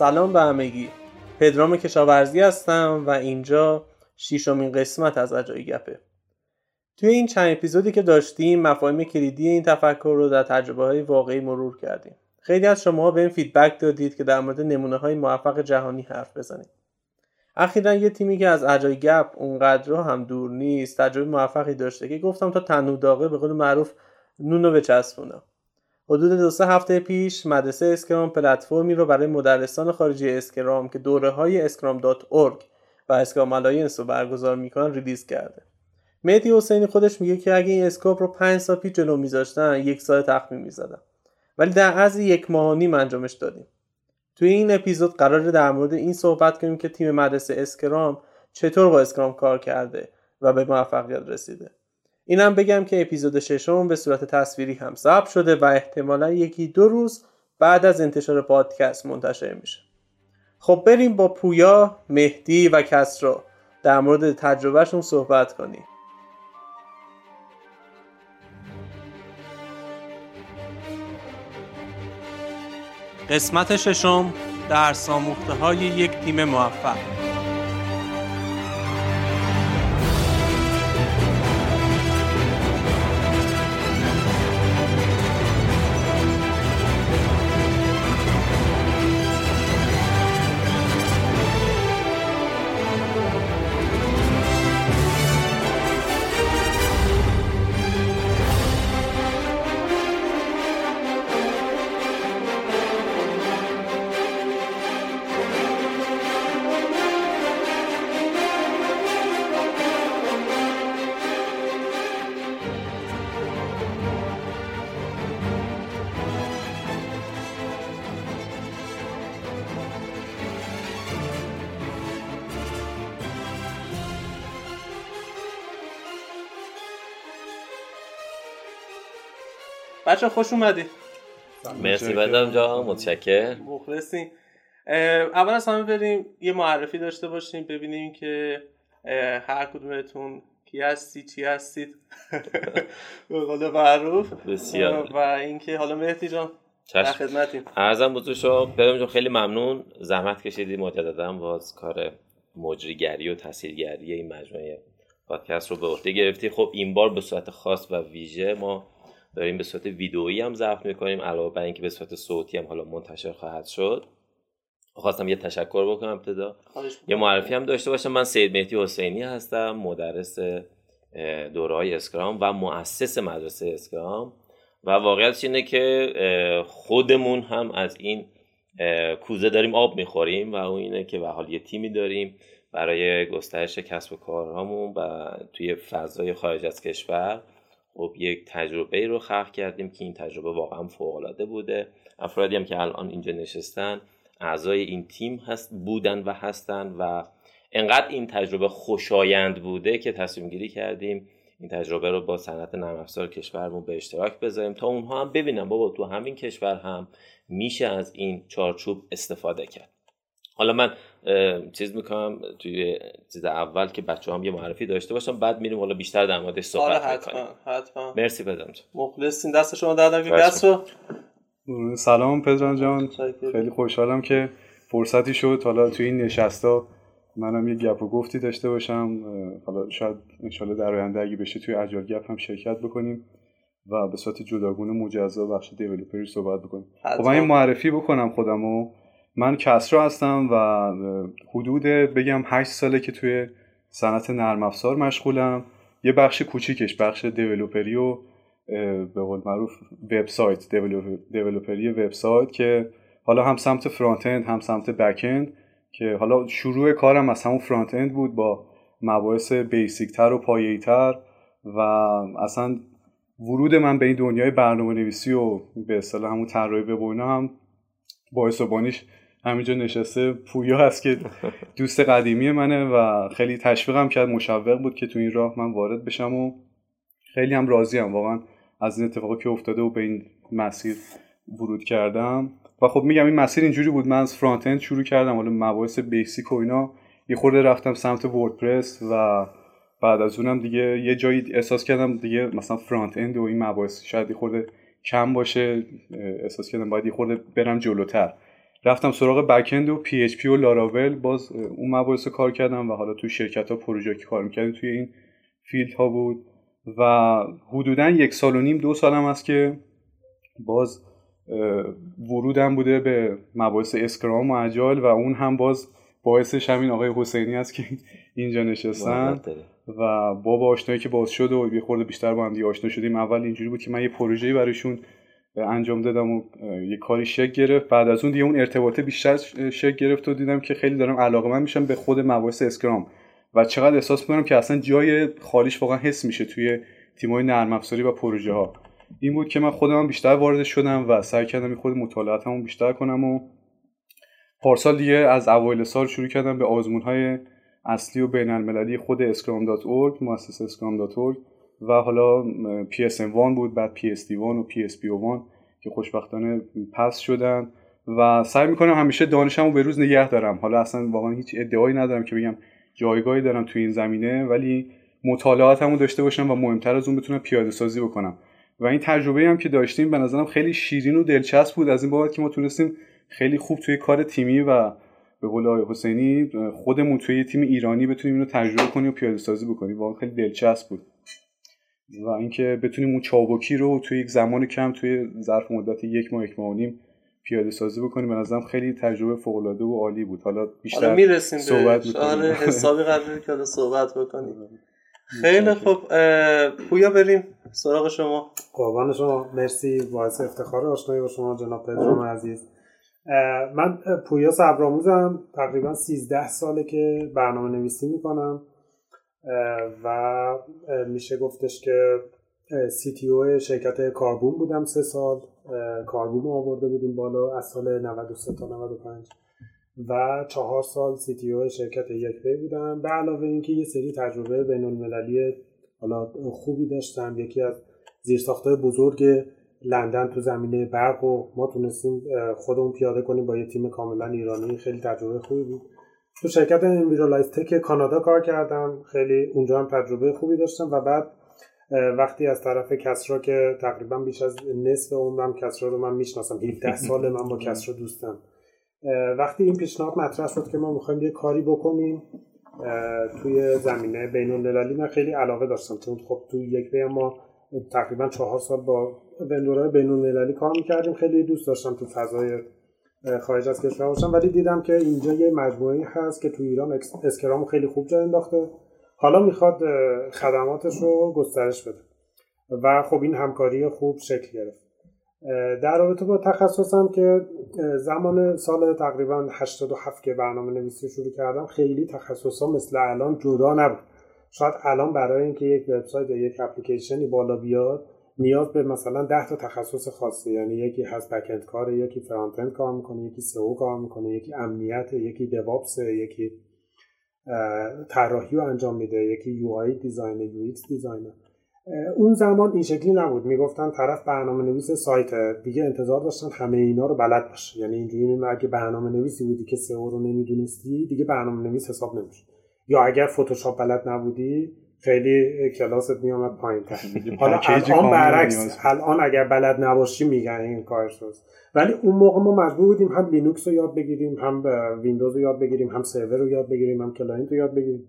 سلام به همگی. پدرام کشاورزی هستم و اینجا شیشمین قسمت از اجای گپه. توی این چند اپیزودی که داشتیم مفاهیم کلیدی این تفکر رو در تجربه های واقعی مرور کردیم. خیلی از شما به این فیدبک دادید که در مورد نمونه های موفق جهانی حرف بزنیم اخیرا یه تیمی که از اجای گپ اونقدر هم دور نیست تجربه موفقی داشته که گفتم تا تنو داغه به قول معروف نونو بچسبونم حدود دو سه هفته پیش مدرسه Scrum پلتفرمی رو برای مدرسان خارجی Scrum که دوره های Scrum و Scrum Alliance رو برگزار می‌کنن release کرده. مهدی حسینی خودش میگه که اگه این scope رو پنج سال پیش جلو میذاشتن یک سال تخمین می‌زدن. ولی در عرض یک ماه نیم انجامش دادیم. توی این اپیزود قراره در مورد این صحبت کنیم که تیم مدرسه Scrum چطور با Scrum کار کرده و به موفقیت رسیده. اینم بگم که اپیزود ششم به صورت تصویری هم ثبت شده و احتمالا یکی دو روز بعد از انتشار پادکست منتشر میشه. خب بریم با پویا، مهدی و کسرا در مورد تجربهشون صحبت کنیم. قسمت ششم در ساموخته های یک تیم موفق. بچه خوش اومدید مرسی بدم جا متشکر. مخلصیم. اول از همه بریم یه معرفی داشته باشیم ببینیم که هر کدومتون کی هستی چی هستید. به قول معروف. بسیار. و اینکه حالا مهدی جان در خدمتیم. ارزم بزرگ شو برم خیلی ممنون. زحمت کشیدی مجددا باز کار مجریگری و تاثیرگری این مجموعه پادکست رو به عهده گرفتی. خب این بار به صورت خاص و ویژه ما داریم به صورت ویدئویی هم ضبط می‌کنیم علاوه بر اینکه به صورت صوتی هم حالا منتشر خواهد شد. خواستم یه تشکر بکنم ابتدا. یه معرفی هم داشته باشم. من سید مهدی حسینی هستم مدرس دوره اسکرام و مؤسس مدرسه اسکرام. و واقعیتش اینه که خودمون هم از این کوزه داریم آب می‌خوریم و اون اینه که به حال یه تیمی داریم برای گسترش کسب و کارهامون و توی فضای خارج از کشور. خب یک تجربه رو خلق کردیم که این تجربه واقعا فوق العاده بوده. افرادی هم که الان اینجا نشستن اعضای این تیم هست بودن و هستن و انقدر این تجربه خوشایند بوده که تصمیم گیری کردیم این تجربه رو با صنعت نرم افزار کشورمون به اشتراک بذاریم تا اونها هم ببینن بابا تو همین کشور هم میشه از این چارچوب استفاده کرد. حالا من چیز می‌کنم توی چیز اول که بچه هم یه معرفی داشته باشم بعد میریم حالا بیشتر در موردش صحبت آره حتما حتما. مرسی بدم مخلصین دست شما در دست رو سلام پدران جان. خیلی خوشحالم که فرصتی شد. حالا توی این نشستا منم یه گپ و گفتی داشته باشم. حالا شاید انشالله در آینده اگه بشه توی اجال گپ هم شرکت بکنیم و به صورت جداگونه مجزا بخش دیولپری صحبت بکنیم. خب من این معرفی بکنم خودمو. من کسرا هستم و حدود بگم 8 ساله که توی صنعت نرم افزار مشغولم. یه بخش کوچیکش بخش developer ی و به قول معروف وبسایت developer ی وبسایت که حالا هم سمت front end هم سمت back end که حالا شروع کارم از همون front end بود با مباحث basic تر و پایه‌ای تر و اصلا ورود من به این دنیای برنامه نویسی و به اصطلاح همون طراحی وب هم باعث و بانیش همینجا نشسته پویا هست که دوست قدیمی منه و خیلی تشویقم کرد مشوق بود که تو این راه من وارد بشم و خیلی هم راضیم واقعا از این اتفاقی که افتاده و به این مسیر ورود کردم. و خب میگم این مسیر اینجوری بود. من از فرانت اند شروع کردم حالا مباحث بیسیک و اینا. یه خورده رفتم سمت وردپرس و بعد از اونم دیگه یه جایی احساس کردم دیگه مثلا front-end و این مباحث شاید یه خورده کم باشه. احساس کردم باید یه خورده برم جلوتر. رفتم سراغ backend و PHP و لاراول باز اون مباحث کار کردم و حالا تو شرکت ها پروژه که کار می‌کردیم توی این field ها بود. و حدودا یک سال و نیم دو سالم است که باز ورودم بوده به مباحث Scrum و Agile و اون هم باز باعثش همین آقای حسینی است که اینجا نشستن. و با با آشنایی که باز شد و یه خورده بیشتر با هم دیگه آشنا شدیم. اول اینجوری بود که من یه پروژه‌ای براشون انجام دادم و یه کاری شکل گرفت. بعد از اون دیگه اون ارتباط بیشتر شکل گرفت و دیدم که خیلی دارم علاقه من میشم به خود مباحث اسکرام. و چقدر احساس می‌کنم که اصلا جای خالیش واقعا حس میشه توی تیمای نرم افزاری و پروژه ها این بود که من خودم بیشتر وارد شدم و سعی کردم خود مطالعاتمو بیشتر کنم و پارسال دیگه از اوایل سال شروع کردم به آزمون های اصلی و بین المللی خود اسکرام.org مؤسسه اسکرام.org و حالا PSM1 بود بعد PSD1 و PSPO1 که خوشبختانه پس شدن و سعی می‌کنم همیشه دانشم رو به روز نگه دارم. حالا اصلا واقعا هیچ ادعایی ندارم که بگم جایگاهی دارم تو این زمینه ولی مطالعاتمو داشته باشم و مهمتر از اون بتونم پیاده سازی بکنم. و این تجربه هم که داشتیم به نظرم خیلی شیرین و دلچسب بود. از این بابت که ما تونستیم خیلی خوب توی کار تیمی و به قول آقای حسینی خودمون توی تیم ایرانی بتونیم اینو تجربه کنیم و پیاده سازی بکنیم واقعا خیلی دلچسب بود. و اینکه بتونیم اون چابکی رو توی یک زمان کم توی ظرف مدت یک ماه یک ماه و نیم پیاده سازی بکنیم. به نظرم خیلی تجربه فوق العاده و عالی بود. حالا بیشتر حالا می‌رسیم صحبت آره حسابی قراره که صحبت بکنیم. خیلی خوب. پویا بریم سراغ شما. قربان شما. مرسی. باعث افتخار آشنایی با شما جناب پدرام عزیز. من پویا صبرآموزم. تقریبا 13 ساله که برنامه نویسی می‌کنم. و میشه گفتش که سی تی او شرکت کاربوم بودم سه سال. کاربوم آورده بودیم بالا از سال 93 تا 95 و چهار سال سی تی او شرکت یک پی بودم. به علاوه اینکه یه سری تجربه بین المللی حالا خوبی داشتم. یکی از زیرساختهای بزرگ لندن تو زمینه برق و ما تونستیم خودمون پیاده کنیم با یه تیم کاملا ایرانی. خیلی تجربه خوبی بود. تو شرکت انویرالایز تک کانادا کار کردم. خیلی اونجا هم تجربه خوبی داشتم و بعد وقتی از طرف کسرا که تقریبا بیش از نصف عمرم کسرا رو من می‌شناسم 17 سال من با کسرا دوستم. وقتی این پیشنهاد مطرح شد که ما می‌خوایم یه کاری بکنیم توی زمینه بین المللی من خیلی علاقه داشتم. چون خب توی یک بیا ما تقریبا چهار سال با وندورهای بین المللی کار می‌کردیم. خیلی دوست داشتم تو فضای خارج از کشور باشم. ولی دیدم که اینجا یه مجموعه هست که تو ایران اسکرام خیلی خوب جا انداخته. حالا می‌خواد خدماتش رو گسترش بده. و خب این همکاری خوب شکل گرفت. در رابطه با تخصصم که زمان سال تقریبا 87 که برنامه نویسی شروع کردم خیلی تخصصا مثل الان جدا نبود. شاید الان برای اینکه یک وبسایت یا یک اپلیکیشنی بالا بیاد نیاز به مثلا 10 تا تخصص خاصه یعنی یکی هست backend کار یکی front-end کار می‌کنه یکی SEO کار می‌کنه یکی امنیت یکی DevOps یکی طراحی رو انجام میده یکی UI design UX designer اون زمان این شکلی نبود. می‌گفتن طرف برنامه نویس سایت دیگه انتظار داشتن همه اینا رو بلد باشه. یعنی اینجوری اگه برنامه نویسی بودی که SEO رو نمی‌دونستی دیگه برنامه نویس حساب نمیشه یا اگر فتوشاپ بلد نبودی خیلی کلاست میامد پایین تر. حالا الان برعکس الان اگر بلد نباشی میگن این کارش ولی اون موقع ما مجبور بودیم هم لینوکس رو یاد بگیریم هم ویندوز رو یاد بگیریم هم سرور رو یاد بگیریم هم client رو یاد بگیریم.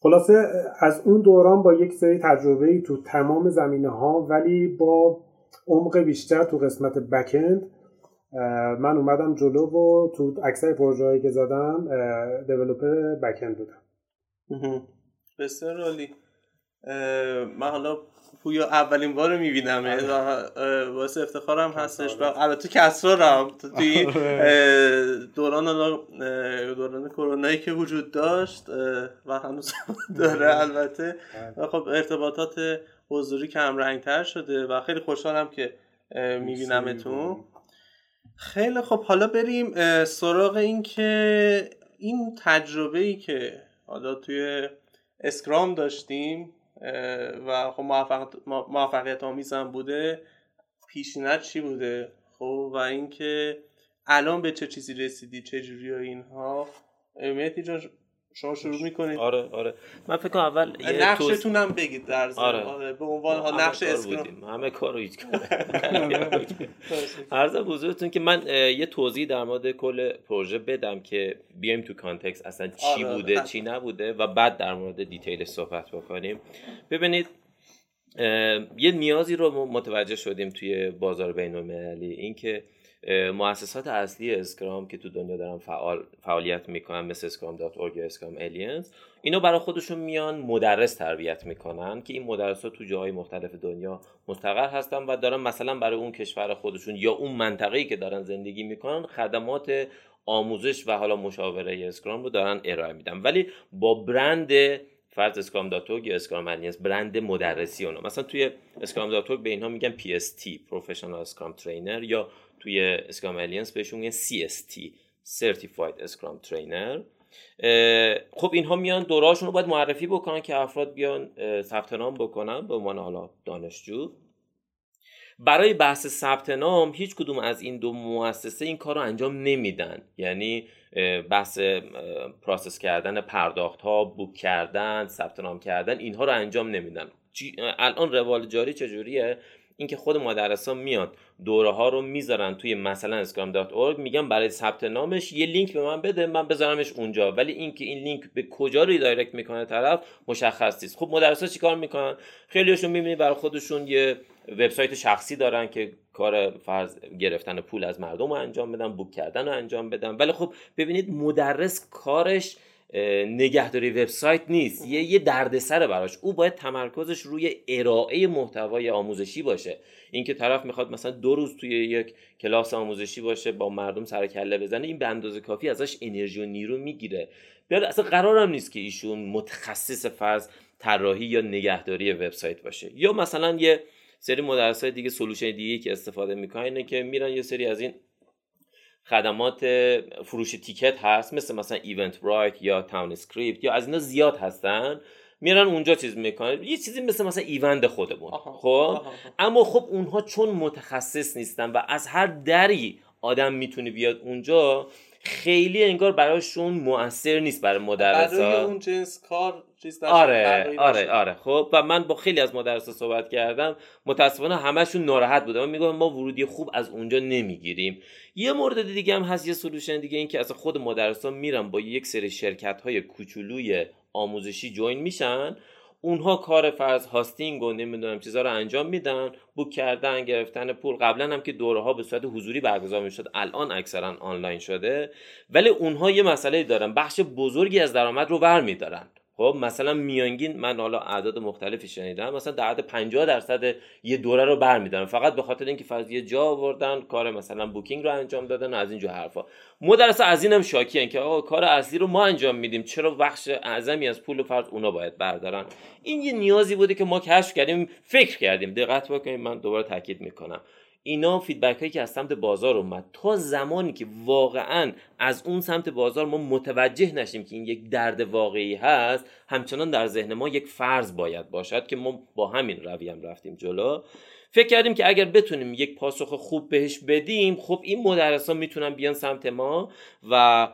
خلاصه از اون دوران با یک سری تجربه تو تمام زمینه ها ولی با عمق بیشتر تو قسمت backend من اومدم جلو و تو اکثر پروژه هایی که زدم دیولوپر بکند بودم. بسیار عالی. من حالا پویا اولین بار می‌بینم. آره. واسه افتخارم هستش. و البته کسرا هم توی آره. دوران دوران کرونایی که وجود داشت و هنوز داره البته. و خب ارتباطات حضوری کم رنگتر شده و خیلی خوشحالم که میبینمتون. خیلی خب حالا بریم سراغ این که این تجربه ای که حالا توی اسکرام داشتیم و خب موفقیت آمیز هم بوده. پیشینت چی بوده؟ خب و اینکه الان به چه چیزی رسیدی؟ چه جوری اینها؟ مهدی جان شما شروع می‌کنید؟ آره آره. من فکر کنم اول نقشتون هم بگید در آره. آره. به عنوان ها نقش اسکرام همه کار رو عرض بزرگتون که من یه توضیح در مورد کل پروژه بدم که بیایم تو context اصلا چی آره، بوده آره. چی نبوده و بعد در مورد detail صحبت بکنیم. ببینید یه نیازی رو متوجه شدیم توی بازار بین المللی اینکه مؤسسات اصلی Scrum که تو دنیا دارن فعال فعالیت می‌کنن مثل Scrum.org یا Scrum Alliance اینا برای خودشون میان مدرس تربیت می‌کنن که این مدرس ها تو جاهای مختلف دنیا مستقر هستن و دارن مثلا برای اون کشور خودشون یا اون منطقه‌ای که دارن زندگی می‌کنن خدمات آموزش و حالا مشاوره Scrum رو دارن ارائه میدن. ولی با برند فرض Scrum.org یا Scrum Alliance برند مدرسی اونا. مثلا توی Scrum.org به اینها میگن PST Professional Scrum Trainer یا توی Scrum Alliance بهشون میگن CST Certified Scrum Trainer خب اینها میان دوراشون رو باید معرفی بکنن که افراد بیان ثبت نام بکنن به عنوان حالا دانشجو. برای بحث ثبت نام هیچ کدوم از این دو مؤسسه این کار رو انجام نمیدن. یعنی بحث process کردن پرداخت ها book کردن ثبت نام کردن اینها رو انجام نمیدن. الان روال جاری چجوریه؟ اینکه خود مدرسان میاد دوره ها رو می‌ذارن توی مثلا Scrum.org میگن برای ثبت نامش یه لینک به من بده من بذارمش اونجا. ولی اینکه این لینک به کجا redirect می‌کنه طرف مشخص نیست. خب مدرسا چیکار می‌کنن؟ خیلیشون می‌بینید برای خودشون یه وبسایت شخصی دارن که کار فرض گرفتن پول از مردم رو انجام بدن بوک کردن رو انجام بدن. ولی خب ببینید مدرس کارش نگهداری وبسایت نیست. یه یه دردسر براش. او باید تمرکزش روی ارائه محتوای آموزشی باشه. اینکه طرف می‌خواد مثلا دو روز توی یک کلاس آموزشی باشه با مردم سر کله بزنه این به اندازه کافی ازش انرژی و نیرو می‌گیره. بیاد اصلا قرارم نیست که ایشون متخصص فرض طراحی یا نگهداری وبسایت باشه. یا مثلا یه سری مدرس های دیگه solution دیگه که استفاده می‌کنن اینه که میرن یه سری از این خدمات فروش تیکت هست مثل مثلا Eventbrite یا Townscript یا از اینا زیاد هستن میرن اونجا چیز می‌کنن. یه چیزی مثل مثلا ایوند خودمون. خب؟ اما خب اونها چون متخصص نیستن و از هر دری آدم می‌تونه بیاد اونجا خیلی انگار براشون مؤثر نیست برای مدرسا. برای اون جنس کار چیز آره آره آره. خب؟ و من با خیلی از مدرسا صحبت کردم متاسفانه همشون ناراحت بودن. میگم ما ورودی خوب از اونجا نمی‌گیریم. یه مورد دیگه هم هست یه solution دیگه این که اصلا خود مدرسا میرن با یک سری شرکت های کوچولوی آموزشی join میشن. اونها کار فرض hosting و نمی‌دونم چیزا رو انجام میدن. book کردن گرفتن پول. قبلا هم که دوره ها به صورت حضوری برگزار می‌شد الان اکثرا آنلاین شده. ولی اونها یه مسئله دارن. بخش بزرگی از درآمد رو ور میدارن. خب مثلا میانگین من حالا اعداد مختلفی شنیدم مثلا در حد 50 درصد یه دوره رو برمیدارن. فقط به خاطر اینکه فرض یه جا آوردن کار مثلا بوکینگ رو انجام دادن و از اینجور حرفا. مدرسه از اینم شاکیان که آقا کار اصلی رو ما انجام میدیم. چرا بخش اعظمی از پول فرض اونا باید بردارن؟ این یه نیازی بوده که ما کشف کردیم فکر کردیم. دقت بکنید من دوباره تاکید می‌کنم. اینا فیدبک هایی که از سمت بازار اومد. تا زمانی که واقعا از اون سمت بازار ما متوجه نشیم که این یک درد واقعی هست همچنان در ذهن ما یک فرض باید باشد که ما با همین رویه هم رفتیم جلو. فکر کردیم که اگر بتونیم یک پاسخ خوب بهش بدیم خب این مدرس ها می‌تونن بیان سمت ما و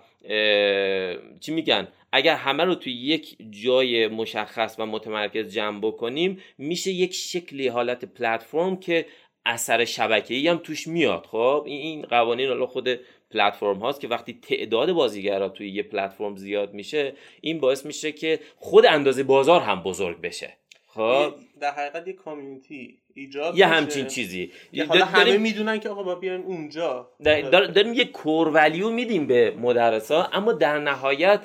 چی میگن؟ اگر همه رو توی یک جای مشخص و متمرکز جمع بکنیم میشه یک شکلی حالت پلتفرم که اثر شبکه‌ای هم توش میاد. خب این قوانین حالا خود پلتفرم هاست که وقتی تعداد بازیگرا توی یه پلتفرم زیاد میشه این باعث میشه که خود اندازه بازار هم بزرگ بشه. خب؟ در حقیقت یه کامیونیتی ایجاد یه همچین چیزی. حالا همه می‌دونن که آقا با بیایم اونجا. داریم یه کور ولیو میدیم به مدرسا اما در نهایت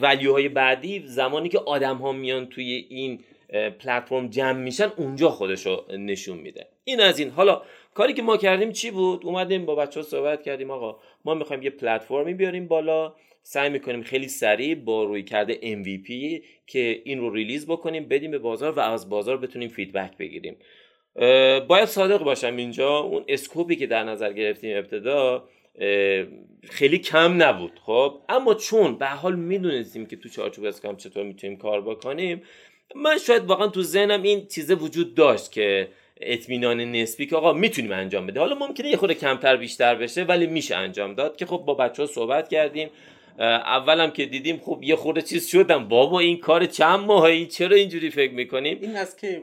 ولیوهای بعدی زمانی که آدم ها میان توی این پلتفرم جمع میشن اونجا خودش رو نشون میده. این از این. حالا کاری که ما کردیم چی بود؟ اومدیم با بچه ها صحبت کردیم آقا ما می‌خوایم یه پلتفرمی بیاریم بالا. سعی می‌کنیم خیلی سریع با رویکرد MVP که این رو release بکنیم بدیم به بازار و از بازار بتونیم feedback بگیریم. باید صادق باشم اینجا. اون scope ی که در نظر گرفتیم ابتدا خیلی کم نبود خب؟ اما چون به حال می‌دونستیم که تو چارچوب Scrum چطور می‌تونیم کار بکنیم من شاید واقعا تو ذهنم این چیزه وجود داشت که اطمینان نسبی که آقا می‌تونیم انجام بده. حالا ممکنه یه خورده کمتر بیشتر بشه ولی میشه انجام داد که خب با بچه ها صحبت کردیم. اولم که دیدیم خب یه خورده چیز شدم. بابا این کار چند ماهی چرا اینجوری فکر می‌کنیم؟ این از که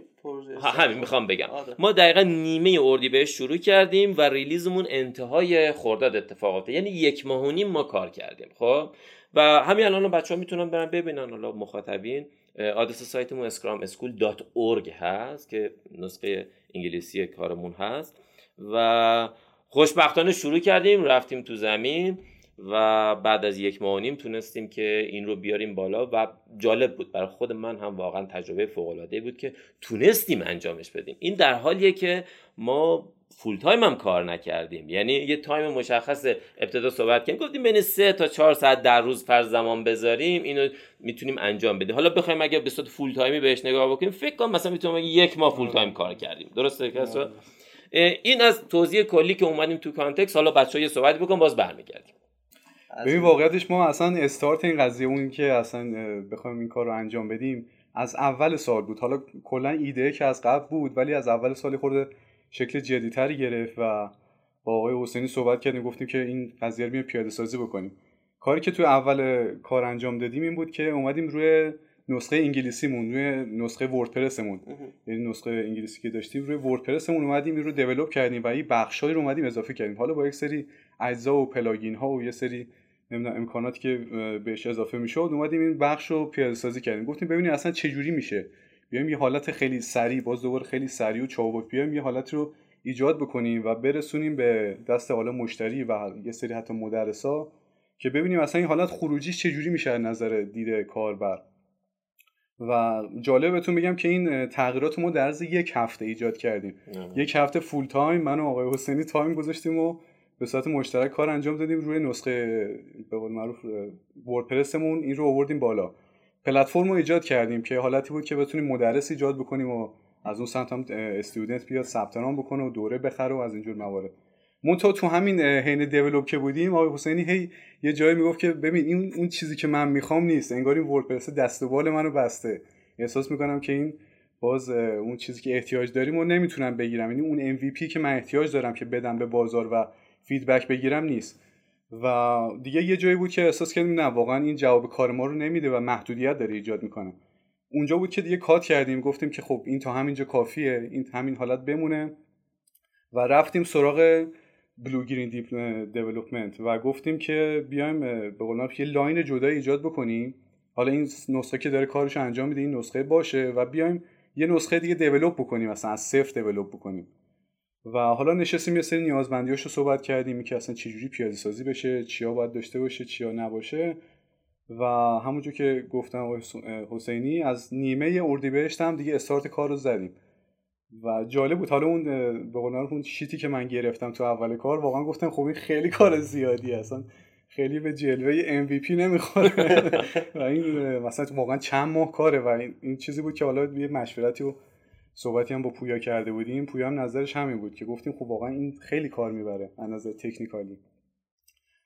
همین می‌خوام بگم. آره. ما دقیقا نیمه اردی بهش شروع کردیم و ریلیزمون انتهای خرداد اتفاق افتاد یعنی یک ماه و نیم ما کار کردیم خب؟ و همین الان بچه ها می‌تونن برن ببینن حالا مخاطبین. آدرس سایتمون ScrumSchool.org هست که نسخه انگلیسی کارمون هست. و خوشبختانه شروع کردیم رفتیم تو زمین و بعد از یک ماه نیم تونستیم که این رو بیاریم بالا و جالب بود. برای خود من هم واقعا تجربه فوق العاده بود که تونستیم انجامش بدیم. این در حالیه که ما full-time هم کار نکردیم. یعنی یه time مشخص ابتدا صحبت کردیم. گفتیم بین سه تا چهار ساعت در روز فرض زمان بذاریم. اینو می‌تونیم انجام بدیم. حالا بخوایم اگه به صورت full-time ی بهش نگاه بکنیم فکر کنم مثلا می‌تونیم یک ماه full-time کار کردیم. درسته کسا این از توضیح کلی که اومدیم تو context. حالا بچه‌ها یه صحبت بکن باز برمیگردیم. ببین واقعیتش ما اصلا استارت این قضیه اون که اصلا بخوایم این کار رو انجام بدیم از اول سال بود. حالا کلا ایده که از قبل بود ولی از اول سال خورده شکل جدیتری گرفت و با آقای حسینی صحبت کردیم گفتیم که این قضیه رو پیاده سازی بکنیم. کاری که تو اول کار انجام دادیم این بود که اومدیم روی نسخه انگلیسیمون روی نسخه وردپرسمون. یعنی نسخه انگلیسی که داشتیم روی وردپرسمون اومدیم این رو دیولپ کردیم و این بخشایی رو اومدیم اضافه کردیم. حالا با یک سری اجزا و پلاگین ها و یه سری نمی‌دونم امکاناتی که بهش اضافه می‌شد اومدیم این بخش رو پیاده سازی کردیم. گفتیم ببینید اصلا چه جوری میشه بیایم یه حالت خیلی سریع باز دوباره خیلی سریع و چابک. بیایم یه حالت رو ایجاد بکنیم و برسونیم به دست حالا مشتری و یه سری حتی مدرسا که ببینیم اصلا این حالت خروجیش چه جوری میشه نظر دید کاربر. و جالب بهتون بگم که این تغییرات ما در یک هفته ایجاد کردیم. یک هفته full-time من و آقای حسینی time گذاشتیم و به صورت مشترک کار انجام دادیم. روی نسخه به قول معروف وردپرسمون این رو آوردیم بالا. پلتفرم رو ایجاد کردیم که حالتی بود که بتونیم مدرس ایجاد بکنیم و از اون سمت هم استودنت بیاد ثبت نام بکنه و دوره بخره و از اینجور موارد. منتها تو همین حین دیولپ که بودیم آقای حسینی هی یه جایی می‌گفت که ببین این اون چیزی که من می‌خوام نیست انگار این وردپرس دست و بال منو بسته. احساس می‌کنم که این باز اون چیزی که احتیاج داریم و نمی‌تونم بگیرم. یعنی اون MVP که من احتیاج دارم که بدم به بازار و feedback بگیرم نیست. و دیگه یه جایی بود که احساس کردیم نه واقعا این جواب کار ما رو نمیده و محدودیت داره ایجاد می‌کنه. اونجا بود که دیگه cut کردیم گفتیم که خب این تا همینجا کافیه این همین حالت بمونه و رفتیم سراغ blue green dep development و گفتیم که بیایم به قول یه line جدا ایجاد بکنیم. حالا این نسخه که داره کارش انجام میده این نسخه باشه و بیایم یه نسخه دیگه develop بکنیم مثلا از صفر develop بکنیم. و حالا نشستیم یه سری نیازمندیاش رو صحبت کردیم که اصلا چجوری پیاده سازی بشه چیا باید داشته باشه چیا نباشه. و همونجور که گفتم حسینی از نیمه اردیبهشت هم دیگه استارت کار رو زدیم. و جالب بود. حالا اون به قول اون شیتی که من گرفتم تو اول کار واقعا گفتم خب این خیلی کار زیادی اصلا خیلی به جلوه MVP نمی‌خوره. و این مثلا واقعا چند ماه کاره و این, چیزی بود که حالا یه مشورتی و صحبتی هم با پویا کرده بودیم. پویا هم نظرش همین بود که گفتیم خب واقعا این خیلی کار می‌بره از نظر technical ی.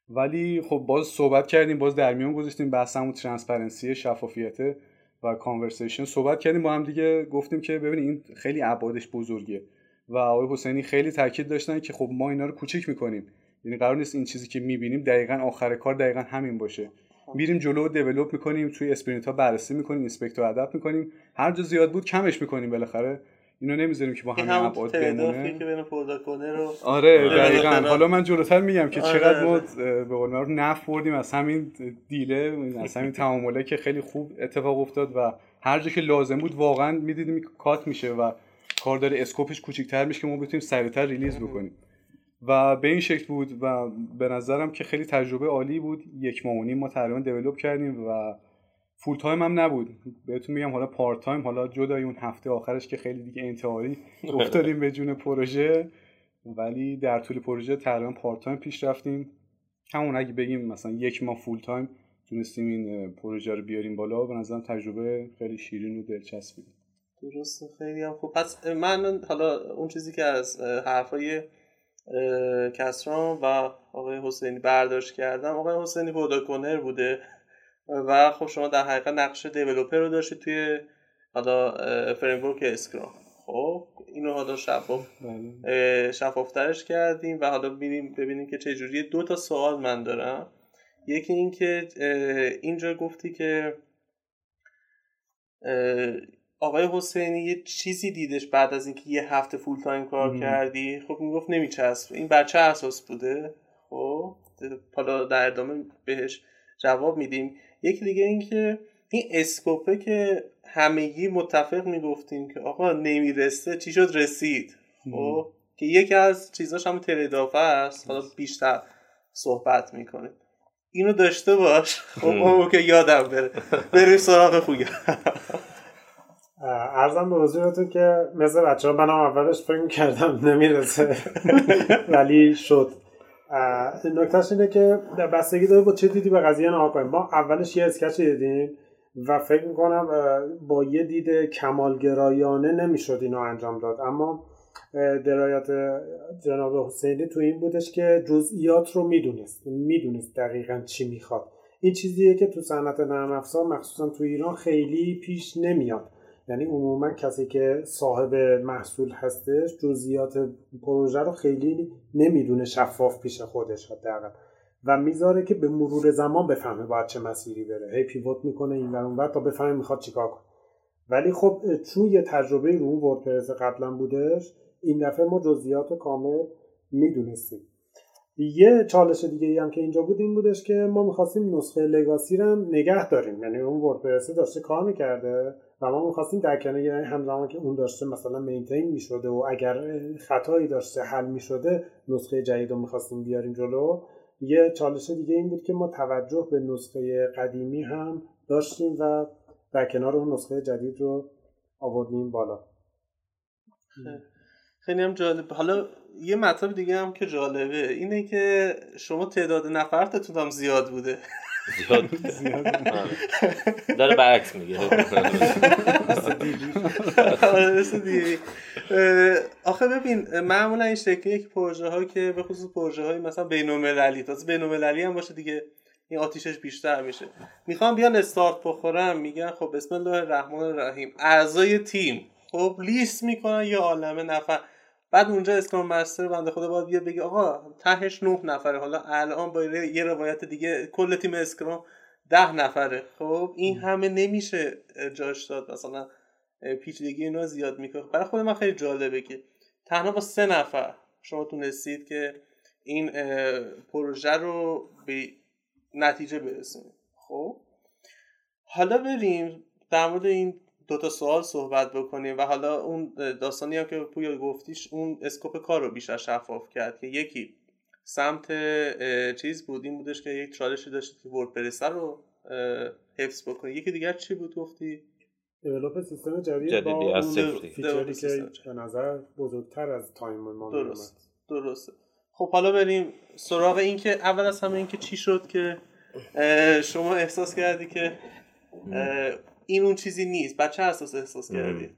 ولی خب باز صحبت کردیم باز در میون گذاشتیم بحثمون transparency شفافیت و conversation. صحبت کردیم با هم دیگه گفتیم که ببینید این خیلی ابعادش بزرگه و آقای حسینی خیلی تاکید داشتن که خب ما اینا رو کوچیک می‌کنیم. یعنی قرار نیست این چیزی که می‌بینیم دقیقا آخر کار دقیقا همین باشه. میریم جلو develop می‌کنیم توی sprint ها بررسی می‌کنیم inspect و adapt می‌کنیم. هر جا زیاد بود کمش می‌کنیم بالاخره. اینو نمی‌ذاریم که با همین ابعاد بمونه. که بین رو آره دقیقاً. حالا من جلوتر میگم که آره، چقدر ما آره. به قول معروف نف بردیم. از همین دیله از همین تعامله که خیلی خوب اتفاق افتاد و هر جا که لازم بود واقعا می‌دیدیم کات میشه و کار داره اسکوپش کوچیک‌تر میشه که ما بتونیم سریعتر ریلیز بکنیم. و به این شکل بود و به نظرم که خیلی تجربه عالی بود. یک ماه ما تقریبا دیولپ کردیم و full time هم نبود. بهتون میگم حالا part time حالا جدای اون هفته آخرش که خیلی دیگه انتحاری افتادیم به جون پروژه. ولی در طول پروژه تقریبا part time پیش رفتیم. همون اگه بگیم مثلا یک ماه full time تونستیم این پروژه رو بیاریم بالا به نظرم تجربه خیلی شیرین و دلچسبی درسته خیلی هم خوب. پس من حالا اون چیزی که از حرفای کسرا و آقای حسینی برداشت کردم آقای حسینی product owner بوده و خب شما در حقیقت نقش developer رو داشتید توی حالا framework Scrum. خب اینو حالا شفاف بله. شفافترش کردیم و حالا ببینیم ببینیم که چه جوری دو تا سوال من دارم. یکی اینکه اینجا گفتی که آقای حسینی یه چیزی دیدش بعد از اینکه یه هفته full time کار کردی؟ خب می‌گفت نمیچسب. این بر چه اساس بوده؟ خب حالا در ادامه بهش جواب میدیم. یکی دیگه اینکه این اسکوپه که همگی متفق می‌گفتیم که آقا نمی‌رسه چی شد؟ رسید. خب که یکی از چیزاش هم تردافه است. حالا بیشتر صحبت می‌کنه اینو داشته باش. خب که یادم بره. بریم سراغ خوگه. ارزم به حضورتون که مثل بچه ها من اولش فکر کردم نمی‌رسه. ولی شد. نکتهش اینه که بستگی داره با چه دیدی به قضیه نها کنیم. ما اولش یه اسکچ دیدیم و فکر می‌کنم با یه دید کمالگرایانه نمی‌شد اینو انجام داد. اما درایت جناب حسینی تو این بودش که جزئیات رو می‌دونست. می‌دونست دقیقا چی می‌خواد. این چیزیه که تو صنعت نرم افزار مخصوصا تو ایران خیلی پیش نمیاد. یعنی عموما کسی که صاحب محصول هستش جزئیات پروژه رو خیلی نمی‌دونه شفاف پیش خودش حداقل. و می‌ذاره که به مرور زمان بفهمه باید چه مسیری بره. هی پیوت می‌کنه این ور بعد تا بفهمه می‌خواد چیکار کنه. ولی خب چون یه تجربه رو وردپرس قبلا بودش این دفعه ما جزئیات کامل می‌دونستیم. یه چالش دیگه ای هم که اینجا بود این بودش که ما می‌خواستیم نسخه لگاسی رو نگه داریم. یعنی اون وردپرس داشته کار می‌کرده. و ما می‌خواستیم در کنار یعنی همزمان که اون داشته مثلا مینتین می‌شده و اگر خطایی داشته حل می‌شده نسخه جدید رو می‌خواستیم بیاریم جلو. یه چالش دیگه این بود که ما توجه به نسخه قدیمی هم داشتیم و در کنار اون نسخه جدید رو آوردیم بالا. خیلی. هم جالب. حالا یه مطلب دیگه هم که جالبه اینه که شما تعداد نفرتتون هم زیاد بوده. زیاد داره برعکس میگه. آخه ببین معمولا این شکلیه که پروژه ها که به خصوص پروژه های مثلا بینومللی تازه بینومللی هم باشه دیگه این آتیشش بیشتر میشه. می‌خوام بیان استارت بخورم میگن خب بسم الله الرحمن الرحیم. اعضای تیم خب لیست می‌کنن یه عالمه نفر. بعد اونجا اسکرام مستر بنده خدا باید بیاد بگه آقا تهش نه نفره. حالا الان با یه روایت دیگه کل تیم اسکرام ده نفره. خب این همه نمیشه جاش داد. مثلا پیچیدگی اینا زیاد می‌کنه. برای خود من خیلی جالبه که تنها با سه نفر شما تونستید که این پروژه رو به نتیجه برسونید. خب حالا بریم در مورد این دو تا سوال صحبت بکنیم و حالا اون داستانی هم که پویا گفتیش اون اسکوپ کار رو بیشتر شفاف کرد که یکی سمت چیز بود این بودش که یک چالشی داشتید که WordPress رو حفظ بکنی یکی دیگر چی بود گفتی؟ develop سیستم جدید با از feature ی که به نظر بزرگتر از time ما درست درسته. خب حالا بریم سراغ این که اول از همه این که چی شد که شما احساس کردی که این اون چیزی نیست. بر چه اساس احساس کردی.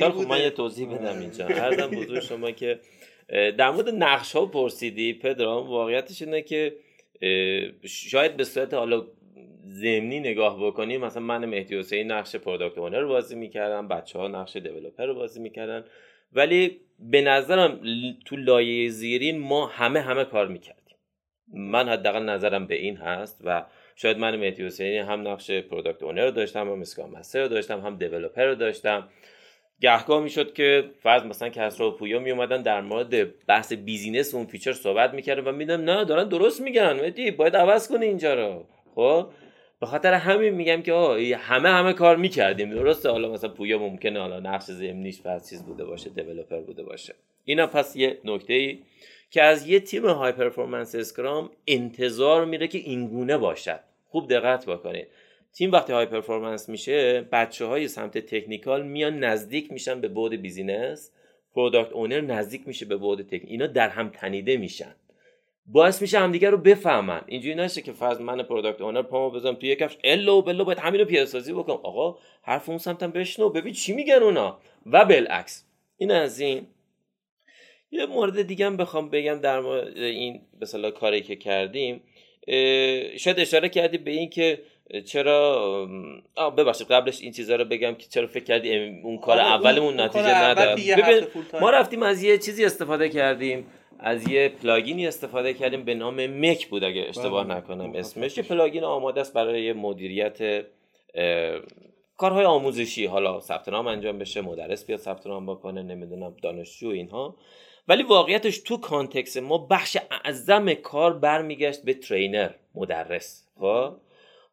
خب من یه توضیح بدم اینجا. عرضم به حضور شما که در مورد نقش ها پرسیدی پدرام واقعیتش اینه که شاید به صورت حالا زمینی نگاه بکنیم مثلا من مهدی حسینی نقش product owner رو بازی می‌کردم بچه ها نقش developer رو بازی می‌کردن. ولی به نظرم تو لایه زیرین ما همه همه کار می‌کردیم. من حداقل نظرم به این هست و شاید من مهدی حسینی هم نقش product owner رو داشتم هم Scrum Master رو داشتم هم developer رو داشتم. گهگاه می‌شد که فرض مثلا کسرا و پویا می اومدن در مورد بحث business اون feature صحبت می‌کردن و می‌دیدم نه دارن درست میگن. مهدی باید عوض کنی اینجا رو. خب؟ به خاطر همین میگم که همه همه کار می‌کردیم. درسته حالا مثلا پویا ممکنه حالا نقش زمینیش پس چیز بوده باشه developer بوده باشه. اینا پس یه نکته ای که از یه تیم high performance Scrum انتظار میره که اینگونه باشد. خوب دقت بکنید تیم وقتی high performance میشه بچه های سمت technical میان نزدیک میشن به بعد business. product owner نزدیک میشه به بعد تکنیک اینا در هم تنیده میشن. باعث میشه همدیگه رو بفهمن. اینجوری نشه که فرض من product owner پامو بزنم توی کفش. الا و بلا باید همین رو پیاده سازی بکنم. آقا حرف اون سمتم بشنو. ببین چی میگن اونا. و بالعکس. این از این. یه مورد دیگه هم بخوام بگم در مورد این به کاری که کردیم شاید اشاره کردی به این که چرا ببخشید قبلش این چیزا رو بگم که چرا فکر کردی اون کار اولمون نتیجه نداد. ما رفتیم از یه چیزی استفاده کردیم از یه plugin ی استفاده کردیم به نام MEC بود اگه اشتباه بله. نکنم اسمش. یه plugin آماده است برای مدیریت کارهای آموزشی. حالا ثبت نام انجام بشه مدرس بیاد ثبت نام بکنه نمی‌دونم دانشجو اینها. ولی واقعیتش تو context ما بخش اعظم کار برمیگشت به trainer مدرس. خب؟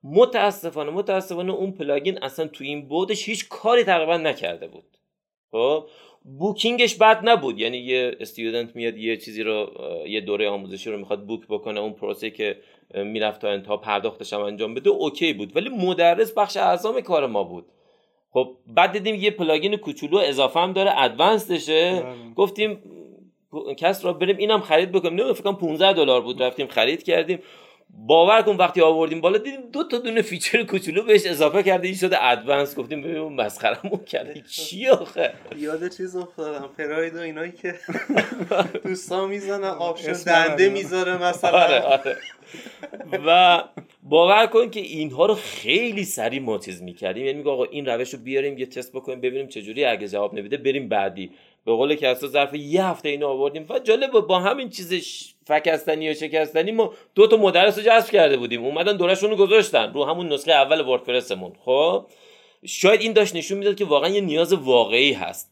متاسفانه متاسفانه اون plugin اصلا تو این بودش هیچ کاری تقریبا نکرده بود. خب؟ booking ش بد نبود. یعنی یه student میاد یه چیزی رو یه دوره آموزشی رو می‌خواد book بکنه اون پروسه که می‌رفت تا انتها پرداختش هم انجام بده OK بود. ولی مدرس بخش اعظم کار ما بود. خب بعد دیدیم یه plugin کوچولو اضافه هم داره advanced شه گفتیم کسرا بریم اینم خرید بکنیم. نمی‌دونم فکر کنم 15 دلار بود. رفتیم خرید کردیم. باور کن وقتی آوردیم بالا دیدیم دو تا دونه feature کوچولو بهش اضافه کرده این شده advanced. گفتیم ببین اون مسخرمون کرده. چی آخه؟ یاد چیز افتادم. پراید و اینایی که دوستان می‌زنن option دنده می‌ذاره مثلا. آره آره. و باور کن که اینها رو خیلی سریع ما چیز می‌کردیم. یعنی میگه آقا این روش رو بیاریم یه تست بکنیم ببینیم چجوری اگه جواب نمیده بریم بعدی. به قول کسرا ظرف یه هفته اینو آوردیم. و جالب با همین چیز فکستنی و شکستنی ما دو تا مدرس رو جذب کرده بودیم. اومدن دورشون رو گذاشتن. رو همون نسخه اول وردپرسمون. خب؟ شاید این داشت نشون می‌داد که واقعا یه نیاز واقعی هست.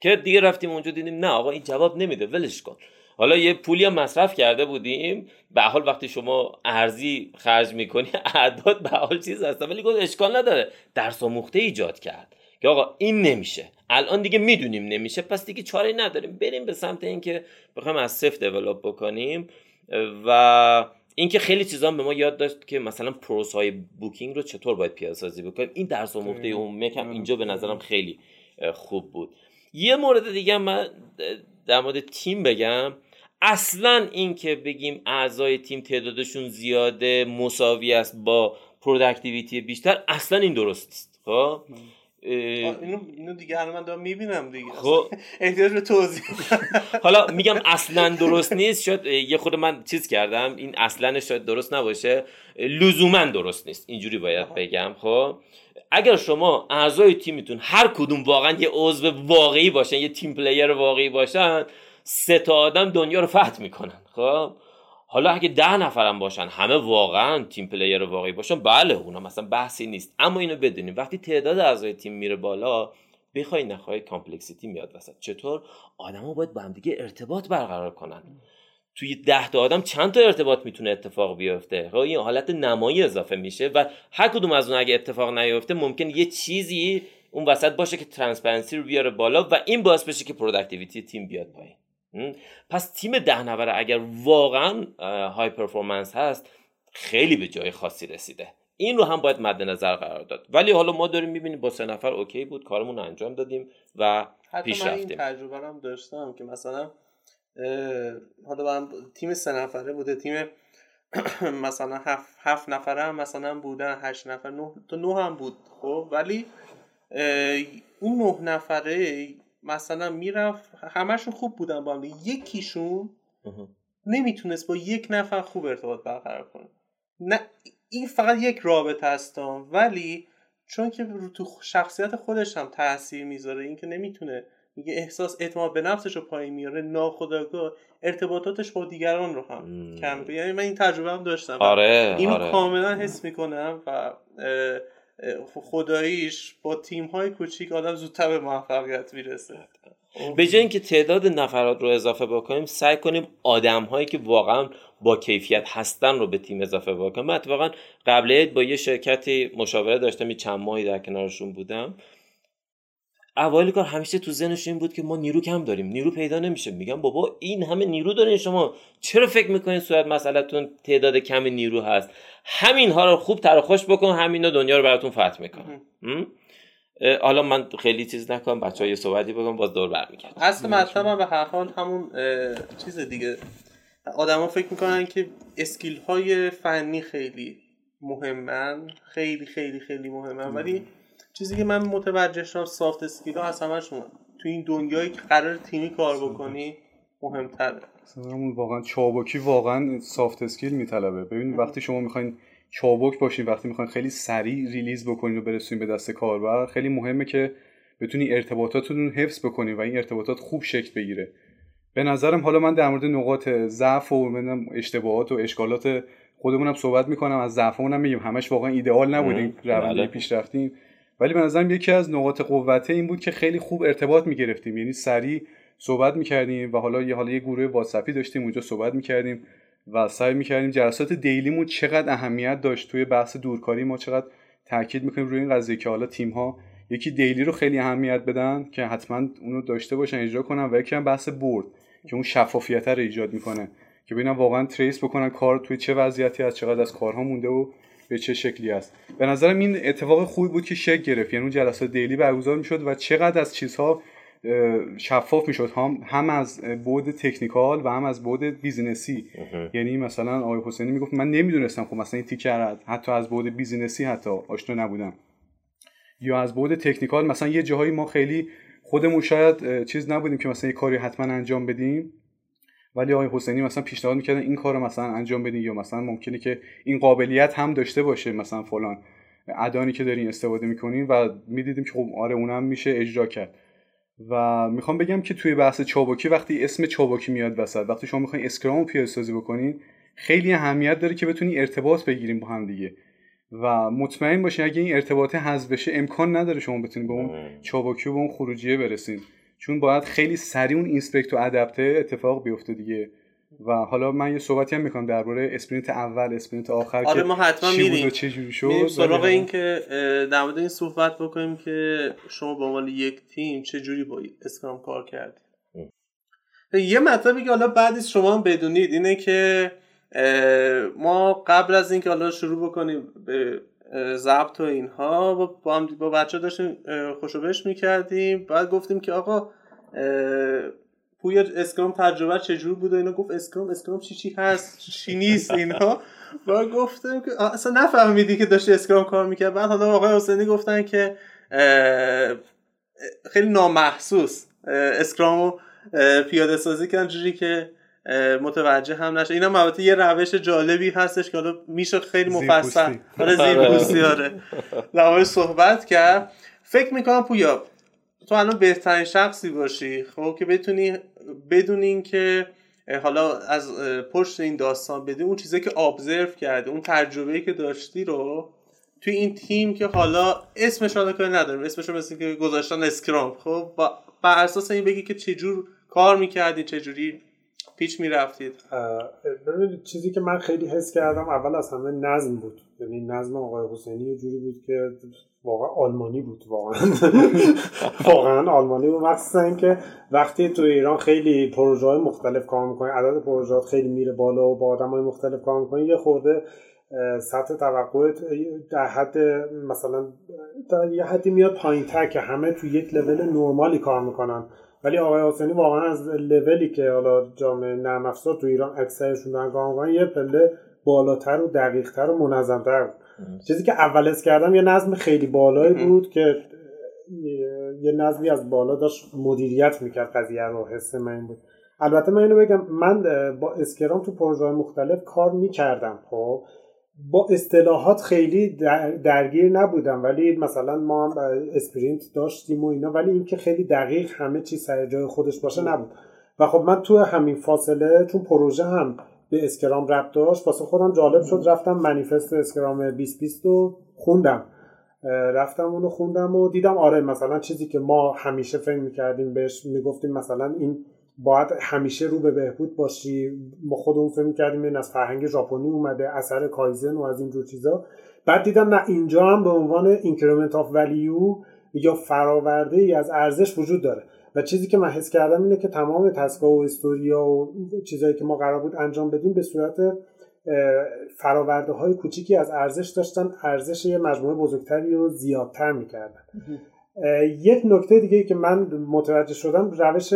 که دیگه رفتیم اونجا دیدیم نه آقا این جواب نمیده ولش کن. حالا یه پولی هم مصرف کرده بودیم. به حال وقتی شما ارزی خرج می‌کنی اعداد به حال چیز هست. ولی گفت اشکال نداره. درس آموخته ایجاد کرد. که آقا این نمیشه. الان دیگه می‌دونیم نمیشه. پس دیگه چاره نداریم. بریم به سمت اینکه بخوایم از صفر develop بکنیم. و اینکه خیلی چیزا به ما یاد داد که مثلا process های booking رو چطور باید پیاده سازی بکنیم. این درس آموخته اون MEC م اینجا به نظرم خیلی خوب بود. یه مورد دیگه من در مورد تیم بگم. اصلا این که بگیم اعضای تیم تعدادشون زیاده مساوی است با productivity بیشتر اصلا این درست نیست. خب؟ اینو اینو دیگه الان من دارم می‌بینم دیگه. خب. احتیاج به توضیح حالا میگم اصلا درست نیست. شاید یه خود من چیز کردم. این اصلا شاید درست نباشه. لزوما درست نیست. اینجوری باید بگم. خب. اگر شما اعضای تیمتون هر کدوم واقعا یه عضو واقعی باشن یه تیم player واقعی باشن سه تا آدم دنیا رو فتح می‌کنن. خب. حالا اگه ده نفرم باشن همه واقعا تیم player واقعی باشن بله اونا مثلا بحثی نیست. اما اینو بدونیم وقتی تعداد اعضای تیم میره بالا بخوای نخوای complexity میاد وسط. چطور؟ آدما باید با هم دیگه ارتباط برقرار کنن. توی ده تا آدم چند تا ارتباط می‌تونه اتفاق بیفته؟ خب این حالت نمایی اضافه میشه و هر کدوم از اون اگه اتفاق نیفته ممکن یه چیزی اون وسط باشه که transparency رو بیاره بالا و این باعث بشه که productivity تیم بیاد پایین. پس تیم ده نفره اگر واقعا high performance هست خیلی به جای خاصی رسیده. این رو هم باید مد نظر قرار داد. ولی حالا ما داریم می‌بینیم با سه نفر اوکی بود کارمون رو انجام دادیم و پیش حتی من این رفتیم. تجربه رو هم داشتم که مثلا حالا تیم سه نفره بوده تیم مثلا هفت, هفت نفره هم مثلا بودن هشت نفر نه تا نه هم بود خب؟ ولی اون نه نفره مثلا می‌رفت همشون خوب بودن با هم یکیشون نمی‌تونست با یک نفر خوب ارتباط برقرار کنه. نه این فقط یک رابطه هستم ولی چون که تو شخصیت خودش هم تاثیر می‌ذاره اینکه نمی‌تونه میگه احساس اعتماد به نفسش رو پایین میاره ناخودآگاه ارتباطاتش با دیگران رو هم کم یعنی من این تجربه هم داشتم. آره اینو آره. کاملا حس می‌کنم و خداییش با تیم های کوچیک آدم زودتر به موفقیت می‌رسه. به جای اینکه تعداد نفرات رو اضافه بکنیم سعی کنیم آدم هایی که واقعا با کیفیت هستن رو به تیم اضافه بکنیم. من اتفاقا قبل با یه شرکتی مشاوره داشتم یه چند ماهی در کنارشون بودم. اوایل کار همیشه تو ذهنش این بود که ما نیرو کم داریم نیرو پیدا نمیشه. میگم بابا این همه نیرو دارین شما. چرا فکر می‌کنین صورت مسئلهتون تعداد کم نیرو هست؟ همین ها رو خوب تر خوش بکن همینا دنیا رو براتون فتح می‌کنه حالا من خیلی چیز نکنم بچه های صحبتی بگم باز دور برمیگرد اصل مطلب هم به هر حال همون چیز دیگه. آدما فکر می‌کنن که skill های فنی خیلی مهمن خیلی خیلی خیلی مهمن. ولی چیزی که من متوجه شدم soft skill ها از همشون تو این دنیایی که قرار تیمی کار بکنی مهمتره. همون واقعا چابکی واقعا soft skill میطلبه. ببین وقتی شما می‌خواین چابک باشین وقتی می‌خواین خیلی سریع ریلیز بکنین و برسونین به دست کاربر خیلی مهمه که بتونی ارتباطاتتون حفظ بکنین و این ارتباطات خوب شکل بگیره. به نظرم حالا من در مورد نقاط ضعف و اشتباهات و اشکالات خودمونم صحبت می‌کنم از ضعفمونم میگیم. همش واقعا ایدئال نبودیم. روند بله. پیش رفتیم ولی به نظرم یکی از نقاط قوته این بود که خیلی خوب ارتباط می‌گرفتیم. یعنی سریع صحبت می‌کردیم و حالا یه حالا یه گروه واتساپی داشتیم اونجا صحبت می‌کردیم و سعی می‌کردیم جلسات daily مون چقدر اهمیت داشت توی بحث دورکاری ما چقدر تاکید می‌کنیم روی این قضیه که حالا تیم ها یکی daily رو خیلی اهمیت بدن که حتما اونو داشته باشن اجرا کنن و یکی هم بحث board که اون شفافیت رو ایجاد می‌کنه. که ببینن واقعا trace بکنن کار توی چه وضعیتیه چقدر از کارها مونده و به چه شکلی است. به نظرم این اتفاق خوبی بود که شکل گرفت. یعنی اون جلسات daily برگزار می‌شد و چقدر از چیزها شفاف می‌شد. هم هم از بعد technical و هم از بعد business ی. یعنی مثلا آقای حسینی می‌گفت من نمی‌دونستم خب مثلا این تیکر حتی از بعد business ی حتی آشنا نبودم. یا از بعد technical مثلا یه جاهایی ما خیلی خودمون شاید چیز نبودیم که مثلا یه کاری حتما انجام بدیم. ولی آقای حسینی مثلا پیشنهاد می‌کردن این کار رو مثلا انجام بدین یا مثلا ممکنه که این قابلیت هم داشته باشه مثلا فلان add-on ی که دارین استفاده می‌کنین و می‌دیدیم که خب آره اونم میشه اجرا کرد. و می‌خوام بگم که توی بحث چابکی وقتی اسم چابکی میاد وسط وقتی شما می‌خواین Scrum پیاده سازی بکنین خیلی اهمیت داره که بتونی ارتباط بگیریم با هم دیگه. و مطمئن باشین اگه این ارتباط حذف بشه امکان نداره شما بتونید به اون چابکی و به اون خروجیه برسین. چون باید خیلی سریع اون inspect و adapt ه اتفاق بیفته دیگه. و حالا من یه صحبتی هم می‌کنم درباره sprint اول sprint آخر آره ما حتما میریم. چه جوری شد. سراغ این که در مورد این صحبت بکنیم که شما به عنوان یک تیم چه جوری با Scrum کار کردید. یه مطلبی که حالا بعدی شما هم بدونید اینه که ما قبل از اینکه حالا شروع بکنیم به ضبط و اینها. با هم با بچه داشتیم خوش و بش می‌کردیم. بعد گفتیم که آقا پوی Scrum تجربه چجور بود؟ و اینا گفت Scrum Scrum چی چی هست؟ چی نیست اینا و گفتم که اصلا نفهمیدی که داشتی اسکرام کار می‌کرد. بعد حالا آقای حسینی گفتن که خیلی نامحسوس اسکرامو پیاده سازی کردن. جوری که متوجه هم نشه. اینا البته یه روش جالبی هستش که حالا میشه خیلی مفصل. آره زیر آره. صحبت کرد. فکر می‌کنم پویا تو الان بهترین شخصی باشی خب که بتونی بدونین که حالا از پشت این داستان بدی اون چیزی که ابزرو کرده اون تجربه که داشتی رو توی این تیم که حالا اسمش رو کاری نداریم. اسمش رو مثل که گذاشتن اسکرام خب؟ بر اساس این بگی که چجور کار می‌کردی چجوری پیچ می‌رفتید. ببینید چیزی که من خیلی حس کردم اول از همه نظم بود. یعنی نظم آقای حسینی یه جوری بود که واقعا آلمانی بود واقعا. واقعا آلمانی بود. مخصوصا اینکه وقتی تو ایران خیلی پروژه های مختلف کار می‌کنی عدد پروژه خیلی میره بالا و با آدم های مختلف کار می‌کنی یه خورده سطح توقعت در حد مثلا در یه حدی میاد پایین تر که همه تو یک لول نرمالی کار می‌کنن. ولی آقای حسینی واقعا از لولی که حالا جامعه نرم افزار تو ایران اکثرشون دارن کار یه پله بالاتر و دقیقتر و منظمتر بود. چیزی که اول حس کردم یه نظم خیلی بالایی بود که یه نظمی از بالا داشت مدیریت می‌کرد قضیه رو حس من بود. البته من اینو بگم من با Scrum تو پروژه مختلف کار می‌کردم خب. با اصطلاحات خیلی درگیر نبودم ولی مثلا ما هم sprint داشتیم و اینا ولی اینکه خیلی دقیق همه چیز سر جای خودش باشه نبود. و خب من تو همین فاصله چون پروژه هم به Scrum ربط داشت واسه خودم جالب شد رفتم manifest Scrum 2020 رو خوندم. رفتم اونو خوندم و دیدم آره مثلا چیزی که ما همیشه فکر می‌کردیم بهش می‌گفتیم مثلا این باید همیشه رو به بهبود باشی. ما خودمون فکر کردیم این از فرهنگ ژاپنی اومده اصل کایزن و از اینجور چیزا. بعد دیدم نه اینجا هم به عنوان increment of value یا فراورده ای از ارزش وجود داره. و چیزی که من حس کردم اینه که تمام تسکا و استوریا و چیزهایی که ما قرار بود انجام بدیم به صورت فراورده های کوچیکی از ارزش داشتن. ارزش یه مجموعه بزرگتری رو زیادتر می‌کردن. یک نکته دیگه که من متوجه شدم روش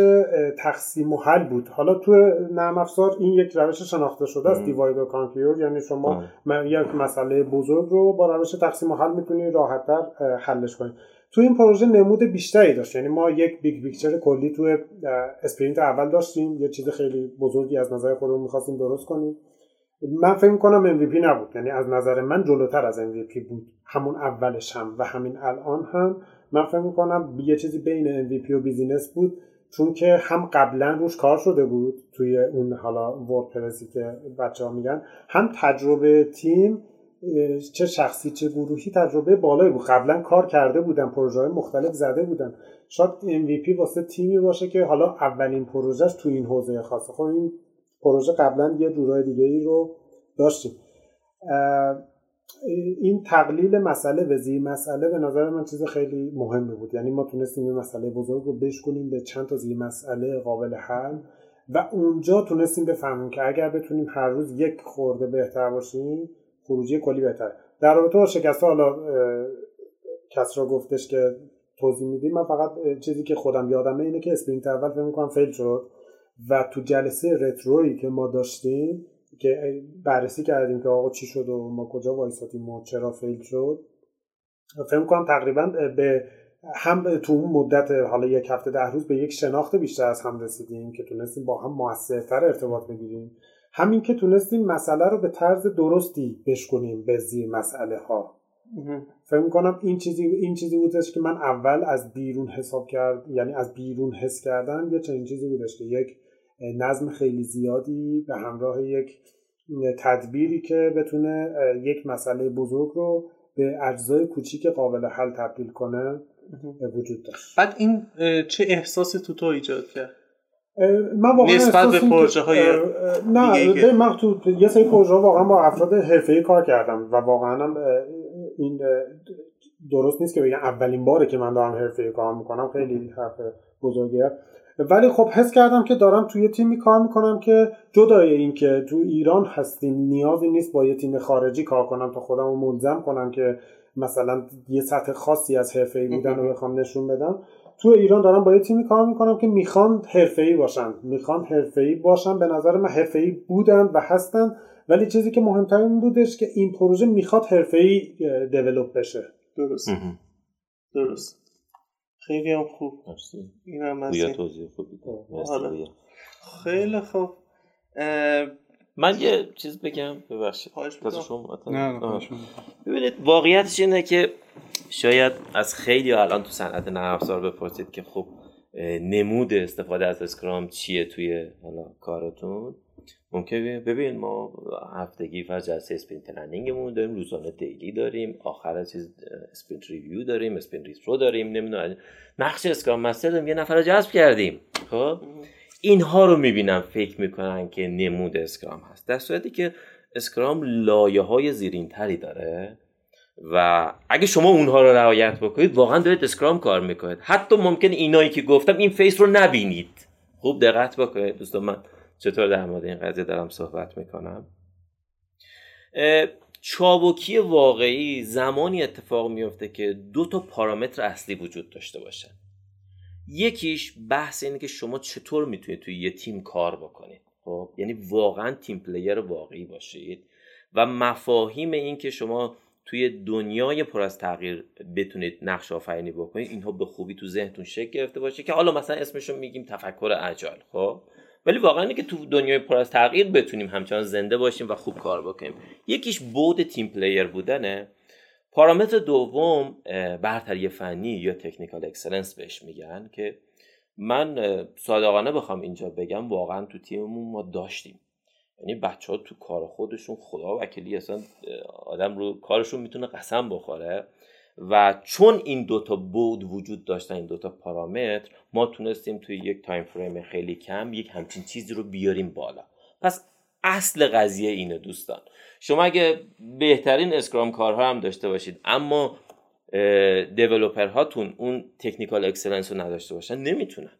تقسیم و حل بود. حالا تو نرم افزار این یک روش شناخته شده است دیواید و کانکیور. یعنی شما یک مسئله بزرگ رو با روش تقسیم و حل می‌تونید راحتتر حلش کنید تو این پروژه نمود بیشتری داشت. یعنی ما یک big picture کلی تو sprint اول داشتیم. یه چیز خیلی بزرگی از نظر خودمون می‌خواستیم درست کنیم. من فکر می‌کنم MVP نبود. یعنی از نظر من جلوتر از MVP بود. همون اولش هم و همین الان هم. من فکر می‌کنم یه چیزی بین MVP و business بود چون که هم قبلا روش کار شده بود توی اون حالا WordPress ی که بچه ها میگن هم تجربه تیم چه شخصی چه گروهی تجربه بالایی بود. قبلا کار کرده بودن پروژه های مختلف زده بودن. شاید MVP واسه تیمی باشه که حالا اولین پروژهش تو این حوزه خاصه. خب این پروژه قبلا یه جورای دیگه ای رو داشتیم. این تقلیل مسئله به زیر مسئله به نظر من چیز خیلی مهمی بود. یعنی ما تونستیم یه مسئله بزرگ رو بشکنیم به چند تا زیر مسئله قابل حل و اونجا تونستیم بفهمیم که اگر بتونیم هر روز یک خورده بهتر باشیم خروجی کلی بهتر در رابطه با شکست حالا کس را گفتش که توضیح میدیم من فقط چیزی که خودم یادمه اینه که sprint اول فکر می‌کنم fail شد و تو جلسه retro یی که ما داشتیم که بررسی کردیم که آقا چی شد و ما کجا وایسادیم و چرا fail شد. فکر کنم تقریبا به هم تو اون مدت حالا یک هفته ده روز به یک شناخت بیشتر از هم رسیدیم که تونستیم با هم موثرتر ارتباط بگیریم. همین که تونستیم مسئله رو به طرز درستی بشکنیم به زیر مسئله ها. فکر می‌کنم این چیزی این چیزی بودش که من اول از بیرون حساب کرد یعنی از بیرون حس کردن یه چنین چیزی بودش که یک نظم خیلی زیادی به همراه یک تدبیری که بتونه یک مسئله بزرگ رو به اجزای کوچیک قابل حل تبدیل کنه وجود داشت. بعد این چه احساسی تو تو ایجاد کرد؟ من واقعا نسبت به پروژه های نه من تو یه سری پروژه واقعا با افراد حرفه‌ای کار کردم و واقعا این درست نیست که بگم اولین باره که من دارم حرفه‌ای کار می‌کنم. خیلی حرف بزرگیه. ولی خب حس کردم که دارم توی تیمی کار می‌کنم که جدای این که تو ایران هستیم نیازی نیست با یه تیم خارجی کار کنم تا خودم رو ملزم کنم که مثلا یه سطح خاصی از حرفه بودن رو بخوام نشون بدم. تو ایران دارم با یه تیمی کار می‌کنم که می‌خوان حرفه باشن می‌خوان حرفه باشن. به نظر من حرفه بودن و هستن. ولی چیزی که مهمتر این بودش که این پروژه می‌خواد حرفه ای بشه. درست. درست. خیلی هم خوب. این هم از توضیح خوبی خیلی خوب. من یه چیز بگم ببخشید. شما ببینید واقعیتش اینه که شاید از خیلیا الان تو صنعت نرم افزار بپرسید که خب نمود استفاده از Scrum چیه توی حالا کارتون ممکن ببین ما هفتگی فرض جلسه sprint planning مون داریم روزانه daily داریم آخر چیز sprint review داریم sprint retro داریم نمی‌دونم نقش Scrum Master داریم یه نفر جذب کردیم. خب؟ اینها رو می‌بینم فکر می‌کنن که نمود Scrum هست. در صورتی که اسکرام لایه های زیرین تری داره و اگه شما اونها رو رعایت بکنید واقعا دارید اسکرام کار می‌کنید. حتی ممکنه اینایی که گفتم این face رو نبینید. خوب دقت بکنید دوستان من. چطور در مورد این قضیه دارم صحبت می‌کنم؟ چابکی واقعی زمانی اتفاق میفته که دو تا پارامتر اصلی وجود داشته باشن. یکیش بحث اینه که شما چطور می‌تونید توی یه تیم کار بکنید. خب یعنی واقعا team player واقعی باشید و مفاهیم این که شما توی دنیای پر از تغییر بتونید نقش آفرینی بکنید اینها به خوبی تو ذهنتون شکل گرفته باشه که حالا مثلا اسمشو میگیم تفکر agile خب؟ ولی واقعا اینه که تو دنیای پر از تغییر بتونیم همچنان زنده باشیم و خوب کار بکنیم. یکیش بود team player بودنه. پارامتر دوم برتری فنی یا technical excellence بهش میگن که من صادقانه بخوام اینجا بگم واقعا تو تیممون ما داشتیم. یعنی بچه ها تو کار خودشون خدا وکیلی اصلا آدم رو کارشون می‌تونه قسم بخوره. و چون این دوتا بود وجود داشتن این دوتا پارامتر ما تونستیم توی یک time frame خیلی کم یک همچین چیزی رو بیاریم بالا. پس اصل قضیه اینه دوستان. شما اگه بهترین اسکرام کارها هم داشته باشید اما developer هاتون اون technical excellence رو نداشته باشن نمی‌تونن.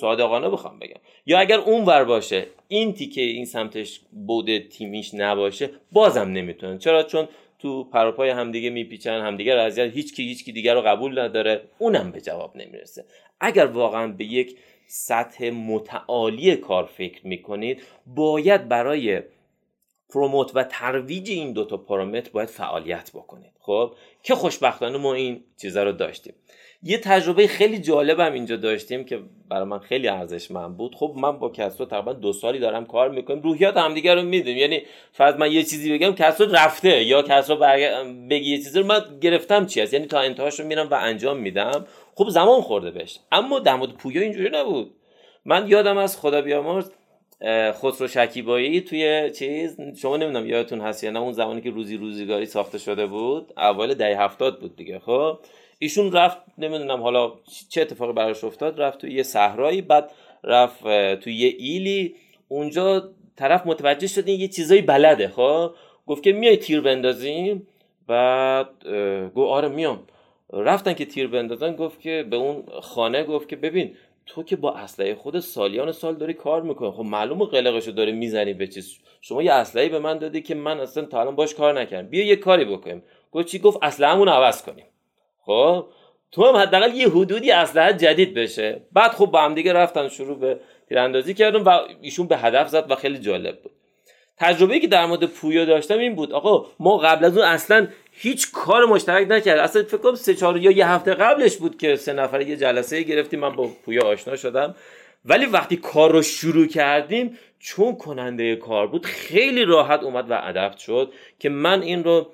صادقانه بخوام بگم. یا اگر اون ور باشه این تیکه این سمتش بود تیمیش نباشه بازم نمی‌تونن. چرا؟ چون تو پروپای همدیگه میپیچن همدیگه رو اذیت هیچ کی هیچ کی دیگر رو قبول نداره. اونم به جواب نمی‌رسه. اگر واقعا به یک سطح متعالی کار فکر می‌کنید باید برای پروموت و ترویج این دوتا پارامتر باید فعالیت بکنید خب؟ که خوشبختانه ما این چیزا رو داشتیم. یه تجربه خیلی جالبم اینجا داشتیم که برای من خیلی ارزشمند بود. خب من با کسرو تقریبا دو سالی دارم کار می‌کنم روحیات همدیگه رو می‌دونیم. یعنی فرض من یه چیزی بگم کسرو رفته. یا کسرو بگی یه چیزی رو من گرفتم چی هست؟ یعنی تا انتهاش رو میرم و انجام میدم. خب زمان خورده بهش. اما در پویا اینجوری نبود. من یادم از خدا بیامرز خسرو شکیبایی توی چیز شما نمی‌دونم یادتون هست یا نه اون زمانی که روزی روزیگاری ساخته شده بود اول دهه هفتاد بود دیگه خب؟ ایشون رفت نمی‌دونم حالا چه اتفاقی براش افتاد رفت توی یه صحرایی بعد رفت توی یه ایلی. اونجا طرف متوجه شد یه چیزایی بلده خب؟ گفت که میای تیر بندازیم. بعد گفت آره میام. رفتن که تیر بندازن گفت که به اون خانه گفت که ببین تو که با اسلحه خود سالیان سال داری کار می‌کنی. خب معلومه قلقشو داره می‌زنی به چیز. شما یه اسلحه به من دادی که من اصلا تا الان باش کار نکردم. بیا یه کاری بکنیم. گفت چی؟ گفت اسلحه‌مون عوض کنیم. خب تو هم حداقل یه حدودی اسلحه جدید بشه. بعد خب با هم دیگه رفتن شروع به تیراندازی کردن و ایشون به هدف زد و خیلی جالب بود. تجربه که در مورد پویا داشتم این بود. آقا ما قبل از اون اصلا هیچ کار مشترک نکرد. اصلا فکر کنم سه چهار یا یه هفته قبلش بود که سه نفره یه جلسه گرفتیم. من با پویا آشنا شدم. ولی وقتی کار رو شروع کردیم چون کننده کار بود خیلی راحت اومد و ادپت شد که من این رو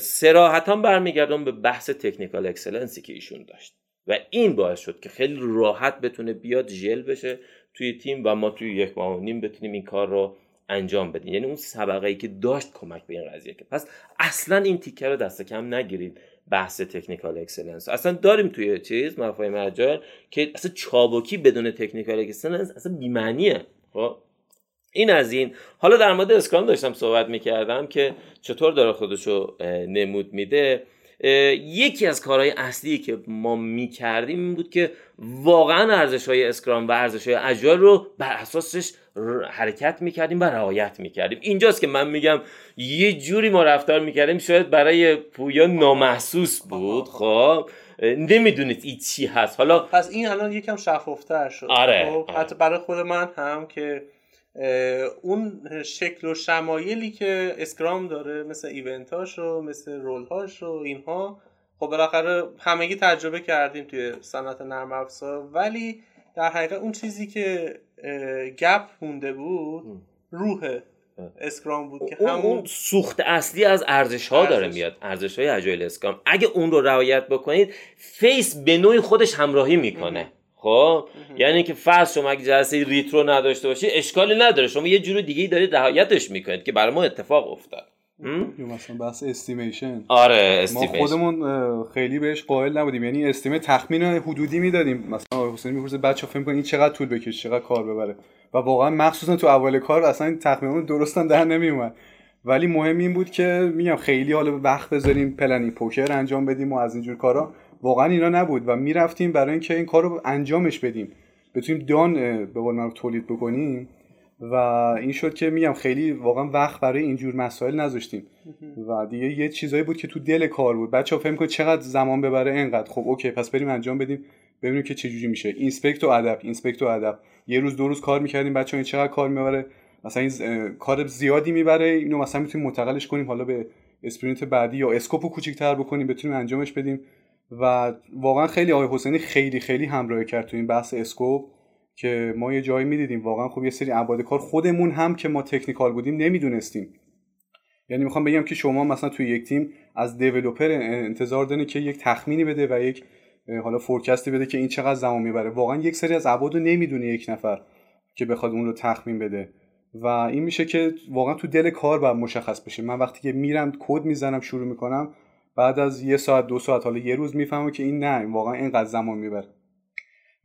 صراحتا برمیگردم به بحث technical excellence ی که ایشون داشت. و این باعث شد که خیلی راحت بتونه بیاد ژل بشه توی تیم و ما توی یک ماه و نیم بتونیم این کار رو انجام بدیم یعنی اون سابقه ای که داشت کمک به این قضیه که پس اصلا این تیکه رو دست کم نگیرید بحث technical excellence. اصلا داریم توی چیز مفاهیم agile که اصلا چابکی بدون technical excellence اصلا بی‌معنیه. خب؟ این از این. حالا در مورد اسکرام داشتم صحبت می‌کردم که چطور داره خودشو نمود میده. یکی از کارهای اصلی که ما می‌کردیم این بود که واقعا ارزش های اسکرام و ارزش های اجایل رو بر اساسش حرکت می‌کردیم و رعایت می‌کردیم. اینجاست که من میگم یه جوری ما رفتار می‌کردیم شاید برای پویا نامحسوس بود. خب نمی‌دونید این چی هست. حالا پس این الان یکم شفافتر شد. آره, خب حتی برای خود من هم که اون شکل و شمایلی که اسکرام داره مثل event اش رو مثل role هاش رو اینها خب بالاخره همگی تجربه کردیم توی صنعت نرم افزار. ولی در حقیقت اون چیزی که gap مونده بود روح اسکرام بود که همون سوخت اصلی از ارزش ها داره میاد. ارزش های agile اسکرام. اگه اون رو رعایت بکنید face به نوعی خودش همراهی می‌کنه. خب؟ یعنی که فرض شما اگه جلسه retro نداشته باشی اشکالی نداره. شما یه جور دیگه دارید رعایتش می‌کنید که برای ما اتفاق افتاد. یا مثلا بحث estimation آره estimation ما خودمون خیلی بهش قائل نبودیم. یعنی استیم تخمین حدودی می‌دادیم. مثلا حسین می‌پرسه بچه‌ها فکر کنید این چقدر طول بکشه؟ چقدر کار ببره؟ و واقعا مخصوصا تو اول کار اصلا این تخمینمون درست هم در نمیومد ولی مهم این بود که میگم خیلی حالا وقت بذاریم planning poker انجام بدیم و از اینجور کارا. واقعا اینا نبود و می‌رفتیم برای اینکه این کار رو انجامش بدیم. بتونیم done به قول تولید بکنیم و این شد که میگم خیلی واقعا وقت برای اینجور مسائل نذاشتیم. و دیگه یه چیزایی بود که تو دل کار بود. بچه ها فهم کن چقدر زمان ببره اینقدر. خب okay پس بریم انجام بدیم ببینیم که چجوری میشه. inspect و adapt inspect و adapt. یه روز دو روز کار می‌کردیم بچه این چقدر کار می‌بره. مثلا این کار زیادی می‌بره اینو مثلا می‌تونیم منتقلش کنیم. حالا به sprint بعدی یا scope و کوچیک‌تر بکنیم بتونیم انجامش بدیم. و واقعا خیلی آقای حسینی خیلی خیلی همراهی کرد تو این بحث scope که ما یه جایی می‌دیدیم. واقعا خب یه سری ابعاد کار خودمون هم که ما technical بودیم نمی‌دونستیم. یعنی می‌خوام بگم که شما مثلا توی یک تیم از developer انتظار دارین که یک تخمینی بده و یک حالا forecast ی بده که این چقدر زمان می‌بره. واقعا یک سری از ابعاد رو نمی‌دونه یک نفر که بخواد اون رو تخمین بده. و این میشه که واقعا تو دل کار باید مشخص بشه. من وقتی که میرم کد می‌زنم شروع می‌کنم بعد از یه ساعت دو ساعت حالا یه روز می‌فهمم که این نه واقعا اینقدر زمان می‌بره.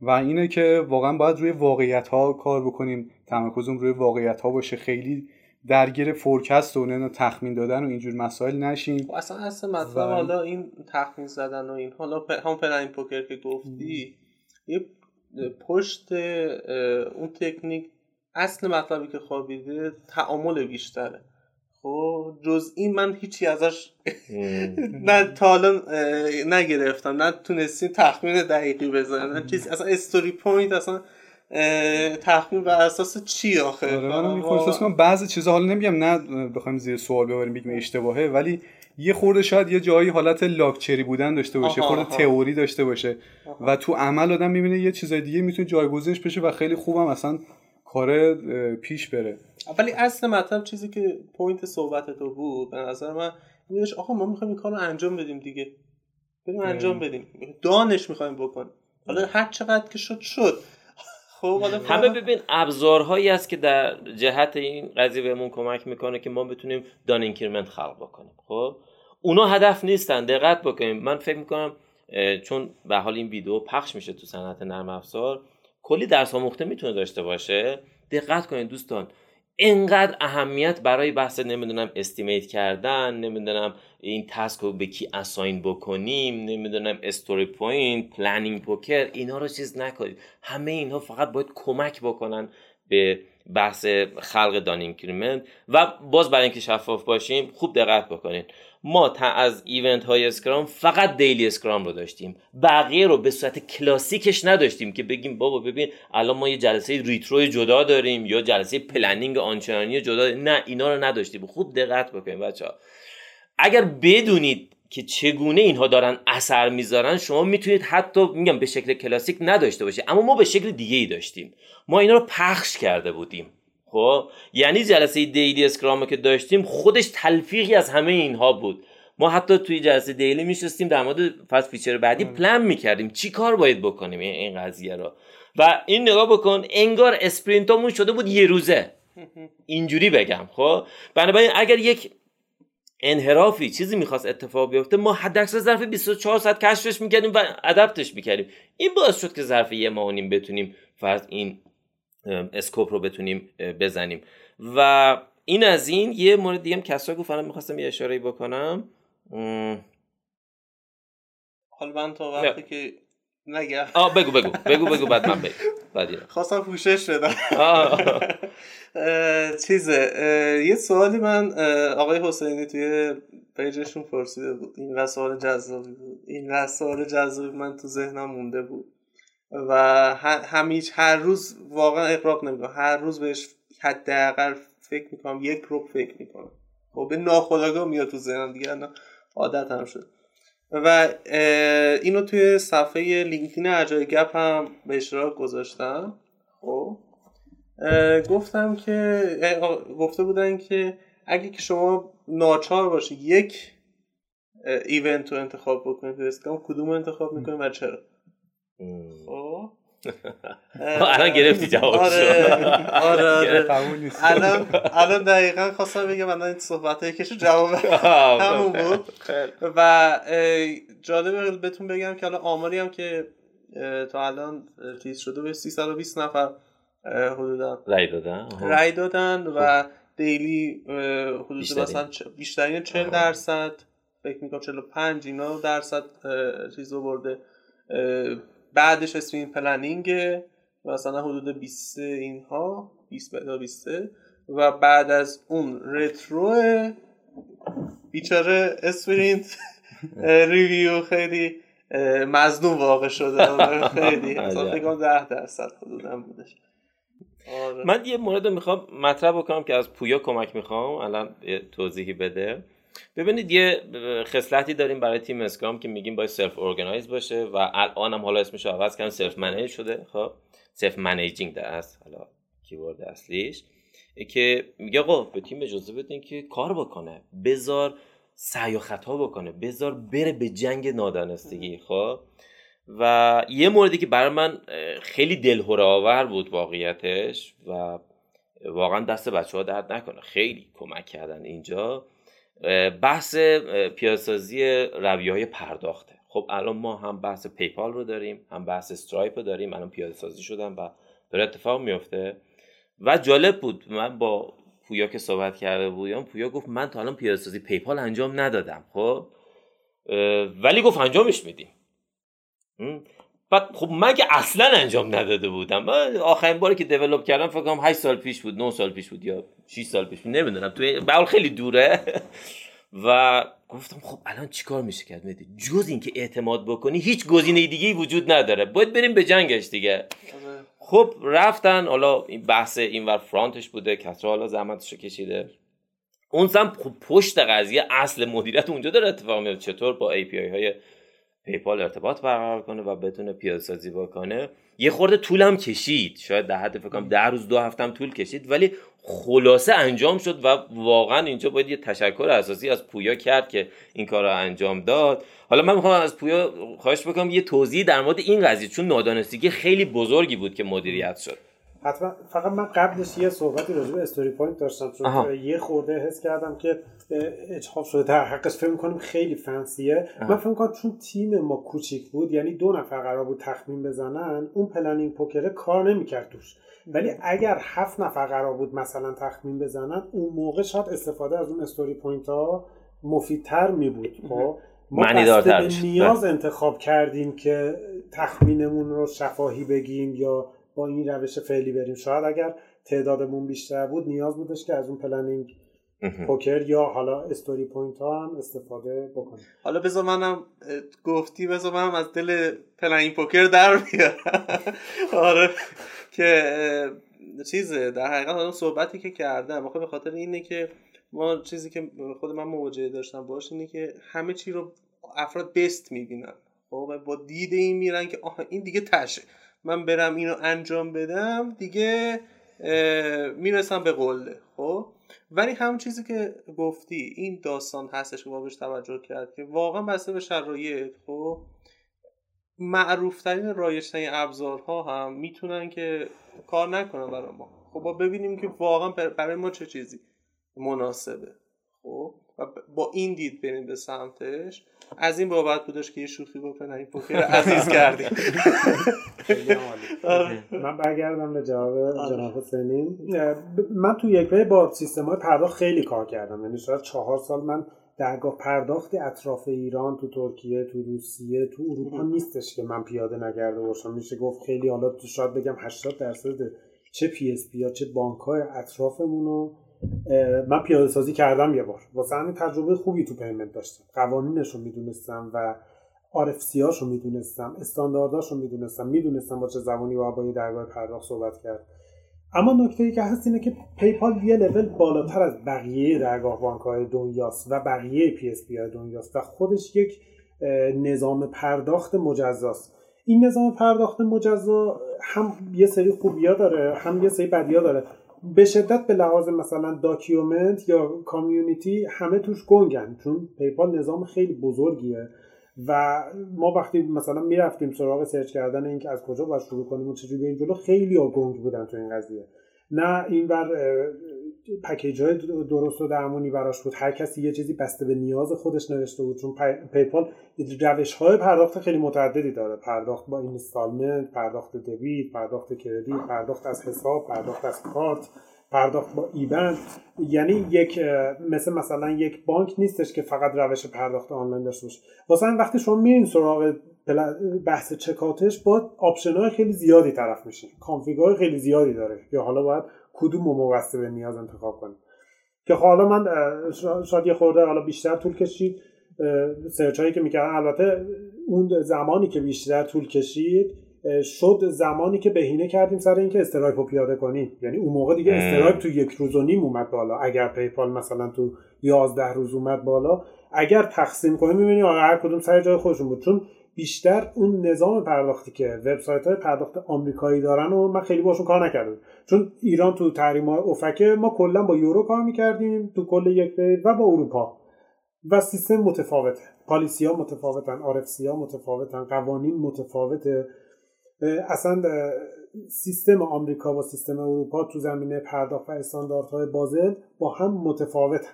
و اینه که واقعا باید روی واقعیت ها کار بکنیم تمرکزم روی واقعیت ها باشه خیلی درگیر forecast و نه تخمین دادن و اینجور مسائل نشین اصلا اصلا مطلب حالا این تخمین زدن و این حالا هم planning poker که گفتی یه پشت اون تکنیک اصل مطلبی که خوابیده تعامل بیشتره. خب جز این من هیچی ازش نه تا حالا نگرفتم نه تونستیم تخمین دقیقی بزنم چیز اصلا story point اصلا تخمین بر اساس چی آخه؟ آره من کنم بعضی چیزا حالا نمیگم نه بخوایم زیر سوال ببریم بگیم اشتباهه ولی یه خورده شاید یه جایی حالت لاکچری بودن داشته باشه خورده تئوری داشته باشه و تو عمل آدم می‌بینه یه چیزای دیگه می‌تونه جایگزینش بشه و خیلی خوبم اصلا کار پیش بره. ولی اصل مطلب چیزی که point صحبت تو بود به نظر من میگش آقا ما می‌خوایم این کار رو انجام بدیم دیگه. بریم انجام بدیم. done ش می‌خوایم بکنیم. حالا هر چقدر که شد شد. خب همه ببین ابزارهایی است که در جهت این قضیه بهمون کمک می‌کنه که ما بتونیم done increment خلق بکنیم. خب؟ اونا هدف نیستن دقت بکنیم. من فکر می‌کنم چون به حال این ویدیو پخش میشه تو صنعت نرم افزار کلی درس آموخته می‌تونه داشته باشه. دقت کنید دوستان. اینقدر اهمیت برای بحث نمی‌دونم estimate کردن نمی‌دونم این task رو به کی assign بکنیم نمی‌دونم story point planning poker اینا رو چیز نکنید. همه اینها فقط باید کمک بکنن به بحث خلق done increment و باز برای اینکه شفاف باشیم خوب دقت بکنید. ما تا از event های اسکرام فقط daily scrum رو داشتیم. بقیه رو به صورت کلاسیکش نداشتیم که بگیم بابا ببین الان ما یه جلسه retro جدا داریم یا جلسه planning آنچنانی جدا داریم. نه اینا رو نداشتیم. خوب دقت بکنید بچه ها اگر بدونید که چگونه اینها دارن اثر می‌ذارن شما می‌تونید حتی میگم به شکل کلاسیک نداشته باشید اما ما به شکل دیگه ای داشتیم. ما اینا رو پخش کرده بودیم. خب؟ یعنی جلسه daily scrum که داشتیم خودش تلفیقی از همه اینها بود. ما حتی توی جلسه daily میشستیم در مورد فاز feature بعدی پلن می‌کردیم. چی کار باید بکنیم این قضیه رو؟ و این نگاه بکن انگار sprint امون شده بود یه روزه. اینجوری بگم خب؟ بنابراین اگر یک انحرافی چیزی می‌خواست اتفاق بیفته ما حداکثر ظرف 24 ساعت کشفش می‌کردیم و adapt ش می‌کردیم. این باعث شد که ظرف یه ماه بتونیم فرض این اسکوپ رو بتونیم بزنیم. و این از این یه مورد دیگه هم کسا گفتم می‌خواستم یه اشاره بکنم. حالا من تا وقتی که نگه آه بگو بگو بگو بگو بعد من بگو بعد خواستم پوشش بدم. چیزه یه سوالی من آقای حسینی توی پیجشون پرسیده بود. این سوال جذابی بود. این سوال جذابی من تو ذهنم مونده بود. و همیش هر روز واقعا اقراق نمی‌کنم. هر روز بهش حداقل فکر می‌کنم یک رو فکر می‌کنم. خب به ناخداگاه میاد تو ذهنم دیگه عادت هم شد. و اینو توی صفحه لینکدین اجای گپ هم به اشتراک گذاشتم. خب. گفتم که گفته بودن که اگه که شما ناچار باشی یک ایونت رو انتخاب بکنید کدوم انتخاب می‌کنید و چرا؟ خب. الان گرفتی جواب آره آره, آره. الان الان دقیقا خواستم بگم الان این صحبت های کشو جواب همون بود. و جالب بهتون بگم که الان آماری هم که تا الان چیز شده به 320 نفر حدودا. رای دادن؟ رای دادن و daily حدود مثلا بیشترین 40 درصد فکر می‌کنم 45 اینا درصد چیز رو برده بعدش sprint planning مثلا حدود 20 اینها 20 تا 20 و بعد از اون retro بیچاره sprint review خیلی مظلوم واقع شده. خیلی. اصلا فکر 10 درصد حدودم بودش. آره. من یه مورد می‌خوام مطرح بکنم که از پویا کمک می‌خوام. الان توضیحی بده. ببینید یه خصلتی داریم برای تیم اسکرام که میگیم باید self organize باشه و الان هم حالا اسمش عوض کردن self manage شده خب؟ self managing در است حالا keyword اصلیش. که میگه آقا به تیم اجازه بدین که کار بکنه بذار سعی و خطا بکنه بذار بره به جنگ نادانستگی خب؟ و یه موردی که برای من خیلی دلهوره آور بود واقعیتش و واقعا دست بچه ها درد نکنه خیلی کمک کردن اینجا. بحث پیاده سازی رویه های پرداخته. خب الان ما هم بحث PayPal رو داریم هم بحث Stripe رو داریم الان پیاده سازی شدن و داره اتفاق میفته. و جالب بود من با پویا که صحبت کرده بودم پویا گفت من تا الان پیاده سازی PayPal انجام ندادم خب؟ ولی گفت انجامش میدیم. بعد خب من که اصلا انجام نداده بودم. آخرین باری که دیولپ کردم فکر کنم 8 سال پیش بود 9 سال پیش بود یا 6 سال پیش. نمی‌دونم. توی بول خیلی دوره. و گفتم خب الان چیکار میشه کرد؟ میدی جز اینکه اعتماد بکنی هیچ گزینه دیگه وجود نداره. باید بریم به جنگش دیگه. خب رفتن حالا این بحث اینور فرانتش بوده کسرا حالا زحمتشو کشیده. اون سم خب پشت قضیه اصل مدیریت اونجا داره اتفاق میفته چطور با API های پیپال ارتباط برقرار کنه و بتونه پیاده سازی بکنه. یه خورده طولم کشید. شاید در حد فکر کنم ده روز دو هفتم طول کشید. ولی خلاصه انجام شد و واقعا اینجا باید یه تشکر اساسی از پویا کرد که این کار رو انجام داد. حالا من می‌خوام از پویا خواهش بکنم یه توضیح در مورد این قضیه چون نادانستگی خیلی بزرگی بود که مدیریت شد. حتما فقط من قبلش یه صحبتی راجع به story point داشتم چون یه خورده حس کردم که اجحاف شده در حقش فکر می‌کنم خیلی fancy ه من فکر می‌کنم چون تیم ما کوچیک بود یعنی دو نفر قرار بود تخمین بزنن اون planning poker ه کار نمی‌کرد توش. ولی اگر هفت نفر قرار بود مثلا تخمین بزنن اون موقع شاید استفاده از اون story point ها مفیدتر می بود خب ما نیاز انتخاب کردیم که تخمینمون رو شفاهی بگیم یا با این روش فعلی بریم. شاید اگر تعدادمون بیشتر بود نیاز بودش که از اون planning poker یا حالا story point ها هم استفاده بکنیم. حالا بذار منم گفتی بذار منم از دل planning poker در بیارم. آره. که چیزه در حقیقت اون صحبتی که کردم آخه به خاطر اینه که ما چیزی که خود من مواجهه داشتم باش اینه که همه چی رو افراد بست می‌بینن. خب با دید این میرن که آها این دیگه تشه. من برم اینو انجام بدم دیگه می‌رسم به قله خب؟ ولی همون چیزی که گفتی این داستان هستش که بابش توجه کرد که واقعا بسته به شرایط خب؟ معروفترین رایجترین ابزارها هم می‌تونن که کار نکنن برای ما. خب ببینیم که واقعا برای ما چه چیزی مناسبه خب؟ و با این دید بریم به سمتش. از این بابت بودش که یه شوخی با پناهی پوکر عزیز کردیم آره. من برگردم به جواب آره. جناب حسینی. من تو یک با سیستم های پرداخت خیلی کار کردم. یعنی شاید چهار سال من درگاه پرداخت اطراف ایران تو ترکیه تو روسیه تو اروپا نیستش که من پیاده نگرده باشم. میشه گفت خیلی حالا شاید بگم 80 درصد چه PSP یا چه بانک های اطرافمون رو من پیاده سازی کردم یه بار. واسه همین تجربه خوبی تو payment داشتم. قوانینش رو می‌دونستم و RFC رو می‌دونستم استاندارداش رو می‌دونستم می‌دونستم با چه زبانی باید با درگاه پرداخت صحبت کرد. اما نکته ای که هست اینه که PayPal یه لول بالاتر از بقیه درگاه بانک های دنیاست و بقیه PSP های دنیاست و خودش یک نظام پرداخت مجزاست. این نظام پرداخت مجزا هم یه سری خوبیا داره هم یه سری بدیا داره. به شدت به لحاظ مثلا document یا community همه توش گنگن چون PayPal نظام خیلی بزرگیه و ما وقتی مثلا می‌رفتیم سراغ search کردن اینکه از کجا باید شروع کنیم و چجوری این جلو خیلی گنگ بودن تو این قضیه. نه اینور package های درست و درمونی براش بود. هر کسی یه چیزی بسته به نیاز خودش نوشته بود. چون PayPal روش های پرداخت خیلی متعددی داره. پرداخت با installment پرداخت debit پرداخت credit پرداخت از حساب پرداخت از کارت. پرداخت با IBAN. یعنی یک مثل مثلا یک بانک نیستش که فقط روش پرداخت آنلاین داشته باشه. واسه وقتی شما میرین سراغ بحث checkout ش با option های خیلی زیادی طرف میشین. config های خیلی زیادی داره. که حالا باید کدوم رو بسته به نیاز انتخاب کنیم که حالا من شاید یه خورده حالا بیشتر طول کشید. search هایی که می‌کردن البته اون زمانی که بیشتر طول کشید شد زمانی که بهینه کردیم سر اینکه Stripe رو پیاده کنیم. یعنی اون موقع دیگه Stripe تو یک روز و نیم اومد بالا. اگر PayPal مثلا تو یازده روز اومد بالا اگر تقسیم کنیم می‌بینیم هر کدوم سر جای خودشون بود. چون بیشتر اون نظام پرداختی که وبسایت های پرداخت آمریکایی دارن و من خیلی باشون کار نکردم. چون ایران تو تحریم های افکه ما کلا با یورو کار می‌کردیم تو کل یک و با اروپا. و سیستم متفاوته. پالیسی ها متفاوتن آرفسی ها متفاوتن قوانین متفاوته. اصلا سیستم آمریکا و سیستم اروپا تو زمینه پرداخت و استانداردهای بازل با هم متفاوتن.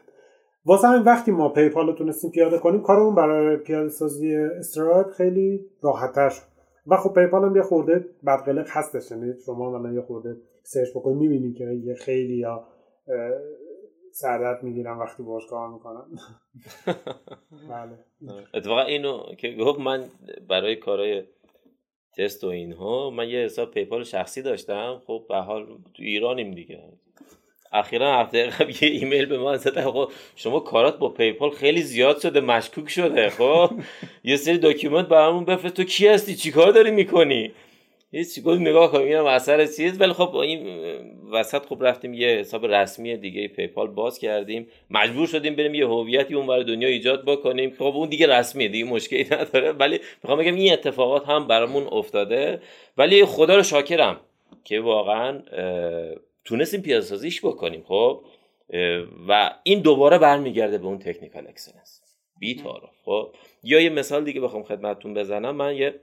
واسه همین وقتی ما پیپال رو تونستیم پیاده کنیم کارمون برای پیاده سازی استرایپ خیلی راحتتر شد. و خب PayPal هم یه خورده بدقلق هستش یعنی شما مثلا یه خورده search بکنید می‌بینید که یه خیلی یا سردرد می‌گیرم وقتی باش کار می‌کنم بله. اتفاقا اینو که گفت من برای کارهای تست و اینها. من یه حساب PayPal شخصی داشتم. خب به حال تو ایرانیم دیگه. اخیرا هفته قبل یه ایمیل به من زد خب شما کارات با PayPal خیلی زیاد شده مشکوک شده. خب یه سری document برامون بفرست. تو کی هستی؟ چیکار داری می‌کنی؟ هیچ گفت؟ نگاه کنیم اینم اثر چیز. ولی خب این وسط خب رفتیم یه حساب رسمی دیگه PayPal باز کردیم. مجبور شدیم بریم یه هویتی اون دنیا ایجاد بکنیم. خب اون دیگه رسمیه دیگه مشکلی نداره. ولی می‌خوام بگم این اتفاقات هم برامون افتاده. ولی خدا رو شاکرم که واقعا تونستیم پیاده سازیش بکنیم. خب و این دوباره برمیگرده به اون technical excellence بی خب یا یه مثال دیگه بخوام خدمتتون بزنم. من یه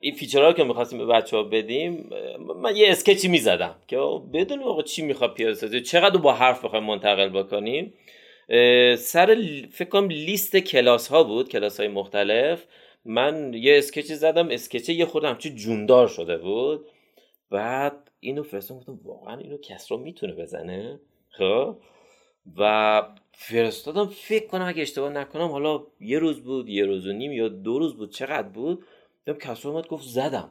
این feature ها که می‌خواستیم به بچه ها بدیم من یه sketch ی می‌زدم که بدون آقا چی می‌خواد پیاده سازی چقدر با حرف بخوایم منتقل بکنیم. سر فکر کنم لیست کلاس ها بود کلاس های مختلف. من یه sketch ی زدم sketch یه خود همچی جوندار شده بود. بعد اینو فرستم گفتم واقعا اینو کسرا می‌تونه بزنه؟ خب. و فرستادم فکر کنم اگه اشتباه نکنم حالا یه روز بود یه روز و نیم یا دو روز بود چقدر بود؟ دیدم کسرا اومد گفت زدم.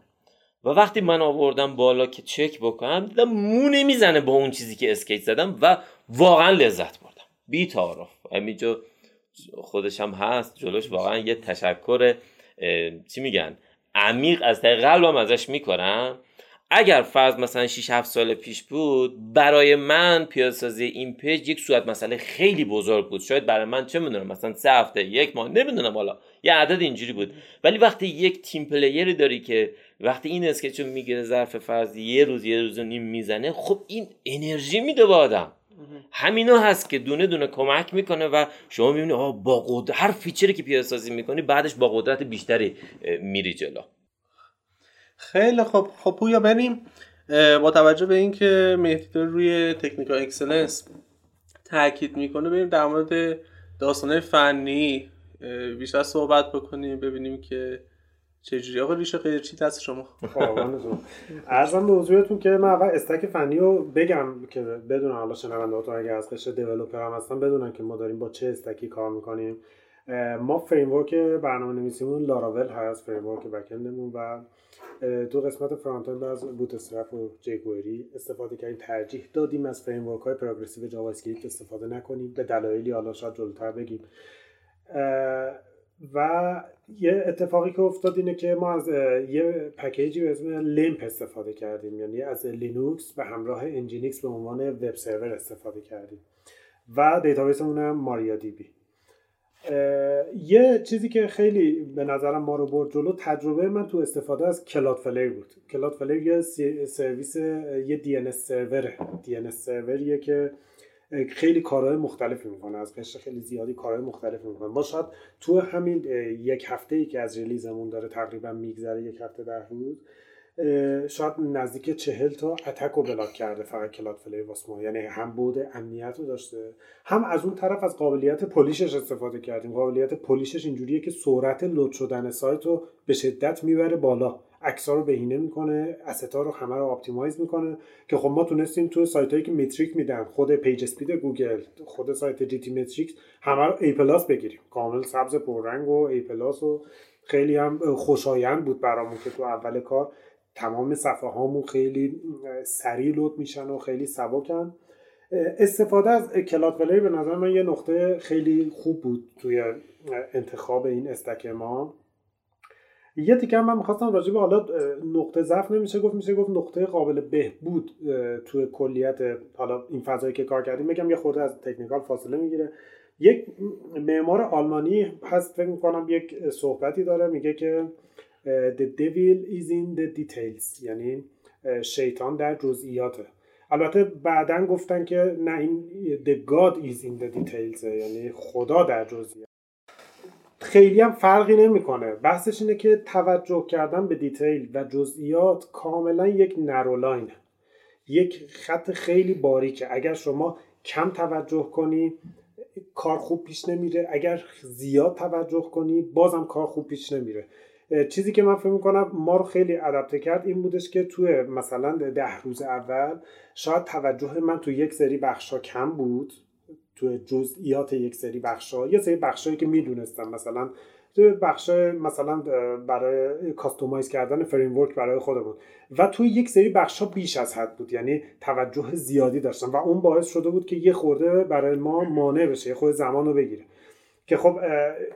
و وقتی من آوردم بالا که چک بکنم دیدم مو نمی‌زنه با اون چیزی که اسکیت زدم و واقعا لذت بردم. بی تعارف. همینجا خودش هم هست جلوش واقعا یه تشکر چی میگن؟ عمیق از قلبم ازش می‌کنم اگر فرض مثلا 6 7 سال پیش بود برای من پیاده‌سازی این page یک صورت مسئله خیلی بزرگ بود. شاید برای من چه می‌دونم مثلا سه هفته یک ماه نمی‌دونم حالا. یه عدد اینجوری بود. ولی وقتی یک تیم player ی داری که وقتی این sketch و می‌گیره ظرف فرض یه روز یه روز و نیم می‌زنه خب این انرژی میده به آدم. همینا هست که دونه دونه کمک می‌کنه و شما می‌بینی با قدرت هر feature ی که پیاده سازی می‌کنی بعدش با قدرت بیشتری میری جلو. خیلی خب خب پویا بریم. با توجه به اینکه مهدی روی technical excellence تاکید می‌کنه بریم در مورد داستانه فنی بیشتر صحبت بکنیم ببینیم که چجوری. آقا ریش و قیچی دست شما؟ عرضم به حضورتون که من اول stack فنی رو بگم که بدون حالا شنونده اگر از قشر developer هم هستن بدونن که ما داریم با چه stack ی کار می‌کنیم. ما framework برنامه نویسیمون لاراول هست framework backend مون و دو قسمت front end از Bootstrap و jQuery استفاده کردیم ترجیح دادیم از framework های progressive JavaScript استفاده نکنیم. به دلایلی حالا شاید جلوتر بگیم. و یه اتفاقی که افتاد اینه که ما از یه package ی به اسم LEMP استفاده کردیم. یعنی از لینوکس به همراه Nginx به عنوان web server استفاده کردیم. و database مون هم MariaDB یه چیزی که خیلی به نظرم ما رو برد جلو تجربه من تو استفاده از Cloudflare بود. Cloudflare یه سرویس یه DNS server ه. DNS server یه که خیلی کارهای مختلفی می‌کنه. از قشر خیلی زیادی کارهای مختلفی می‌کنه. ما شاید تو همین یک هفته ای که از release مون داره تقریبا میگذره یک هفته در روز شاید نزدیک چهل تا attack رو block کرده فقط Cloudflare واسه یعنی هم بود امنیت رو داشته هم از اون طرف از قابلیت Polish ش استفاده کردیم. قابلیت Polish ش اینجوریه که سرعت load شدن سایت رو به شدت می‌بره بالا. عکس‌ها رو بهینه می‌کنه asset ا رو همه رو optimize می‌کنه که خب ما تونستیم تو سایت هایی که metric میدن خود PageSpeed گوگل خود سایت GTmetrix همه رو A plus بگیریم. کامل سبز پررنگ و A plus و خیلی هم خوشایند بود برامون که تو اول کار تمام صفحه هامون خیلی سریع load میشن و خیلی سبکن. استفاده از Cloudflare به نظر من یه نقطه خیلی خوب بود توی انتخاب این stack ما. یه دیگه من می‌خواستم راجع به حالا نقطه ضعف نمیشه گفت میشه گفت نقطه قابل بهبود توی کلیت حالا این فضایی که کار کردیم. بگم یه خورده از technical فاصله می‌گیره. یک معمار آلمانی هست فکر می‌کنم یک صحبتی داره میگه که the devil is in the details. یعنی شیطان در جزئیاته. البته بعدا گفتن که نه این the God is in the details یعنی خدا در جزئیات. خیلی هم فرقی نمی‌کنه. بحثش اینه که توجه کردن به دیتیل و جزئیات کاملا یک نرولاینه یک خط خیلی باریکه. اگر شما کم توجه کنی کار خوب پیش نمیره. اگر زیاد توجه کنی بازم کار خوب پیش نمیره. چیزی که من فکر می‌کنم ما رو خیلی ادپته کرد این بودش که توی مثلا ده روز اول شاید توجه من تو یک سری بخشا کم بود. تو جزئیات یک سری بخشا یه سری بخشایی که می‌دونستم مثلا تو بخش مثلا برای کاستومایز کردن فریم برای خودمون. و توی یک سری بخش ها بیش از حد بود. یعنی توجه زیادی داشتم و اون باعث شده بود که یه خورده برای ما مانع بشه یه خورده زمان رو بگیره. که خب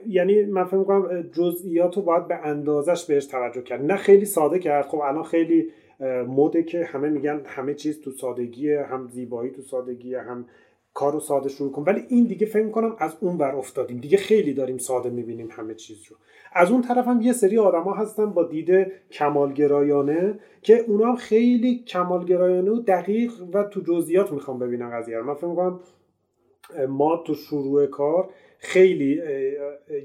یعنی من فکر می‌کنم جزئیات رو باید به اندازش بهش توجه کرد. نه خیلی ساده کرد. خب الان خیلی مده که همه میگن همه چیز تو سادگیه هم زیبایی تو سادگیه هم کار رو ساده شروع کن. ولی این دیگه فکر کنم از اون ور افتادیم. دیگه خیلی داریم ساده می‌بینیم همه چیز رو. از اون طرف هم یه سری آدما هستن با دید کمالگرایانه که اونا هم خیلی کمالگرایانه و دقیق و تو جزئیات می‌خوام ببینن قضیه رو. من فکر می‌کنم ما تو شروع کار خیلی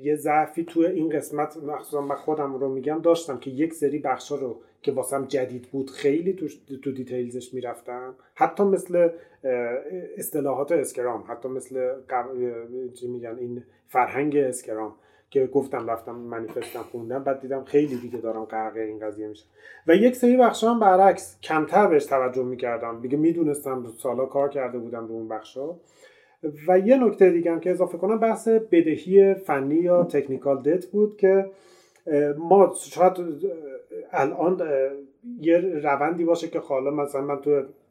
یه ضعفی تو این قسمت مخصوصا من خودم رو میگم داشتم که یک سری بخشا رو که واسم جدید بود خیلی تو, تو details ش می‌رفتم. حتی مثل اصطلاحات Scrum حتی مثل چی میگن این فرهنگ Scrum که گفتم رفتم منیفستم خوندم بعد دیدم خیلی دیگه دارم غرق این قضیه میشه و یک سری بخشا هم برعکس کمتر بهش توجه می‌کردم. دیگه می‌دونستم سالا کار کرده بودم رو اون بخشا و یه نکته دیگه هم که اضافه کنم بحث بدهی فنی یا تکنیکال دت بود که ما شاید الان یه روندی باشه که حالا مثلا من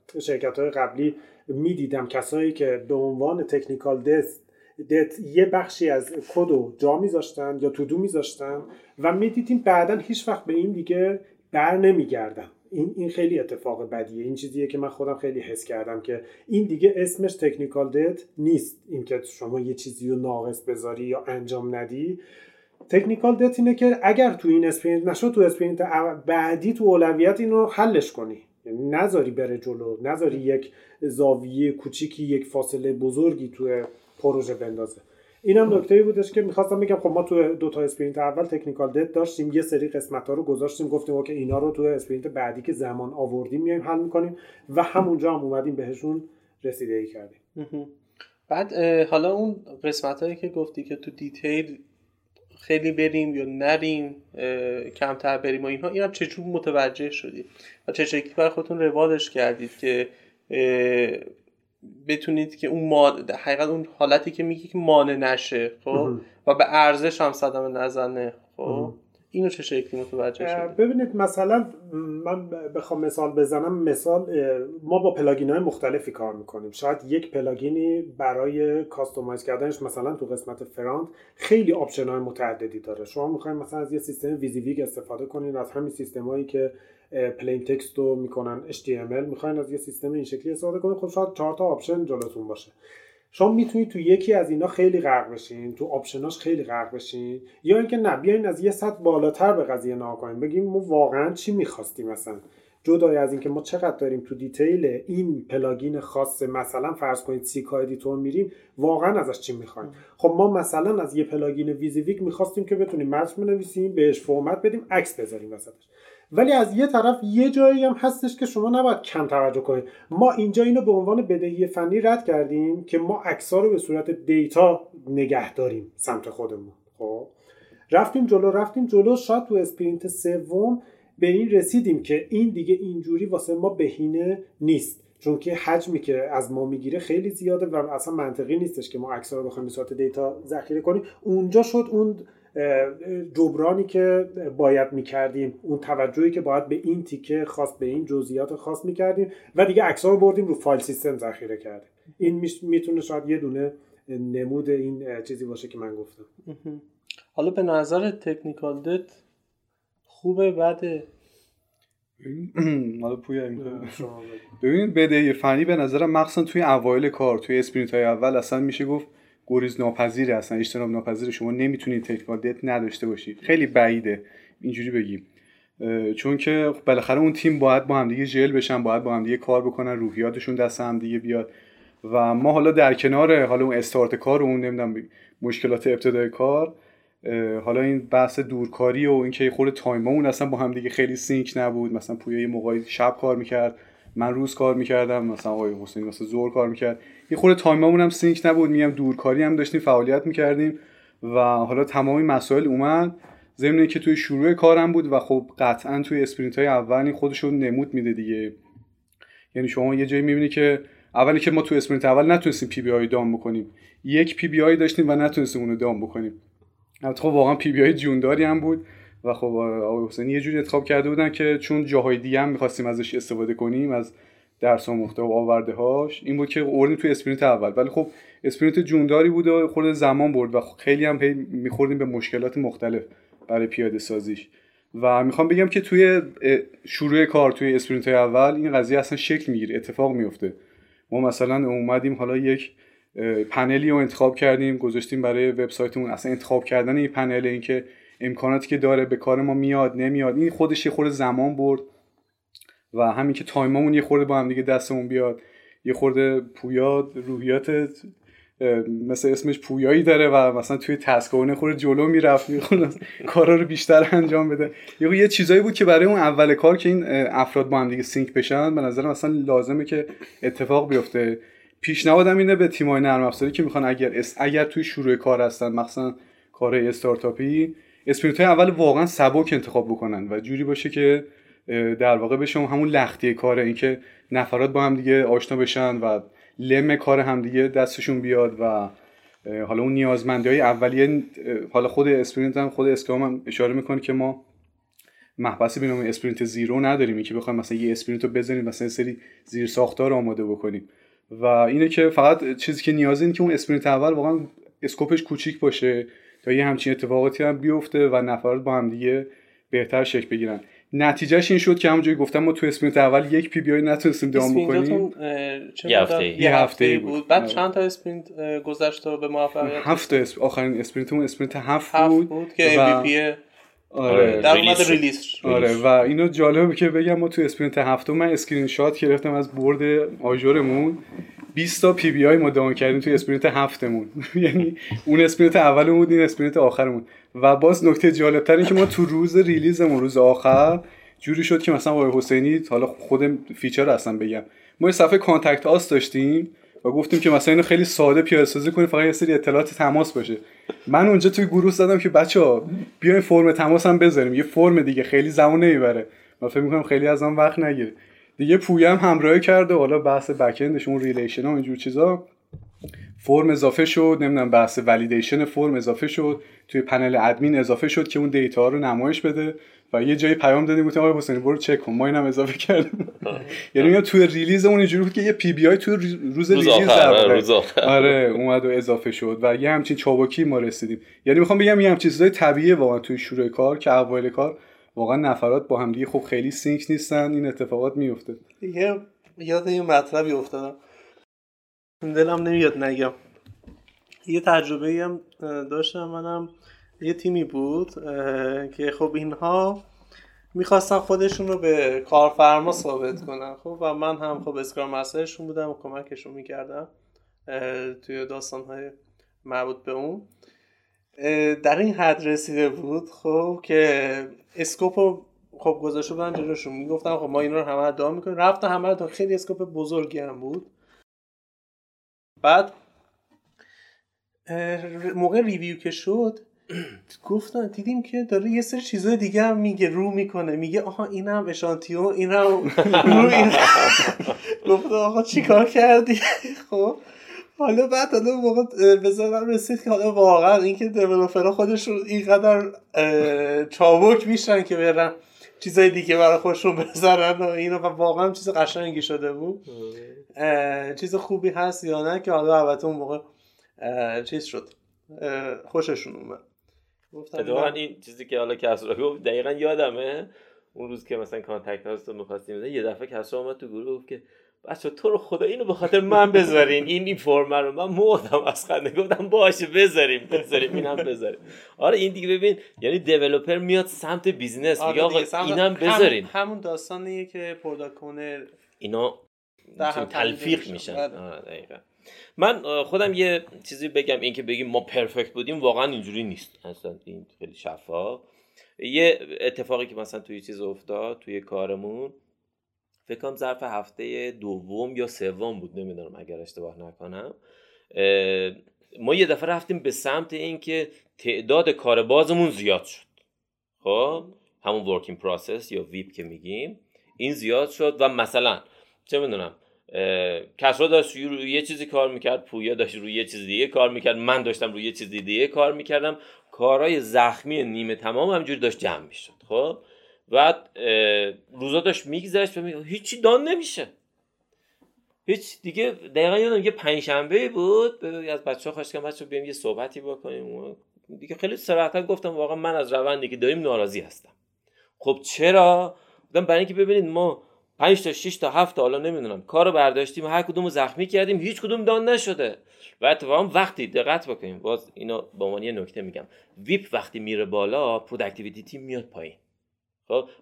تو شرکت های قبلی می‌دیدم کسایی که به عنوان تکنیکال دت دت یه بخشی از کد رو جا میذاشتن یا تو دو میذاشتن و می‌دیدیم بعدا هیچ وقت به این دیگه بر نمیگردن. این این خیلی اتفاق بدیه. این چیزیه که من خودم خیلی حس کردم که این دیگه اسمش technical debt نیست. اینکه شما یه چیزی رو ناقص بذاری یا انجام ندی. technical debt اینه که اگر تو این sprint نشد تو sprint بعدی تو اولویت اینو حلش کنی. یعنی نذاری بره جلو نذاری یک زاویه کوچیکی یک فاصله بزرگی تو پروژه بندازه. اینم نکته بودش که می‌خواستم بگم خب ما تو دو تا sprint اول technical debt داشتیم یه سری قسمت ها رو گذاشتیم گفتیم که اینا رو تو sprint بعدی که زمان آوردیم میایم حل می‌کنیم و همونجا هم اومدیم بهشون رسیده ای کردیم بعد حالا اون قسمت هایی که گفتی که تو دیتیل خیلی بریم یا نریم کمتر بریم و اینها این هم چجور متوجه شدید و چه شکلی برای خودتون روادش کردید که بتونید که اون ما حقیقت اون حالتی که میگی که مانع نشه خب؟ و به ارزش هم صدمه نزنه خب؟ اینو چه شکلی متوجه شد ببینید مثلا من بخوام مثال بزنم. مثال ما با plugin های مختلفی کار می‌کنیم. شاید یک plugin ی برای customize کردنش مثلا تو قسمت front خیلی option های متعددی داره. شما می‌خواین مثلا از یه سیستم WYSIWYG استفاده کنید از همین سیستم هایی که plain text رو می‌کنن HTML می‌خواین از یه سیستم این شکلی استفاده کنید. خب شاید چهار تا option جلوتون باشه. شما می‌تونید تو یکی از اینا خیلی غرق بشین. تو option اش خیلی غرق بشین. یا اینکه نه بیاین از یه سطح بالاتر به قضیه نگاه کنیم. بگیم ما واقعا چی می‌خواستیم مثلا؟ جدای از اینکه ما چقدر داریم تو detail این plugin خاص مثلا فرض کنید CKEditor میریم واقعا ازش چی می‌خوایم؟ خب ما مثلا از یه plugin WYSIWYG می‌خواستیم که بتونیم متن بنویسیم بهش فرمت بدیم عکس بذاریم وسطش. ولی از یه طرف یه جایی هم هستش که شما نباید کم توجه کنید. ما اینجا اینو به عنوان بدهی فنی رد کردیم که ما عکس‌ها رو به صورت data نگه داریم سمت خودمون. خب؟ رفتیم جلو رفتیم جلو. شاید تو sprint سوم به این رسیدیم که این دیگه اینجوری واسه ما بهینه نیست. چون که حجمی که از ما می‌گیره خیلی زیاده و اصلا منطقی نیستش که ما عکس‌ها رو بخوایم به صورت data ذخیره کنیم. اونجا شد اون جبرانی که باید می‌کردیم اون توجهی که باید به این تیکه خاص به این جزئیات خاص می‌کردیم و دیگه عکس رو بردیم رو file system ذخیره کردیم. این می‌تونه شاید یه دونه نمود این چیزی باشه که من گفتم. حالا به نظر technical debt خوبه بده. حالا پویا ببینید بدهی فنی به نظرم مخصوصا توی اوایل کار توی sprint های اول اصلا میشه گفت گریز ناپذیره اصلا اجتناب ناپذیره شما نمی‌تونید technical debt نداشته باشید خیلی بعیده. اینجوری بگیم چون که بالاخره اون تیم باید با هم دیگه gel بشن باید با هم دیگه کار بکنن روحیاتشون دست هم دیگه بیاد. و ما حالا در کنار حالا اون استارت کار و اون نمی‌دونم مشکلات ابتدای کار حالا این بحث دورکاری و اینکه خود time مون اصلا با هم دیگه خیلی sync نبود. مثلا پویا یه موقعی شب کار می‌کرد. من روز کار می‌کردم مثلا آقای حسین مثلا ظهر کار می‌کرد. یه خورده time مون هم sync نبود میگم دورکاری هم داشتیم فعالیت می‌کردیم و حالا تمامی مسائل اومد. ضمن که توی شروع کارم بود و خب قطعا توی sprint های اول خودشون نمود میده دیگه. یعنی شما یه جایی می‌بینی که اولی که ما تو sprint اول نتونستیم PBI done بکنیم. یک PBI داشتیم و نتونستیم اونو done بکنیم. البته خب واقعا PBI جونداری هم بود. و خب آقای حسینی یه جوری انتخاب کرده بودن که چون جاهای دیگه هم می‌خواستیم ازش استفاده کنیم از درس و محتوا آورده هاش این بود که اوردیم توی sprint اول. ولی خب sprint جونداری بود و خورده زمان برد و خیلی هم میخوردیم به مشکلات مختلف برای پیاده سازیش. و می‌خوام بگم که توی شروع کار توی sprint اول این قضیه اصلا شکل می‌گیره اتفاق میفته ما مثلا اومدیم حالا یک پنلی رو انتخاب کردیم گذاشتیم برای وبسایتمون. اصلا انتخاب کردن این پنل اینکه امکاناتی که داره به کار ما میاد نمیاد. این خودش یه خورده زمان برد و همین که time مون یه خورده با هم دیگه دستمون بیاد یه خورده پویا روحیات مثل اسمش پویایی داره و مثلا توی task یه خورده جلو می‌رفت می‌خونه کارا رو بیشتر انجام بده. یه چیزایی بود که برای اون اول کار که این افراد با هم دیگه sync بشن به نظر مثلا لازمه که اتفاق بیفته. پیشنهادم اینه به تیمای نرم افزاری که می‌خوان اگر اگر توی شروع کار هستن مثلا کار استارتاپی sprint اول واقعا سبک انتخاب بکنن و جوری باشه که در واقع بشه همون لختی کاره اینکه نفرات با هم دیگه آشنا بشن و لم کار همدیگه دستشون بیاد و حالا اون نیازمندی های اولیه حالا خود sprint هم خود Scrum هم اشاره می‌کنه که ما مبحثی به نام sprint zero نداریم. که بخوایم مثلا یه sprint رو بزنیم مثلا سری زیر ساختار آماده بکنیم. و اینه که فقط چیزی که نیازه که اون sprint اول واقعا scope ش کوچیک باشه. تا یه همچین اتفاقاتی هم بیفته و نفرات با هم دیگه بهتر شکل بگیرن. نتیجهش این شد که همونجوری گفتم ما تو sprint اول یک PBI نتونستیم done بکنیم. یه هفته یه هفته بود. بعد چند تا sprint گذشت تا به موفقیت؟ هفت اسپ... آخرین sprint مون sprint هفت, هفت بود, بود که MVP آره. در اومد release آره و اینو جالبه که بگم ما تو sprint هفتم من اسکرین شات گرفتم از board Azure مون. 20 تا PBI ما done کردیم توی sprint هفتمون. یعنی اون sprint اولمون بود این sprint آخرمون. و باز نکته جالب تر که ما تو روز release مون روز آخر جوری شد که مثلا آقای حسینی حالا خود feature هستن بگم. ما یه صفحه contact us داشتیم و گفتیم که مثلا اینو خیلی ساده پیاده سازی کنیم فقط یه سری اطلاعات تماس باشه. من اونجا توی گروه زدم که بچه ها بیاین فرم تماس هم بذاریم. یه فرم دیگه خیلی زمان نمی‌بره. من فکر می‌کنم خیلی از آن وقت نگیره. دیگه پویا هم همراهی کرده حالا بحث بکندش اون relation و اینجور چیزا. فرم اضافه شد نمی‌دونم بحث validation فرم اضافه شد. توی پنل ادمین اضافه شد که اون data رو نمایش بده. و یه جایی پیام دادیم گفتیم آقای حسینی برو چک کن. ما اینم اضافه کردیم. یعنی میگم توی release اون اینجوری بود که یه PBI توی روز, release آره اومد و اضافه شد. و یه همچین چابکی ما رسیدیم. یعنی می‌خوام بگم یه همچین چیزای طبیعیه واقعا توی شروع کار که اوایل کار واقعا نفرات با هم دیگه خب خیلی sync نیستن این اتفاقات میفته دیگه یاد یه مطلبی افتادم. دلم نمیاد نگم. یه تجربه هم داشتم منم یه تیمی بود که خب اینها می‌خواستن خودشون رو به کارفرما ثابت کنن. خب و من هم خب Scrum Master شون بودم و کمکشون می‌کردم توی داستان های مربوط به اون. در این حد رسیده بود خب که scope رو خب گذاشته بودن جلوشون. می‌گفتم خب ما این رو همه ادعا می‌کنیم. رفتن همه تا خیلی scope بزرگی هم بود. بعد موقع ریویو که شد گفتن دیدیم که داره یه سری چیزای دیگه هم میگه رو می‌کنه. میگه آها اینم اشانتیو اینم رو این گفت آقا چیکار کردی؟ خب. حالا بعد حالا موقع بزنم رسید که حالا واقعا اینکه دیولوپرها خودشون اینقدر چابک میشن که برن چیزای دیگه برای خودشون بذارن و اینو و واقعا چیز قشنگی شده بود. چیز خوبی هست یا نه که حالا البته اون موقع چیز شد. خوششون اومد. اتفاقا این چیزی که حالا کسرا گفت دقیقا یادمه. اون روز که مثلا contact us رو می‌خواستیم یه دفعه کسرا اومد تو گروه گفت که بچه تو رو خدا اینو به خاطر من بذارین این این فرم رو. من مردم از خنده گفتم باشه بذاریم بذاریم اینم بذاریم. آره این دیگه ببین یعنی developer میاد سمت business میگه آقا اینم بذارین همون داستانیه که پروداکت اینا تلفیق میشن. آره. دقیقا. من خودم یه چیزی بگم اینکه بگیم ما پرفکت بودیم واقعا اینجوری نیست. اصلا این خیلی شفاف. یه اتفاقی که مثلا توی چیز افتاد توی کارمون فکر کنم ظرف هفته دوم یا سوم بود نمی‌دونم اگر اشتباه نکنم. ما یه دفعه رفتیم به سمت اینکه تعداد کار بازمون زیاد شد. خب همون work in process یا WIP که میگیم این زیاد شد و مثلا چه می‌دونم کسرا داشت روی یه چیزی کار می‌کرد پویا داشت روی یه چیز دیگه کار می‌کرد من داشتم روی یه چیز دیگه کار می‌کردم. کارهای زخمی نیمه تمام همجوری داشت جمع می‌شد. خب؟ بعد روزا داشت میگذشت و می... هیچی done نمیشه. هیچ دیگه دقیقا یادم یه پنجشنبه بود. از بچه ها خواستم بچه بیایم یه صحبتی بکنیم. دیگه خیلی صراحتا گفتم واقعا من از روندی که داریم ناراضی هستم. خب چرا؟ برای اینکه ببینید ما 5 تا 6 تا 7 تا حالا نمی‌دونم کارو برداشتیم هر کدوم زخمی کردیم هیچ کدوم done نشده. و اتفاقا وقتی دقت بکنیم باز اینو به عنوان یه نکته میگم. WIP وقتی میره بالا productivity تیم میاد پایین.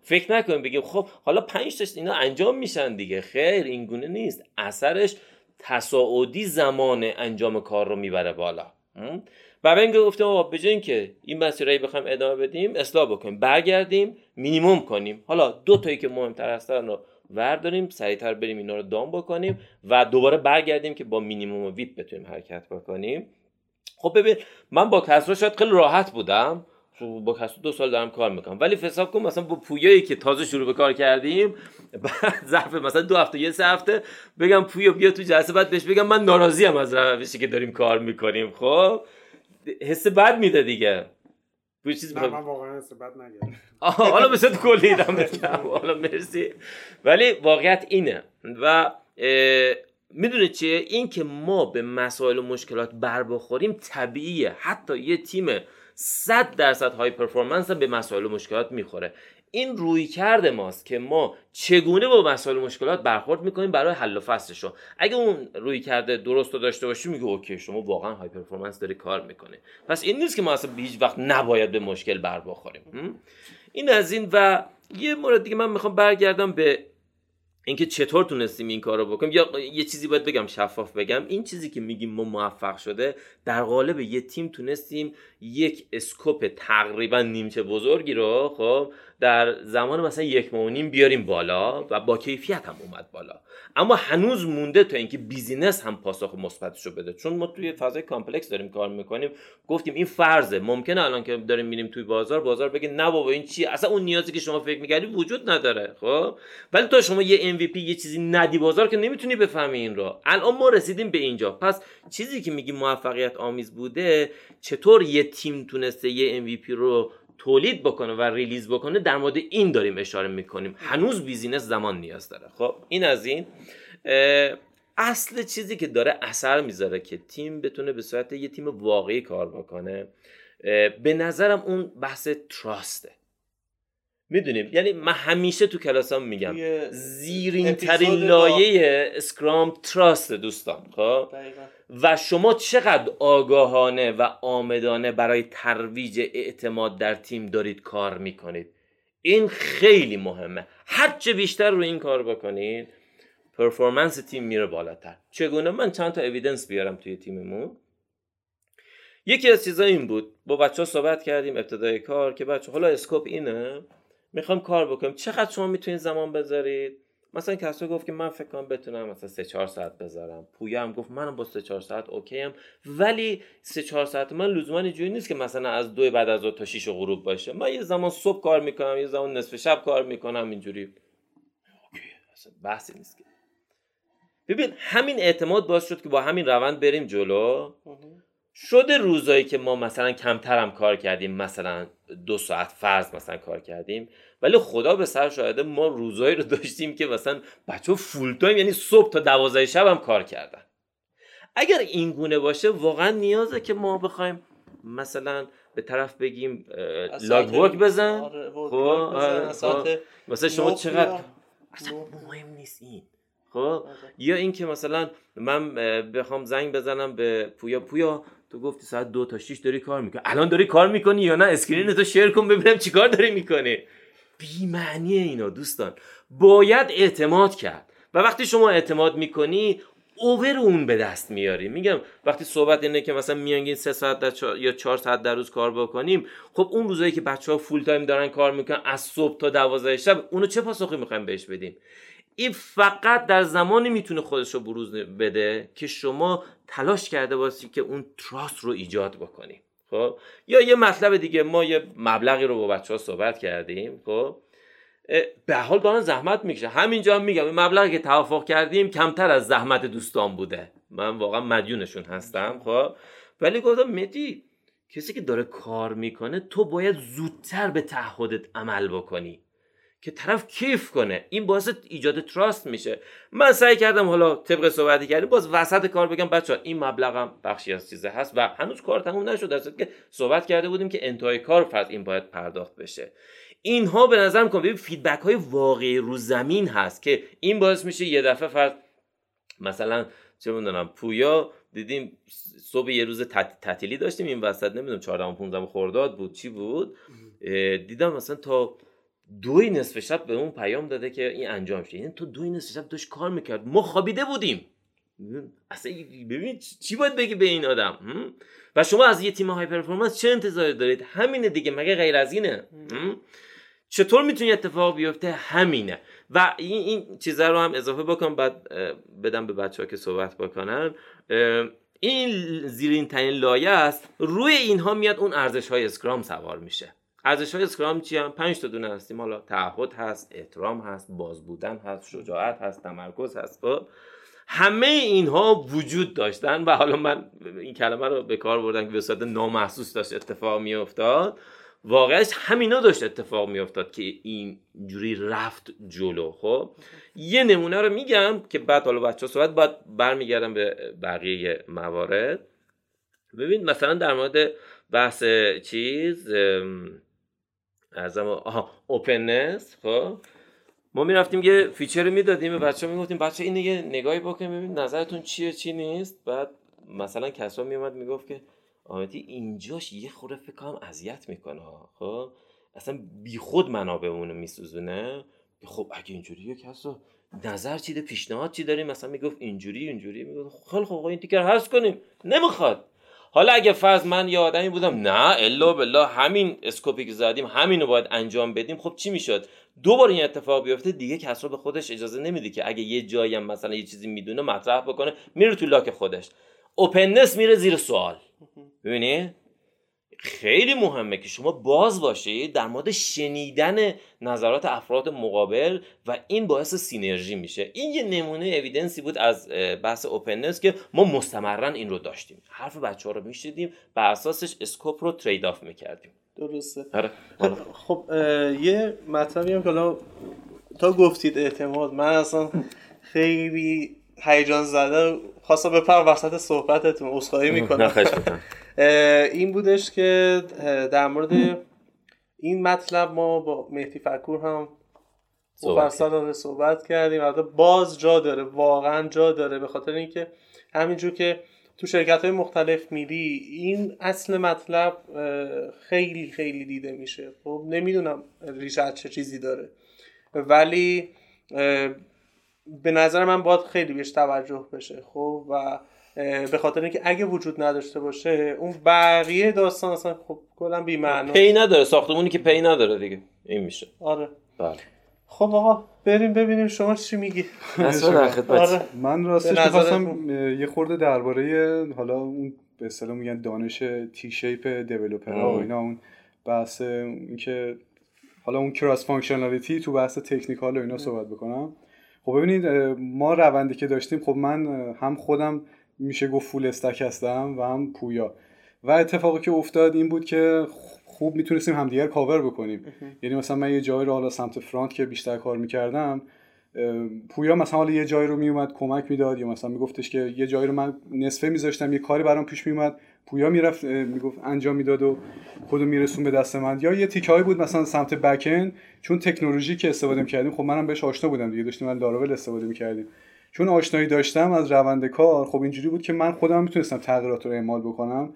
فکر نکنیم بگیم خب حالا 5 تا اینا انجام میشن دیگه. خیر این گونه نیست. اثرش تصاعدی زمان انجام کار رو می‌بره بالا. و به این گفتم به اینکه این مسیرایی بخوایم ادامه بدیم اصلاح بکنیم. برگردیم مینیمم کنیم. حالا دو تایی که مهمتر هستن رو ورداریم سریعتر بریم اینا رو دام بکنیم و دوباره برگردیم که با مینیمم ویپ بتونیم حرکت بکنیم. خب ببین من با کسرا شاید خیلی راحت بودم. با کسرا دو سال دارم کار می‌کنم. ولی حساب کن مثلا با پویایی که تازه شروع به کار کردیم بعد ظرف مثلا دو هفته یه سه هفته بگم پویا بیا تو جلسه بعد بهش بگم من ناراضی ام از روشی که داریم کار می‌کنیم. خب؟ حس بد میده دیگه. بوی چیز من واقعا حس بد نگرفتم. حالا صورت کلی حالا مرسی. ولی واقعیت اینه. و می‌دونه چیه؟ این که ما به مسائل و مشکلات بر بخوریم طبیعیه. حتی یه تیم 100 درصد های پرفورمنس به مسائل و مشکلات می‌خوره. این روی کرده ماست که ما چگونه با مسائل و مشکلات برخورد می‌کنیم برای حل و فصلشون اگه اون رویکرد درست رو داشته باشیم میگه okay شما واقعا high performance داری کار می‌کنه پس این نیست که ما اصلا هیچ وقت نباید به مشکل بر بخوریم. این از این و یه مورد دیگه من می‌خوام برگردم به اینکه چطور تونستیم این کار رو بکنیم. یا یه چیزی باید بگم شفاف بگم. این چیزی که میگیم ما موفق شده در قالب یه تیم تونستیم یک scope تقریبا نیمچه بزرگی رو خب در زمان مثلا یک ماه نیم بیاریم بالا و با کیفیت هم اومد بالا. اما هنوز مونده تا اینکه business هم پاسخ مثبتش بده. چون ما توی فضای complex داریم کار می‌کنیم. گفتیم این فرضه. ممکنه الان که داریم میریم توی بازار بازار بگه نه بابا این چی؟ اصلا اون نیازی که شما فکر می‌کردی وجود نداره. خب؟ ولی تا شما یه MVP یه چیزی ندی بازار که نمی‌تونی بفهمی این رو. الان ما رسیدیم به اینجا. پس چیزی که میگی موفقیت آمیز بوده چطور یه تیم تونسته یه MVP رو تولید بکنه و release بکنه در مورد این داریم اشاره می‌کنیم. هنوز business زمان نیاز داره. خب این از این. اصل چیزی که داره اثر می‌ذاره که تیم بتونه به صورت یه تیم واقعی کار بکنه به نظرم اون بحث تراسته. می‌دونیم؟ یعنی من همیشه تو کلاسام میگم زیرین ترین لایه اسکرام تراست دوستان. خب؟ و شما چقدر آگاهانه و آمدانه برای ترویج اعتماد در تیم دارید کار می‌کنید؟ این خیلی مهمه. هرچه بیشتر رو این کار بکنید performance تیم میره بالاتر. چگونه؟ من چند تا evidence بیارم توی تیممون. یکی از چیزا این بود. با بچه ها صحبت کردیم ابتدای کار که بچه حالا scope اینه. می‌خوام کار بکنیم. چقدر شما می‌تونید زمان بذارید؟ مثلا کسرا گفت که من فکر کنم بتونم مثلا 3 4 ساعت بذارم. پویا هم گفت منم با 3 4 ساعت okay ام. ولی 3 4 ساعت من لزوما اینجوری نیست که مثلا از دو بعد از دو تا 6 غروب باشه. من یه زمان صبح کار می‌کنم یه زمان نصف شب کار می‌کنم اینجوری. okay بحثی نیست که. ببین همین اعتماد باعث شد که با همین روند بریم جلو. شده روزایی که ما مثلا کمتر هم کار کردیم مثلا دو ساعت فرض مثلا کار کردیم. ولی خدا به سر شاهده ما روزایی رو داشتیم که مثلا بچه full time یعنی صبح تا دوازده شب هم کار کردن. اگر این گونه باشه واقعا نیازه که ما بخوایم مثلا به طرف بگیم log work بزن. آره، خب آره، خب. مثلا شما چقدر اصلا مهم نیست این. خب؟ آره. یا اینکه مثلا من بخوام زنگ بزنم به پویا پویا تو گفتی ساعت دو تا شیش داری کار می‌کنی. الان داری کار می‌کنی یا نه؟ screen تو share کن ببینم چیکار داری می‌کنی. بی معنی اینا دوستان. باید اعتماد کرد. و وقتی شما اعتماد می‌کنی over اون به دست میاری. میگم وقتی صحبت اینه که مثلا میانگین سه ساعت در یا چهار ساعت در روز کار بکنیم خب اون روزایی که بچه ها full time دارن کار می‌کنن از صبح تا دوازده شب اونو چه پاسخی می‌خوایم بهش بدیم؟ این فقط در زمانی می‌تونه خودش رو بروز بده که شما تلاش کرده باشی که اون trust رو ایجاد بکنی. خب؟ یا یه مطلب دیگه ما یه مبلغی رو با بچه ها صحبت کردیم خب؟ به هر حال دارن زحمت می‌کشه همینجا هم میگم این مبلغی که توافق کردیم کمتر از زحمت دوستان بوده. من واقعا مدیونشون هستم خب؟ ولی گفتم مدی کسی که داره کار می‌کنه تو باید زودتر به تعهدت عمل بکنی. که طرف کیف کنه. این باعث ایجاد trust میشه. من سعی کردم حالا طبق صحبتی کردیم باز وسط کار بگم بچه این مبلغم بخشی از چیزه هست و هنوز کار تموم نشد در که صحبت کرده بودیم که انتهای کار فرض این باید پرداخت بشه. اینها به نظر می‌کنم ببین feedback های واقعی رو زمین هست که این باعث میشه یه دفعه فرض مثلا چه می‌دونم پویا دیدیم صبح یه روز تعطیلی داشتیم این وسط نمی‌دونم 14 15 خرداد بود چی بود؟ دیدم مثلا تا دوی نصف شب به اون پیام داده که این انجام شده یعنی تو دوی نصف شب داشت کار می‌کرد. ما خوابیده بودیم. اصلا ببین چی باید بگی به این آدم؟ و شما از یه تیم های پرفورمنس چه انتظاری دارید؟ همینه دیگه مگه غیر از اینه؟ چطور می‌تونی اتفاق بیفته؟ همینه. و این, این چیزا رو هم اضافه بکنم بعد بدم به بچه ها که صحبت بکنن. این زیرین ترین لایه است. روی اینها میاد اون ارزش های اسکرام سوار میشه. ارزش های اسکرام چی هم پنج تا دونه هستیم. حالا تعهد هست احترام هست باز بودن هست شجاعت هست تمرکز هست. خب همه اینها وجود داشتن و حالا من این کلمه رو به کار بردم که به صورت نامحسوس داشت اتفاق می افتاد واقعش همینا داشت اتفاق می افتاد که اینجوری رفت جلو. خب یه نمونه رو میگم که بعد حالا بچه صحبت باید برمیگردم به بقیه موارد. ببین مثلا در مورد بحث چیز از آها openness خب. ما می‌رفتیم یه feature رو می‌دادیم به بچه می‌گفتیم بچه این یه نگاهی بکنیم ببین نظرتون چیه چی نیست. بعد مثلا کسا میومد می‌گفت که آمدی اینجاش یه خورده فکر کنم اذیت می‌کنه خب. اصلا بیخود منابعمون میسوزونه. خب اگه اینجوریه کسا نظر چیده پیشنهاد چی داریم مثلا می‌گفت اینجوری اینجوری. می‌گفت خیلی خب این تیکر هست کنیم. نمی‌خواد. حالا اگه فرض من یه آدمی بودم نه الا بالله همین اسکوپی که زدیم همینو باید انجام بدیم. خب چی می‌شد؟ دو بار این اتفاق بیفته دیگه کسرا به خودش اجازه نمیده که اگه یه جایی هم مثلا یه چیزی می‌دونه مطرح بکنه میره تو لاک خودش. openness میره زیر سوال. ببینی خیلی مهمه که شما باز باشید در مورد شنیدن نظرات افراد مقابل و این باعث synergy میشه. این یه نمونه evidence ی بود از بحث openness که ما مستمرا این رو داشتیم. حرف بچه ها رو می‌شنیدیم بر اساسش scope رو trade off می‌کردیم. درسته. آره. خب یه مطلبی هم که تا گفتید اعتماد من اصلا خیلی هیجان زده خواستم بپرم وسط صحبتتون اصخایی می‌کنم. این بودش که در مورد این مطلب ما با مهدی فکور هم مفصل صحبت کردیم. البته باز جا داره واقعا جا داره به خاطر اینکه همینجور که تو شرکت های مختلف میری این اصل مطلب خیلی خیلی دیده میشه. خب نمی‌دونم ریشه چه چیزی داره. ولی به نظر من باید خیلی بهش توجه بشه خب؟ و به خاطر اینکه اگه وجود نداشته باشه اون بقیه داستان اصلا خب کلا بی معنی پی نداره ساختمونی که پی نداره دیگه. این میشه. آره. بله. خب آقا بریم ببینیم شما چی میگی. آره. من راستش می‌خواستم یه خورده درباره حالا اون به اصطلاح میگن دانش تی شیپ دیولپرها و اینا اون بحث اینکه حالا اون cross functionality تو بحث technical و اینا صحبت بکنم. خب ببینید ما روندی که داشتیم خب من هم خودم میشه گفت full stack هستم و هم پویا. و اتفاقی که افتاد این بود که خوب می‌تونستیم همدیگر کاور بکنیم. یعنی مثلا من یه جایی رو حالا سمت front که بیشتر کار می‌کردم پویا مثلا حالا یه جایی رو میومد کمک می‌داد یا مثلا میگفتش که یه جایی رو من نصفه میذاشتم یه کاری برام پیش میومد پویا می‌رفت می‌گفت انجام می‌داد و خودو میرسون به دست من. یا یه تیکه بود مثلا سمت بکن چون تکنولوژی که استفاده می‌کردیم خب منم بهش آشنا بودم دیگه داشتیم من لاراول استفاده می‌کردیم. چون آشنایی داشتم از روند کار خب اینجوری بود که من خودم می‌تونستم تغییرات رو اعمال بکنم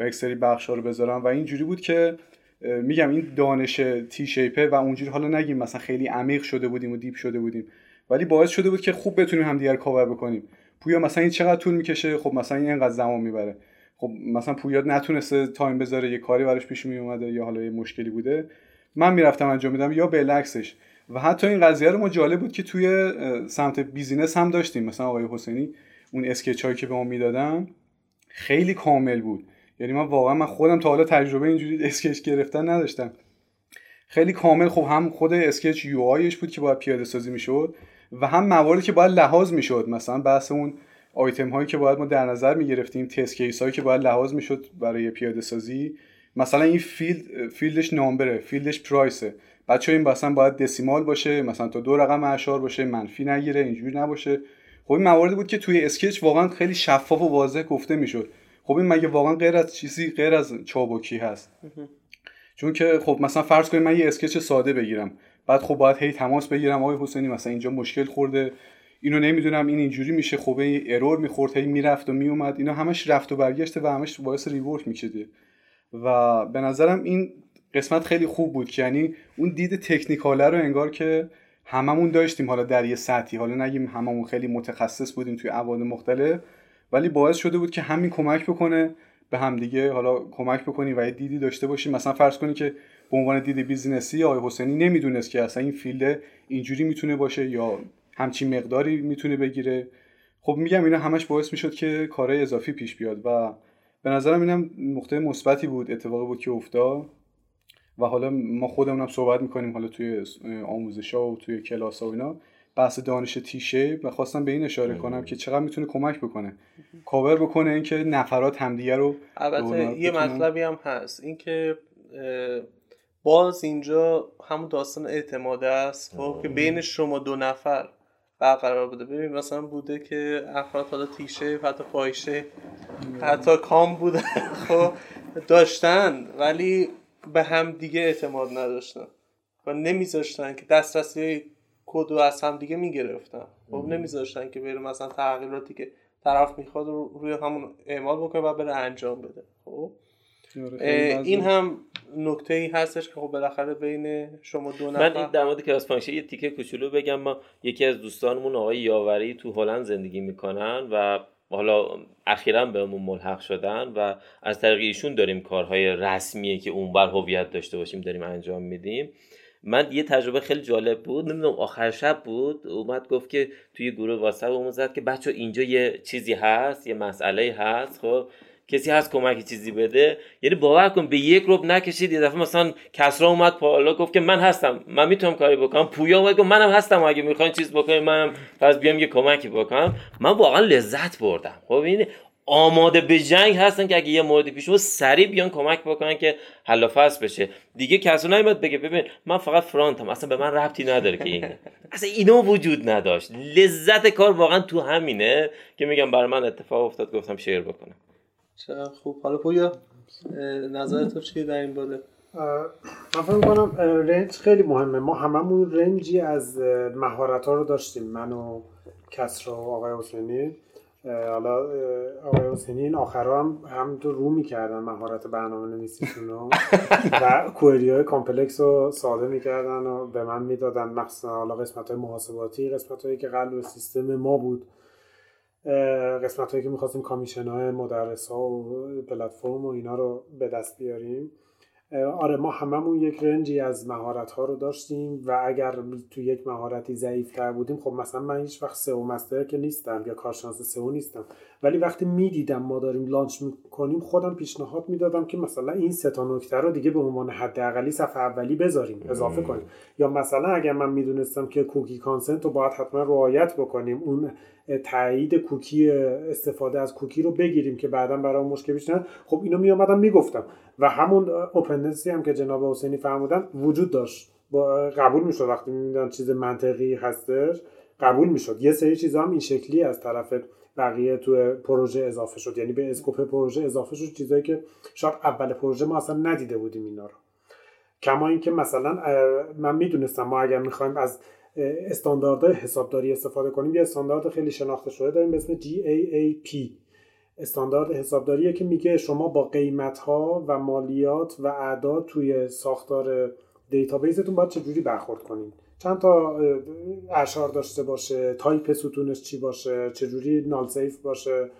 و یک سری بخش رو بذارم و اینجوری بود که میگم این دانش تی شیپه و اونجوری حالا نگیم مثلا خیلی عمیق شده بودیم و دیپ شده بودیم ولی باعث شده بود که خوب بتونیم همدیگر کاور بکنیم. پویا مثلا این چقدر طول می‌کشه؟ خب مثلا این انقدر زمان می‌بره. خب مثلا پویا نتونسته time بذاره یه کاری براش پیش میاد یا حالا یه مشکلی بوده. من می‌رفتم انجام میدم یا بالعکسش و حتی این قضیه رو ما جالب بود که توی سمت business هم داشتیم. مثلا آقای حسینی اون sketch هایی که به ما می‌دادن خیلی کامل بود. یعنی من واقعا من خودم تا حالا تجربه اینجوری sketch گرفتن نداشتم. خیلی کامل. خب هم خود sketch UI بود که باید پیاده سازی می‌شد و هم مواردی که باید لحاظ می‌شد. مثلا بحث اون آیتم هایی که باید ما در نظر می‌گرفتیم test case هایی که باید لحاظ می‌شد برای پیاده سازی مثلا این فیلد فیلدش نامبره فیلدش پرایسه. بچه این مثلا باید decimal باشه مثلا تا دو رقم اعشار باشه منفی نگیره اینجوری نباشه. خب این مواردی بود که توی sketch واقعا خیلی شفاف و واضح گفته می‌شد. خب این مگه واقعا غیر از چیزی غیر از چابکی هست؟ چون که خب مثلا فرض کنید من یه sketch ساده بگیرم. بعد خب باید هی تماس بگیرم. آقای حسینی مثلا اینجا مشکل خورده. اینو نمی‌دونم این اینجوری میشه خب این ارور می‌خورد هی می‌رفت و میومد اینا همش رفت و برگشته و همش باعث ریورک می‌شده. و به نظرم این قسمت خیلی خوب بود که یعنی اون دید تکنیکاله رو انگار که هممون داشتیم حالا در یه سطحی. حالا نگیم هممون خیلی متخصص بودیم توی ابعاد مختلف ولی باعث شده بود که همین کمک بکنه به همدیگه حالا کمک بکنی و یه دیدی داشته باشیم. مثلا فرض کنی که به عنوان دید business ی آقای حسینی نمی‌دونست که اصلا این field اینجوری می‌تونه باشه یا همچین مقداری می‌تونه بگیره. خب میگم اینا همش باعث می‌شد که کارهای اضافی پیش بیاد و به نظرم اینم نقطه مثبتی بود اتفاقی بود که افتاد. و حالا ما خودمونم صحبت می‌کنیم حالا توی آموزش ها و توی کلاس ها و اینا. بحث دانش T-shape ه و خواستم به این اشاره کنم که چقدر می‌تونه کمک بکنه. کاور بکنه اینکه نفرات همدیگه رو البته یه مطلبی هم هست. اینکه باز اینجا همون داستان اعتماد است خب که بین شما دو نفر برقرار بوده. ببین مثلا بوده که افراد حالا تیشه حتی فایشه حتی کام بوده. خب داشتن ولی به هم دیگه اعتماد نداشتن. و نمیذاشتن که دسترسی کد رو از هم دیگه می‌گرفتن. خب نمیذاشتن که بره مثلا تغییراتی که طرف می‌خواد رو روی همون اعمال بکنه و بره انجام بده. خب؟ آره، این هم نکته ای هستش که خب بالاخره بین شما دو نفر من این در مورد کلاس پانکشه یه تیکه کوچولو بگم. ما یکی از دوستانمون آقای یاوری تو هلند زندگی می‌کنن و حالا اخیرا بهمون ملحق شدن و از طریق ایشون داریم کارهای رسمیه که اونور هویت داشته باشیم داریم انجام میدیم. من یه تجربه خیلی جالب بود نمی‌دونم آخر شب بود اومد گفت که توی گروه واتساپ اومد زد که بچه اینجا یه چیزی هست یه مسئله هست خب. کسی هست کمک چیزی بده؟ یعنی باور کن به یک روب نکشید یه دفعه مثلا کسرا اومد پالا گفت که من هستم من می‌تونم کاری بکنم. پویا اومد گفت منم هستم اگه می‌خواین چیز بکنیم منم پس بیام یه کمکی بکنم. من واقعا لذت بردم. خب این آماده به جنگ هستن که اگه یه موردی پیش بود سریع بیان کمک بکنن که حل و فصل بشه. دیگه کسی نمیاد بگه ببین من فقط فرانتم اصلا به من ربطی نداره که این. اصلا اینا وجود نداشت. لذت کار واقعا تو همینه که میگم برای من اتفاق افتاد گفتم share بکنم. چرا خوب. حالا پویا نظر تو چیه در این باره؟ من فکر کنم range خیلی مهمه. ما هممون range ی از مهارت ها رو داشتیم. من و کسرا و آقای حسینی. حالا آقای حسینی این آخرها هم هم تو رو می‌کردن مهارت برنامه نویسیشون رو. و query های complex رو ساده می‌کردن و به من می‌دادن. مخصوصا حالا قسمت های محاسباتی قسمت هایی که قلب سیستم ما بود. قسمت هایی که می‌خواستیم کامیشن های مدرس ها و پلتفرم و اینا رو به دست بیاریم. آره ما هممون یک رنجی از مهارت ها رو داشتیم و اگر تو یک مهارتی ضعیف تر بودیم خب مثلا من هیچ وقت سئو مستر که نیستم یا کارشناس سئو نیستم. ولی وقتی می‌دیدم ما داریم لانچ می‌کنیم خودم پیشنهاد می‌دادم که مثلا این سه تا نکته رو دیگه به عنوان حداقلی صفحه اولی بذاریم اضافه کنیم. یا مثلا اگر من می‌دونستم که کوکی کانسنت رو باید حتما رعایت بکنیم اون تایید کوکی استفاده از کوکی رو بگیریم که بعدا برای مشکل پیش خب اینو می اومدم می‌گفتم. و همون اوپندنسی هم که جناب حسینی فرمودن وجود داشت. با قبول می‌شد وقتی می‌دونن چیز منطقی هستش قبول می‌شد. یه سری چیزا هم این شکلی از طرف بقیه تو پروژه اضافه شد. یعنی به اسکوپ پروژه اضافه شد. چیزایی که شاید اول پروژه ما اصلا ندیده بودیم اینا رو. کما اینکه مثلا من می‌دونستم ما اگر می‌خوایم از استانداردهای حسابداری استفاده کنیم یه استاندارد خیلی شناخته شده داریم به اسم GAAP استاندارد حسابداریه که میگه شما با قیمت ها و مالیات و اعداد توی ساختار database تون باید چجوری برخورد کنید چند تا اعشار داشته باشه تایپ ستونش چی باشه چجوری null safe باشه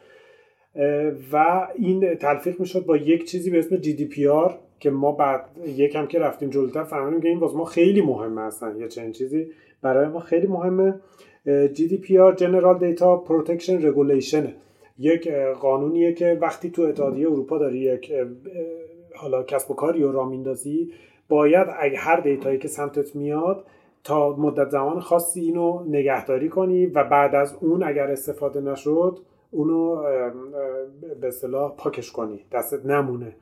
و این تلفیق می‌شد با یک چیزی به اسم GDPR که ما بعد یکم که رفتیم جلوتر فهمیدیم که این واسه ما خیلی مهمه هستن یه چنین چیزی برای ما خیلی مهمه. GDPR General Data Protection Regulation یک قانونیه که وقتی تو اتحادیه اروپا داری یک حالا کسب و کاری رو را میندازی باید اگه هر دیتایی که سمتت میاد تا مدت زمان خاصی اینو نگهداری کنی و بعد از اون اگر استفاده نشد اونو به اصطلاح پاکش کنی دستت نمونه.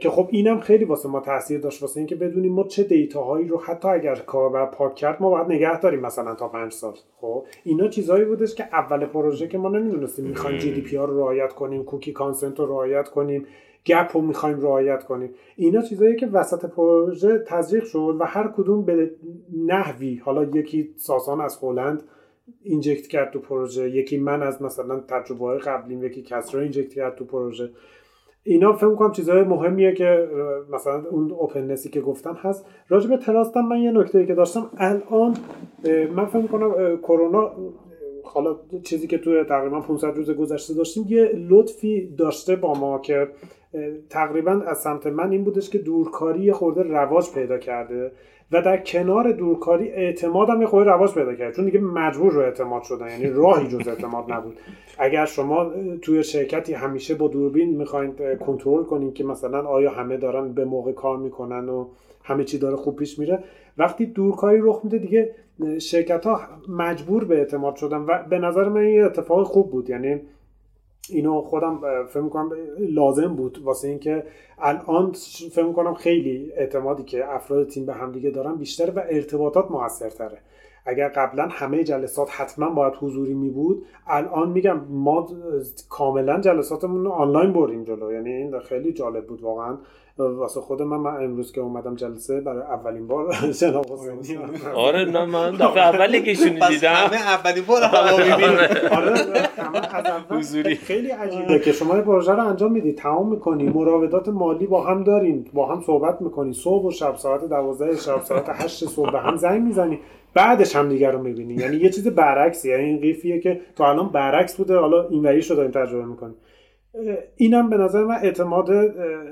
که خب اینم خیلی واسه ما تاثیر داشت واسه اینکه بدونیم ما چه data هایی رو حتی اگر کاربر پاک کرد ما باید نگه داریم مثلا تا پنج سال. خب اینا چیزهایی بودش که اول پروژه که ما نمی‌دونستیم می‌خوایم GDPR رو رعایت کنیم cookie consent رو رعایت کنیم GAAP رو می‌خوایم رعایت کنیم. اینا چیزایی که وسط پروژه تزریق شد و هر کدوم به نحوی حالا یکی ساسان از هلند اینجکت کرد تو پروژه یکی من از مثلا تجربه های قبلیم یکی کسرا اینجکت کرد تو پروژه. اینا فکر کنم چیزهای مهمیه که مثلا اون اوپننسی که گفتم هست. راجع به تراستم من یه نکته که داشتم. الان من فکر کنم کرونا حالا چیزی که توی تقریبا 500 روز گذشته داشتیم یه لطفی داشته با ما که تقریبا از سمت من این بودش که دورکاری خورده رواج پیدا کرده. و در کنار دورکاری اعتماد هم یه خورده رواج پیدا کرد. چون دیگه مجبور رو اعتماد شدن. یعنی راهی جز اعتماد نبود. اگر شما توی شرکتی همیشه با دوربین می‌خواین کنترل کنین که مثلا آیا همه دارن به موقع کار می‌کنن و همه چی داره خوب پیش میره وقتی دورکاری رخ میده دیگه شرکت ها مجبور به اعتماد شدن و به نظر من یه اتفاق خوب بود. یعنی اینو خودم فکر می‌کنم لازم بود واسه اینکه الان فکر می‌کنم خیلی اعتمادی که افراد تیم به همدیگه دارن بیشتره و ارتباطات موثرتره. اگر قبلا همه جلسات حتما باید حضوری می بود الان میگم ما کاملا جلساتمون آنلاین بردیم جلو. یعنی این خیلی جالب بود واقعا. واسه خود من من امروز که اومدم جلسه برای اولین بار جناب آره نه من دفعه اولی که شون دیدم همه اولین بار هوا می‌بینه آره حضوری. خیلی عجیبه. که شما پروژه رو انجام می‌دید تمام می‌کنی مراودات مالی با هم دارین با هم صحبت می‌کنی صبح و شب ساعت 12 شب ساعت 8 صبح به هم زنگ می‌زنی بعدش هم دیگر رو می‌بینی. یعنی یه چیز برعکسی یعنی این قیفیه که تا الان برعکس بوده حالا اینوری رو داریم تجربه می‌کنیم. اینم به نظر من اعتماد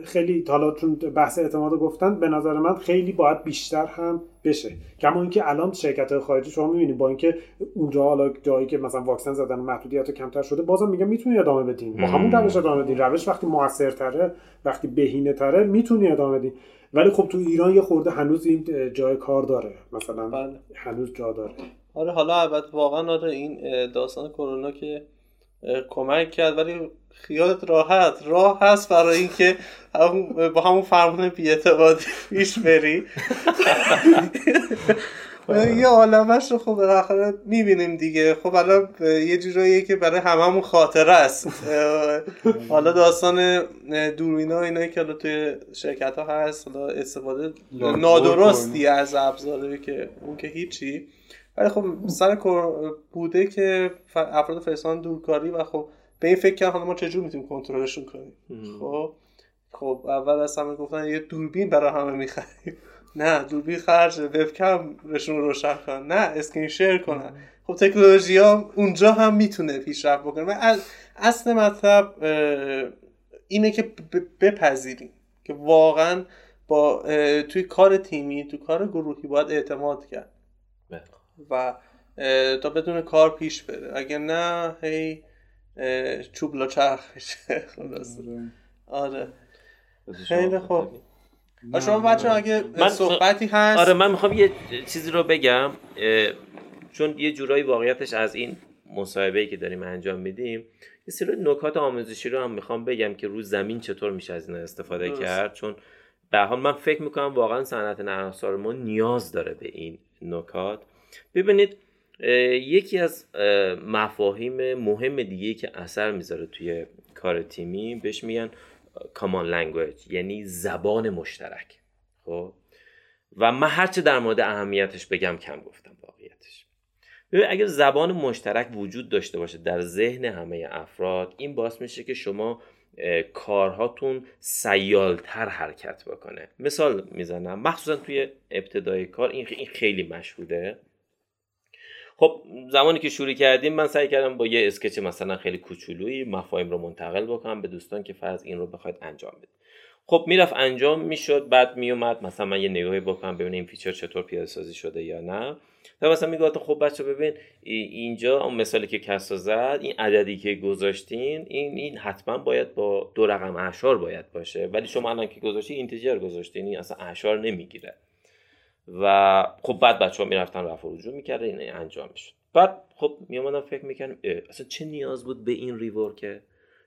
خیلی حالا چون بحث اعتماد گفتن به نظر من خیلی باید بیشتر هم بشه. کما اینکه الان شرکت خارجی شما می‌بینید با اینکه اونجا حالا جایی که مثلا واکسن زدن محدودیت کمتر شده بازم میگم می‌تونی ادامه بدین. با همون روش ادامه بدین. روش وقتی موثرتره وقتی بهینه تره می‌تونی ادامه بدین. ولی خب تو ایران یه خورده هنوز این جای کار داره. مثلا بله. هنوز جا داره. آره حالا البته واقعا آره این داستان کرونا که کمک کرد ولی خیالت راحت. راه هست برای اینکه با همون فرمان بیاعتمادی پیش بری. یه عالمش رو خب بالاخره می‌بینیم دیگه. خب الان یه جوراییه که برای هممون خاطره است. حالا داستان دوربینا اینایی که حالا توی شرکت ها هست حالا استفاده نادرستی از ابزاری که اون که هیچی. ولی خب سر بوده که افراد فرستان دورکاری و خب به این فکر کردم ما چجور می‌تونیم کنترلشون کنیم؟ خب خب اول از همه گفتن یه دوربین برای همه می‌خریم. نه دوربین خرج وبکم بهشون روشن کنن نه اسکرین شیر کنن. خب تکنولوژی ها اونجا هم می‌تونه پیشرفت بکنه. اصل مطلب اینه که بپذیریم که واقعا با توی کار تیمی تو کار گروهی باید اعتماد کرد. بله. و تا بدون کار پیش بره. اگه نه هی چوب لا چرخ میشه آره. خیلی خوب. شما بچه اگه من صحبتی هست؟ آره من می‌خوام یه چیزی رو بگم چون یه جورایی واقعیتش از این مصاحبه که داریم انجام میدیم یه سری نکات آموزشی رو هم می‌خوام بگم که روز زمین چطور میشه از این استفاده کرد. چون به حال من فکر می‌کنم واقعا صنعت نرم ما نیاز داره به این نکات. ببینید یکی از مفاهیم مهم دیگه که اثر می‌ذاره توی کار تیمی بهش میگن کامان لنگویج یعنی زبان مشترک. خب؟ و من هرچه در مورد اهمیتش بگم کم گفتم واقعیتش. ببین اگر زبان مشترک وجود داشته باشه در ذهن همه افراد این باعث میشه که شما کارهاتون سیالتر حرکت بکنه. مثال می‌زنم مخصوصا توی ابتدای کار این خیلی مشهوده. خب زمانی که شروع کردیم من سعی کردم با یه sketch مثلا خیلی کوچولویی مفاهیم رو منتقل بکنم به دوستان که فرض این رو بخواید انجام بدید. خب می‌رفت انجام می‌شد بعد میومد مثلا من یه نگاهی بکنم ببینم این feature چطور پیاده سازی شده یا نه. و مثلا میگه خب بچه‌ها ببین اینجا اون مثالی که کسرا زد این عددی که گذاشتین این این حتما باید با دو رقم اعشار باید باشه. ولی شما الان که گذاشتی integer گذاشتین این اصلا اعشار نمی‌گیره. و خب بعد بچه ها می‌رفتن رفع رجوع می‌کرده این انجام می‌شد بعد خب میامدم فکر می‌کنم اصلا چه نیاز بود به این ریورکه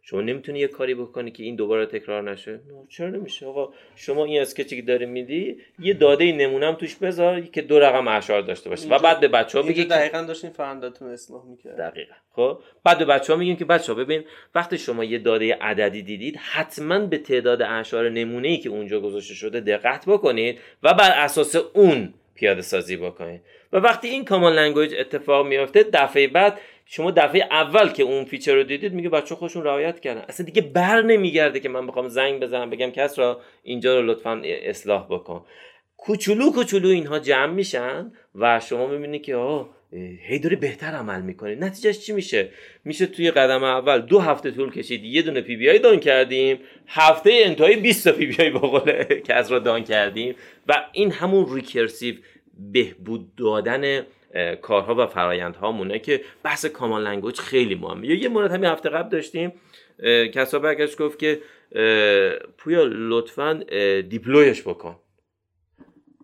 شما نمی‌تونی یه کاری بکنی که این دوباره تکرار نشه؟ چرا نمیشه؟ آقا شما این اسکچی که داری میدی یه داده نمونم توش بذار که دو رقم اشعار داشته باشه و بعد به بچه ها بگی دقیقا داشتین فرندتون اصلاح می‌کرد. دقیقا. خب بعد به بچه ها میگیم که بچه ها ببین وقتی شما یه داده عددی دیدید حتما به تعداد اشعار نمونه ای که اونجا گذاشته شده دقت بکنید و بر اساس اون پیاده سازی بکنید. و وقتی این common language اتفاق میافته دفعه بعد شما دفعه اول که اون feature رو دیدید میگه بچه‌ها خودشون رعایت کردن. اصلا دیگه بر نمیگرده که من بخوام زنگ بزنم بگم کسرا اینجا رو لطفا اصلاح بکن. کوچولو کوچولو اینها جمع میشن و شما می‌بینید که آه هی داری بهتر عمل می‌کنی. نتیجهش چی میشه؟ میشه توی قدم اول دو هفته طول کشید یه دونه PBI done کردیم هفته انتهای 20 تا پی بی آی با قول کس را دان کردیم و این همون recursive بهبود دادن کارها و فرایندهامونه که بحث common language خیلی مهمه. یه مورد همین هفته قبل داشتیم کسرا برگشت گفت که پویا لطفا deploy ش بکن.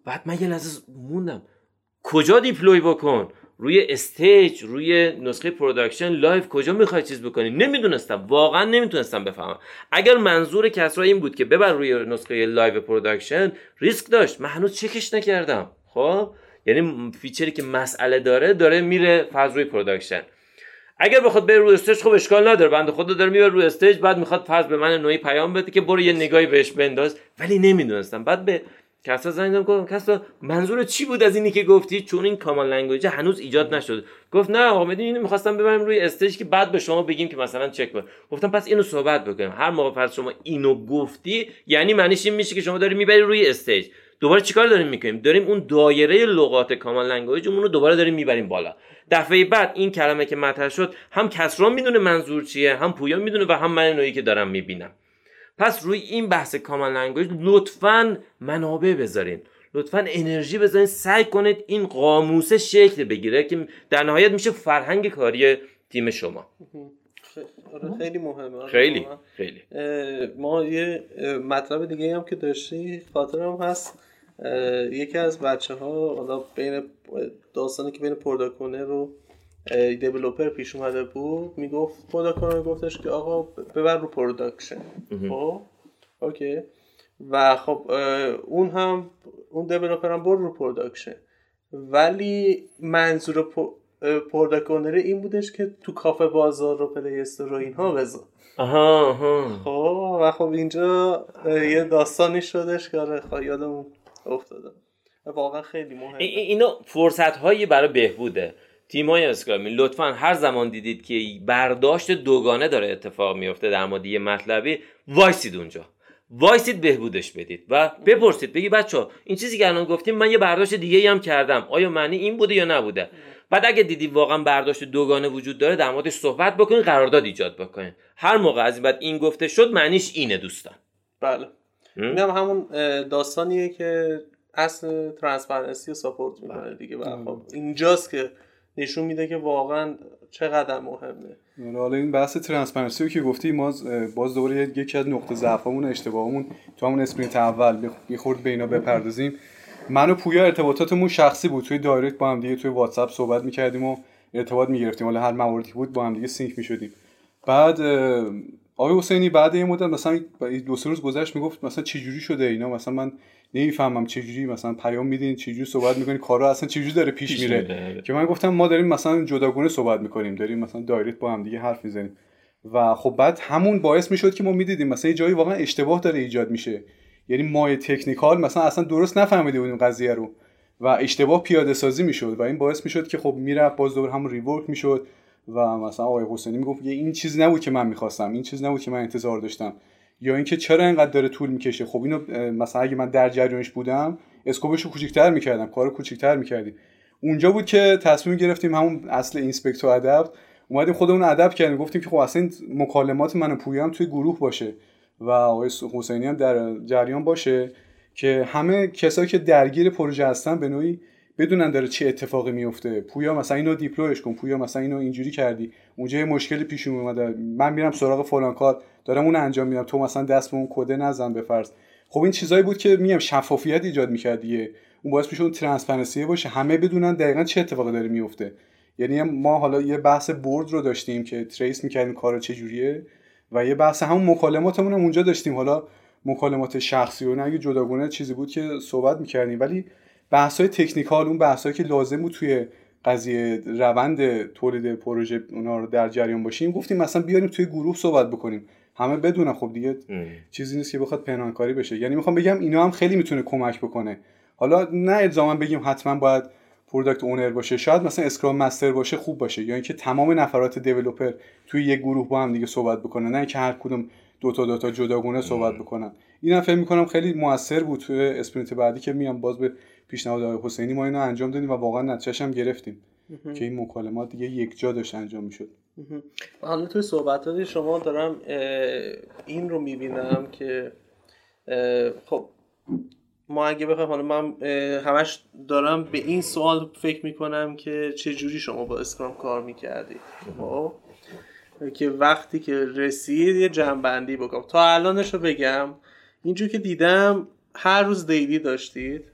بعد من یه لحظه موندم. کجا deploy بکن؟ روی stage روی نسخه production live کجا می‌خوای چیز بکنی؟ نمی‌دونستم. واقعا نمی‌تونستم بفهمم. اگر منظور کسرا این بود که ببر روی نسخه live production ریسک داشت. من هنوز چکش نکردم. خب؟ یعنی feature ی که مسئله داره داره میره فرض روی production اگر بخواد بره روی stage خب اشکال نداره. بنده خدا داره می‌بره روی stage بعد می‌خواد فرض به من نوعی پیام بده که برو یه نگاهی بهش بنداز. ولی نمی‌دونستم. بعد به کسرا زنگ زدم گفتم کسرا منظور چی بود از اینی که گفتی؟ چون این common language هنوز ایجاد نشد گفت نه آقا می‌دونی اینو می‌خواستم ببریم روی stage که بعد به شما بگیم که مثلا چک بر گفتم پس اینو صحبت بکنیم. هر موقع فرض شما اینو گفتی یعنی معنیش این میشه که شما داری می‌بری روی stage دوباره چیکار داریم می‌کنیم؟ داریم اون دایره لغات common language مون رو دوباره داریم می‌بریم بالا. دفعه بعد این کلمه که مطرح شد هم کسرا می‌دونه منظور چیه هم پویا می‌دونه و هم من نوعی که دارم می‌بینم. پس روی این بحث common language لطفا منابع بذارین. لطفا انرژی بذارین. سعی کنید این قاموسه شکل بگیره که در نهایت میشه فرهنگ کاری تیم شما. آره خیلی مهمه. خیلی خیلی. ما یه مطلب دیگه هم که داشتی خاطرم هست. یکی از بچه ها حالا بین داستانی که بین product owner و developer پیش اومده بود می‌گفت product owner گفتش که آقا ببر رو production. خب؟ okay. و خب اون هم اون developer هم برد رو production. ولی منظور product owner این بودش که تو کافه بازار رو Play Store و اینها بذار. آها آها. خب؟ و خب اینجا یه داستانی شدش که آره یادمون افتاده. واقعا خیلی مهمه. اینا فرصت هایی برای بهبوده. تیمای اسکرامی لطفا هر زمان دیدید که برداشت دوگانه داره اتفاق میفته در مورد یه مطلبی وایسید اونجا. وایسید بهبودش بدید و بپرسید بگید بچه این چیزی که الان گفتیم من یه برداشت دیگه هم کردم. آیا معنی این بوده یا نبوده؟ بعد اگه دیدی واقعا برداشت دوگانه وجود داره در موردش صحبت بکنید قرارداد ایجاد بکنید. هر موقع از این بعد این گفته شد معنیش اینه دوستان. بله. این هم همون داستانیه که اصل transparency رو support می‌کنه دیگه. خب اینجاست که نشون میده که واقعا چقدر مهمه. حالا این بحث transparency رو که گفتی ما باز دوباره یکی از نقطه ضعفمون اشتباهمون تو همون sprint اول. خورد به اینا بپردازیم. من و پویا ارتباطاتمون شخصی بود. توی direct با هم دیگه توی واتساپ صحبت می‌کردیم و ارتباط می‌گرفتیم. حالا هر مواردی بود با هم دیگه sync می‌شدیم. بعد آقای حسینی بعد یه مدت مثلا دو سه روز گذشت می‌گفت مثلا چه جوری شده اینا؟ مثلا من نمی‌فهمم چه جوری مثلا پیام میدین چه جوری صحبت می‌کنین کارا اصلا چه جوری داره پیش, پیش میره؟ که من گفتم ما داریم مثلا جداگونه صحبت می‌کنیم داریم مثلا direct با هم دیگه حرف می‌زنیم. و خب بعد همون باعث می‌شد که ما می‌دیدیم مثلا یه جایی واقعا اشتباه داره ایجاد میشه. یعنی مای تکنیکال مثلا اصلا درست نفهمیده بودیم قضیه رو. و اشتباه پیاده سازی می‌شد و این باعث می‌شد که خب می‌رفت باز دور همون ریورک می‌شد. و مثلا آقای حسینی می‌گفت یه این چیز نبود که من می‌خواستم این چیز نبود که من انتظار داشتم. یا اینکه چرا اینقدر داره طول می‌کشه؟ خب اینو مثلا اگه من در جریانش بودم اسکوپش رو کوچیک‌تر می‌کردم کارو کوچیک‌تر می‌کردیم. اونجا بود که تصمیم گرفتیم همون اصل اینسپکتور ادب اومدیم خودمون ادب کردیم. گفتیم که خب اصلا مکالمات من پویام توی گروه باشه و آقای حسینی هم در جریان باشه که همه کسایی که درگیر پروژه هستن به نوعی بدونن داره چه اتفاقی میفته. پویا مثلا اینو deploy ش کن. پویا مثلا اینو اینجوری کردی. اونجا یه مشکلی پیش اومده. من میرم سراغ فلان کار. دارم اون انجام میدم. تو مثلا دست به اون کده نزن به خب این چیزایی بود که میگم شفافیت ایجاد می‌کرد دیگه. اون باعث اون transparency باشه. همه بدونن دقیقا چه اتفاقی داره میفته. یعنی ما حالا یه بحث board رو داشتیم که trace می‌کردیم کار چه جوریه و یه بحث همون مکالماتمون هم اونجا داشتیم. حالا مکالمات شخصی و نه جداگونه چیزی بود که صحبت می‌کردیم. ولی بحث های technical اون بحث که لازم بود توی قضیه روند تولید پروژه اونا رو در جریان باشیم گفتیم مثلا بیاریم توی گروه صحبت بکنیم. همه بدونن. خب دیگه چیزی نیست که بخواد پنهانکاری بشه. یعنی می‌خوام بگم اینا هم خیلی می‌تونه کمک بکنه. حالا نه الزاما بگیم حتما باید product owner باشه. شاید مثلا scrum master باشه خوب باشه. یا اینکه تمام نفرات developer توی یک گروه با هم دیگه صحبت بکنن. نه اینکه هر کدوم دو تا دو تا جداگونه صحبت بکنن. اینم فکر می‌کنم خیلی موثر بود توی sprint بعدی که میام باز به پیشنهاد آقای حسینی ما اینو انجام دادیم و واقعا نتیجهش هم گرفتیم که این مکالمات دیگه یک جا داشت انجام می‌شد. حالا توی صحبت شما دارم این رو می‌بینم که خب ما اگه بخوایم حالا من همش دارم به این سوال فکر می‌کنم که چه جوری شما با scrum کار می‌کردید خب که وقتی که رسید یه جمع‌بندی بکنم تا الانش رو بگم اینجور که دیدم هر روز daily داشتید.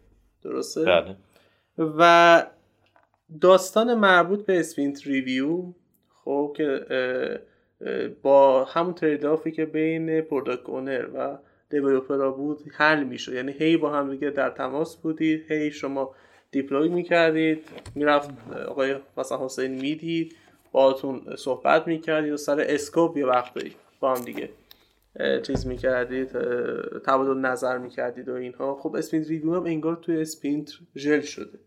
درسته؟ بله. و داستان مربوط به sprint review خب که با همون trade-off ی که بین product owner و developer ا بود حل می‌شد. یعنی هی با هم دیگه در تماس بودید هی شما deploy می‌کردید می‌رفت آقای مثلا حسین می‌دید باهاتون صحبت می‌کردید و سر scope یه وقتی با هم دیگه. چیز می‌کردید تبادل نظر می‌کردید و اینها. خب sprint review هم انگار توی sprint ژل شده.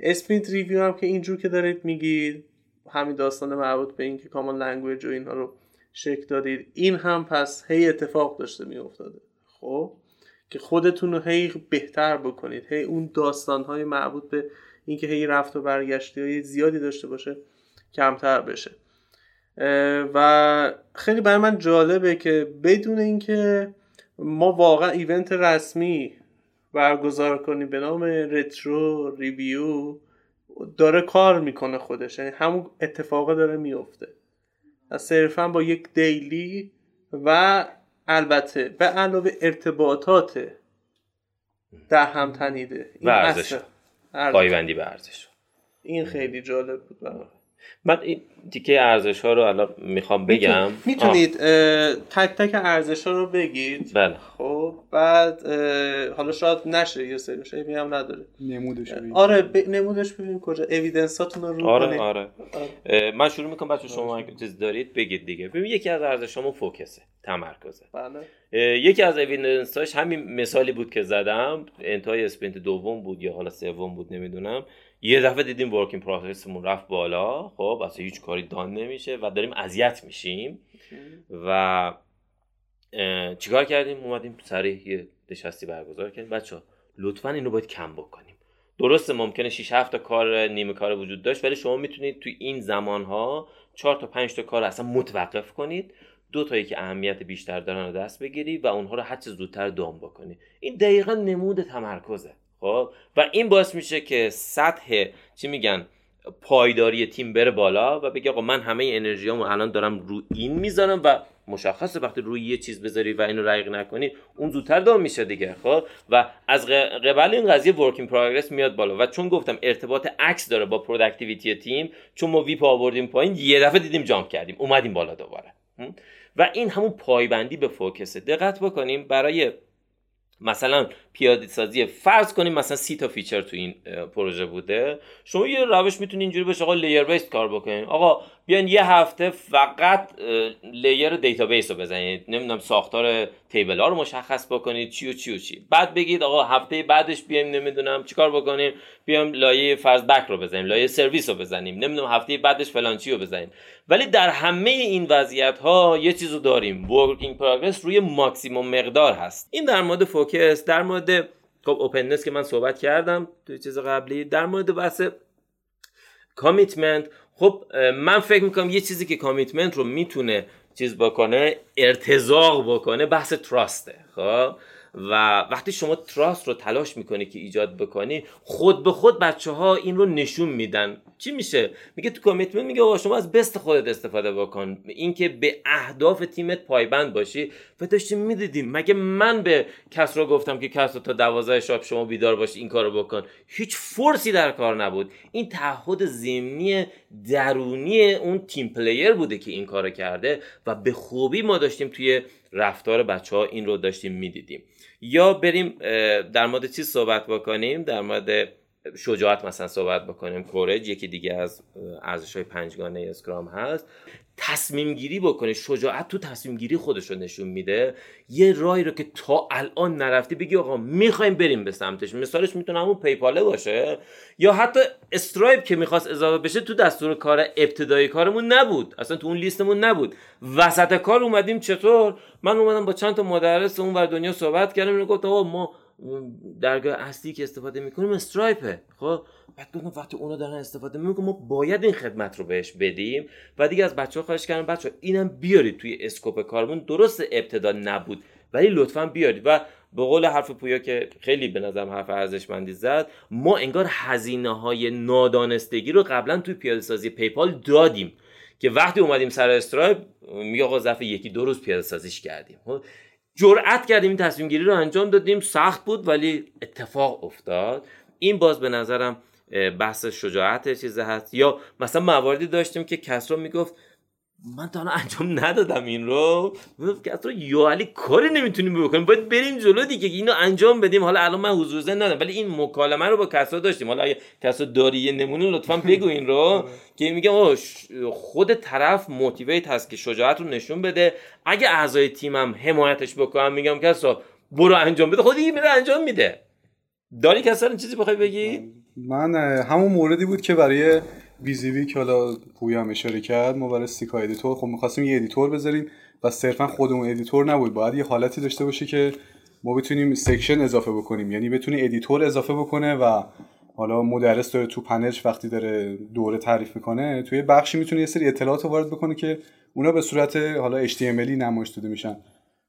sprint review هم که اینجور که دارید میگید همین داستان مربوط به اینکه common language و اینها رو شکل دادید این هم پس هی اتفاق داشته میافتاده. خب که خودتون رو هی بهتر بکنید. هی اون داستان های مربوط به اینکه هی رفت و برگشتی های زیادی داشته باشه کمتر بشه. و خیلی برای من جالبه که بدون اینکه ما واقعا ایونت رسمی برگزار کنیم به نام رترو ریویو داره کار می‌کنه خودش. یعنی همون اتفاقه داره میفته صرفا با یک دیلی و البته به علاوه ارتباطات در هم تنیده. این پایبندی به ارزش. این خیلی جالب بود برای من این تیکه ارزش ها رو الان می‌خوام بگم. می‌تونید تک تک ارزش ها رو بگید. بله. خب بعد حالا شاید نشه یه سری شاید هم نداره. نمودش آره ب... نمودش ببین کجا. اویدنساتون رو رو آره کنید. آره. آره. من شروع می‌کنم بچه شما اگه چیز دارید بگید دیگه. ببین یکی از ارزش شما focus ه تمرکزه. بله. یکی از evidence اش همین مثالی بود که زدم. انتهای sprint دوم بود یا حالا سوم بود نمی‌دونم. یه دفعه دیدیم work in process مون رفت بالا. خب اصلا هیچ کاری done نمیشه و داریم اذیت میشیم. و چیکار کردیم؟ اومدیم سریع یه نشستی برگزار کردیم. بچه لطفا اینو باید کم بکنیم. درسته ممکنه 6 7 تا کار نیمه کار وجود داشت ولی شما می‌تونید توی این زمان ها 4 تا 5 تا کار اصلا متوقف کنید. دو تایی که اهمیت بیشتر دارن رو دست بگیری و اونها رو هرچه زودتر دام بکنی. این دقیقا نمود تمرکزه. خب؟ و این باعث میشه که سطح چی میگن پایداری تیم بره بالا و بگه آقا من همه انرژیامو الان دارم رو این می‌ذارم و مشخصه وقتی روی یه چیز بذاری و اینو رقیق نکنی اون زودتر دام میشه دیگه خب؟ و از قبل این قضیه work in progress میاد بالا و چون گفتم ارتباط عکس داره با productivity تیم چون ما WIP آوردیم پایین یه دفعه دیدیم jump کردیم اومدیم بالا دوباره و این همون پایبندی به focus ه. دقت بکنیم برای مثلا پیاده سازی فرض کنیم مثلا سی تا feature تو این پروژه بوده. شما یه روش می‌تونید اینجوری بشه آقا layer base کار بکنید آقا بیان یه هفته فقط layer database رو بزنید نمی‌دونم ساختار table ها رو مشخص بکنید چی و چی و چی. بعد بگید آقا هفته بعدش بیایم نمی‌دونم چیکار بکنیم. بیام لایه فرض back رو بزنیم لایه سرویس رو بزنیم. نمی‌دونم هفته بعدش فلان چی رو بزنیم. ولی در همه این وضعیت ها یه چیزو داریم. work in progress روی ماکسیموم مقدار هست. این در مورد focus در مورد خب openness که من صحبت کردم توی چیز قبلی در مورد بحث commitment خب من فکر می‌کنم یه چیزی که commitment رو می‌تونه چیز بکنه ارتزاق بکنه بحث trust ه خب؟ و وقتی شما trust رو تلاش می‌کنی که ایجاد بکنی خود به خود بچه ها این رو نشون میدن. چی میشه؟ میگه تو commitment میگه آقا شما از best خودت استفاده بکن. اینکه به اهداف تیمت پایبند باشی. و داشتیم می‌دیدیم مگه من به کس رو گفتم که کس تا دوازده شب شما بیدار باشی این کارو بکن؟ هیچ force ی در کار نبود. این تعهد ضمنی درونی اون team player بوده که این کارو کرده و به خوبی ما داشتیم توی رفتار بچه ها این رو داشتیم می‌دیدیم. یا بریم در مورد چیز صحبت بکنیم؟ در مورد شجاعت مثلا صحبت بکنیم. کورج یکی دیگه از ارزش های پنجگانه اسکرام هست. تصمیم گیری بکنه. شجاعت تو تصمیم گیری خودش رو نشون میده. یه راهی رو که تا الان نرفتی بگی آقا می‌خوایم بریم به سمتش. مثالش می‌تونه همون پیپاله باشه. یا حتی استرایپ که می‌خواست اضافه بشه تو دستور کار ابتدایی کارمون نبود. اصلا تو اون لیستمون نبود. وسط کار اومدیم چطور؟ من اومدم با چند تا مدرس اون ور دنیا صحبت کردم. اینو گفت آقا ما درگاه اصلی که استفاده می‌کنیم استرایپه خب؟ بعد گفتم وقتی اونا دارن استفاده می‌کنن ما باید این خدمت رو بهش بدیم. و دیگه از بچه ها خواهش کردم بچه اینم بیارید توی اسکوپ کارمون. درست ابتدا نبود ولی لطفا بیارید. و به قول حرف پویا که خیلی به نظرم حرف ارزشمندی زد ما انگار هزینه های نادانستگی رو قبلا توی پیاده سازی پیپال دادیم. که وقتی اومدیم سر استرایپ میگه آقا ظرف یکی دو روز پیاده سازیش کردیم. خب؟ جرأت کردیم این تصمیم گیری رو انجام دادیم. سخت بود ولی اتفاق افتاد. این باز به نظرم بحث شجاعت چیزه هست. یا مثلا مواردی داشتیم که کس رو می‌گفت من تا انجام ندادم این رو. می‌گفت رو یا علی کاری نمی‌تونیم بکنیم. باید بریم جلو دیگه اینو انجام بدیم. حالا الان من حضور زن ندارم ولی این مکالمه رو با کسرا داشتیم. حالا اگه کسرا داری یه نمونه لطفا بگو این رو. که میگم خود طرف motivate هست که شجاعت رو نشون بده. اگه اعضای تیمم حمایتش بکنم میگم کسرا برو انجام بده. خودی میره انجام میده. داری کسرا چیزی بخوای بگی؟ من همون موردی بود که برای بیزیوی که حالا پویا هم اشاره کرد ما برای CKEditor خب می‌خواستیم یه editor بذاریم و صرفا خودمون editor نبود. باید یه حالتی داشته باشه که ما بتونیم section اضافه بکنیم. یعنی بتونی editor اضافه بکنه و حالا مدرس داره تو پنج وقتی داره دوره تعریف می‌کنه توی بخشی می‌تونه یه سری اطلاعات وارد بکنه که اونا به صورت حالا HTML نمایش داده میشن.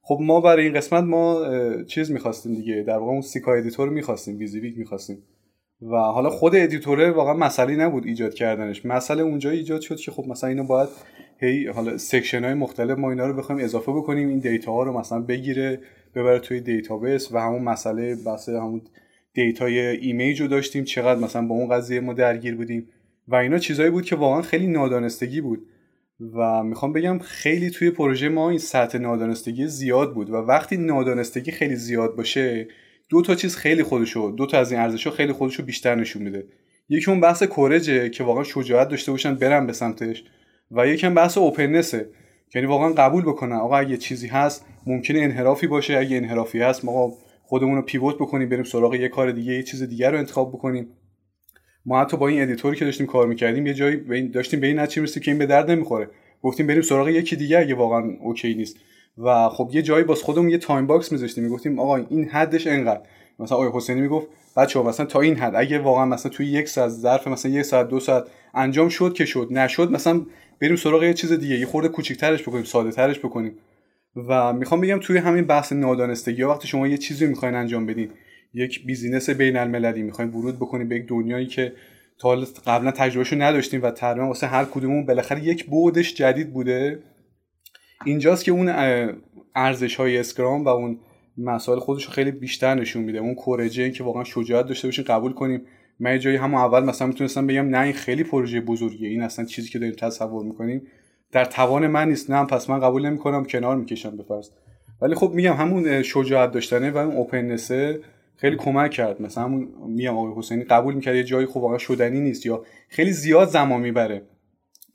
خب ما برای این قسمت ما چیز می‌خواستیم دیگه. در واقع اون CKEditor می‌خواستیم WYSIWYG می‌خواستیم. و حالا خود editor ه واقعا مسئله نبود ایجاد کردنش. مسئله اونجا ایجاد شد که خب مثلا اینو باید هی حالا section های مختلف ما اینا رو بخوایم اضافه بکنیم این data ها رو مثلا بگیره ببره توی database و همون مسئله بحث همون data ی image رو داشتیم چقدر مثلا با اون قضیه ما درگیر بودیم و اینا چیزایی بود که واقعا خیلی نادانستگی بود. و می‌خوام بگم خیلی توی پروژه ما این سطح نادانستگی زیاد بود و وقتی نادانستگی خیلی زیاد باشه دو تا چیز خیلی خودشو دو تا از این ارزش‌ها خیلی خودشو بیشتر نشون میده. یکی اون بحث courage ه که واقعا شجاعت داشته باشن برن به سمتش و یکم بحث openness ه. یعنی واقعا قبول بکنن. آقا اگه چیزی هست ممکنه انحرافی باشه. اگه انحرافی هست ما خودمون رو pivot بکنیم بریم سراغ یه کار دیگه یه چیز دیگر رو انتخاب بکنیم. ما حتی با این editor ی که داشتیم کار می‌کردیم یه جایی رسیدیم به این نتیجه که این به درد نمی‌خوره. گفتیم بریم سراغ یکی دیگه اگه واقعا OK نیست. و خب یه جایی باز خودمون یه time box میذاشتیم می‌گفتیم آقا این حدش انقدر. مثلا آقای حسینی می‌گفت بچه ها مثلا تا این حد اگه واقعا مثلا توی یک ساعت ظرف مثلا یک ساعت دو ساعت انجام شد که شد نشد مثلا بریم سراغ یه چیز دیگه یه خورده کوچیک‌ترش بکنیم ساده ترش بکنیم. و می‌خوام بگم توی همین بحث نادانستگی وقتی شما یه چیزی می‌خواین انجام بدین یک business بین المللی می‌خواین ورود بکنید به یک دنیایی که تا قبلا تجربهشو نداشتیم و تقریبا واسه هر کدومون بالاخره یک بودش جدید بوده اینجاست که اون ارزش های Scrum و اون مسائل خودش رو خیلی بیشتر نشون میده. اون courage ه که واقعا شجاعت داشته باشین قبول کنیم. من جایی همون اول مثلا می‌تونستم بگم نه این خیلی پروژه بزرگیه. این اصلا چیزی که داریم تصور می‌کنیم در توان من نیست. نه پس من قبول نمی‌کنم کنار می‌کشم به فرض. ولی خب میگم همون شجاعت داشتنه و اون اوپننسه خیلی کمک کرد. مثلا همون میگم آقای حسینی قبول می‌کرد یه جایی خب واقعا شدنی نیست یا خیلی زیاد زمان می‌بره.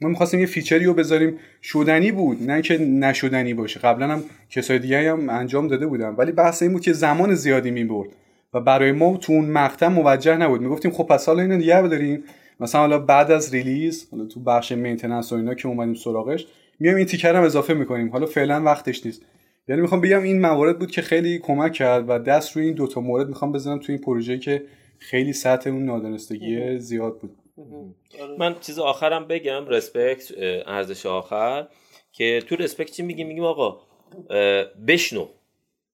ما می‌خواستیم یه فیچری رو بذاریم. شدنی بود نه که نشدنی باشه. قبلا هم کسای دیگه هم انجام داده بودم ولی بحث این بود که زمان زیادی می‌برد و برای ما تو اون مقطع موجه نبود. می‌گفتیم خب پس حالا اینو دیگه بذاریم مثلا حالا بعد از release حالا تو بخش maintenance و اینا که اومدیم سراغش میام این تیکه رو هم اضافه می‌کنیم. حالا فعلا وقتش نیست. یعنی می‌خوام بگم این موارد بود که خیلی کمک کرد و دست روی این دوتا مورد می‌خوام بزنم تو این پروژه که خیلی سطح اون نادانستگی زیاد بود. من چیز آخرم بگم respect ارزش آخر که تو respect چی میگیم میگیم آقا بشنو.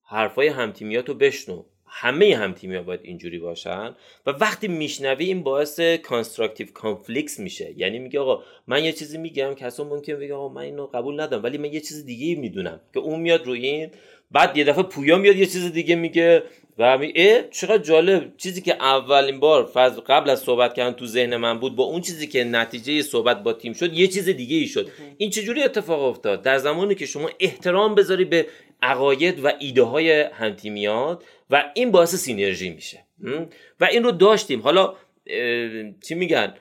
حرفای همتیمیاتو بشنو. همه همتیمی ها باید اینجوری باشن. و وقتی میشنوی این باعث constructive conflicts میشه. یعنی میگه آقا من یه چیزی میگم کسرا ممکن بگه آقا من اینو قبول ندارم. ولی من یه چیز دیگه می‌دونم که اون میاد روی این. بعد یه دفعه پویا میاد یه چیز دیگه میگه. و اه چقدر جالب. چیزی که اولین بار فضل قبل از صحبت کردن تو ذهن من بود با اون چیزی که نتیجه صحبت با تیم شد یه چیز دیگه ای شد. این چجوری اتفاق افتاد؟ در زمانی که شما احترام بذاری به عقاید و ایده های همتیمیات و این باعث synergy میشه. و این رو داشتیم. حالا چی میگن؟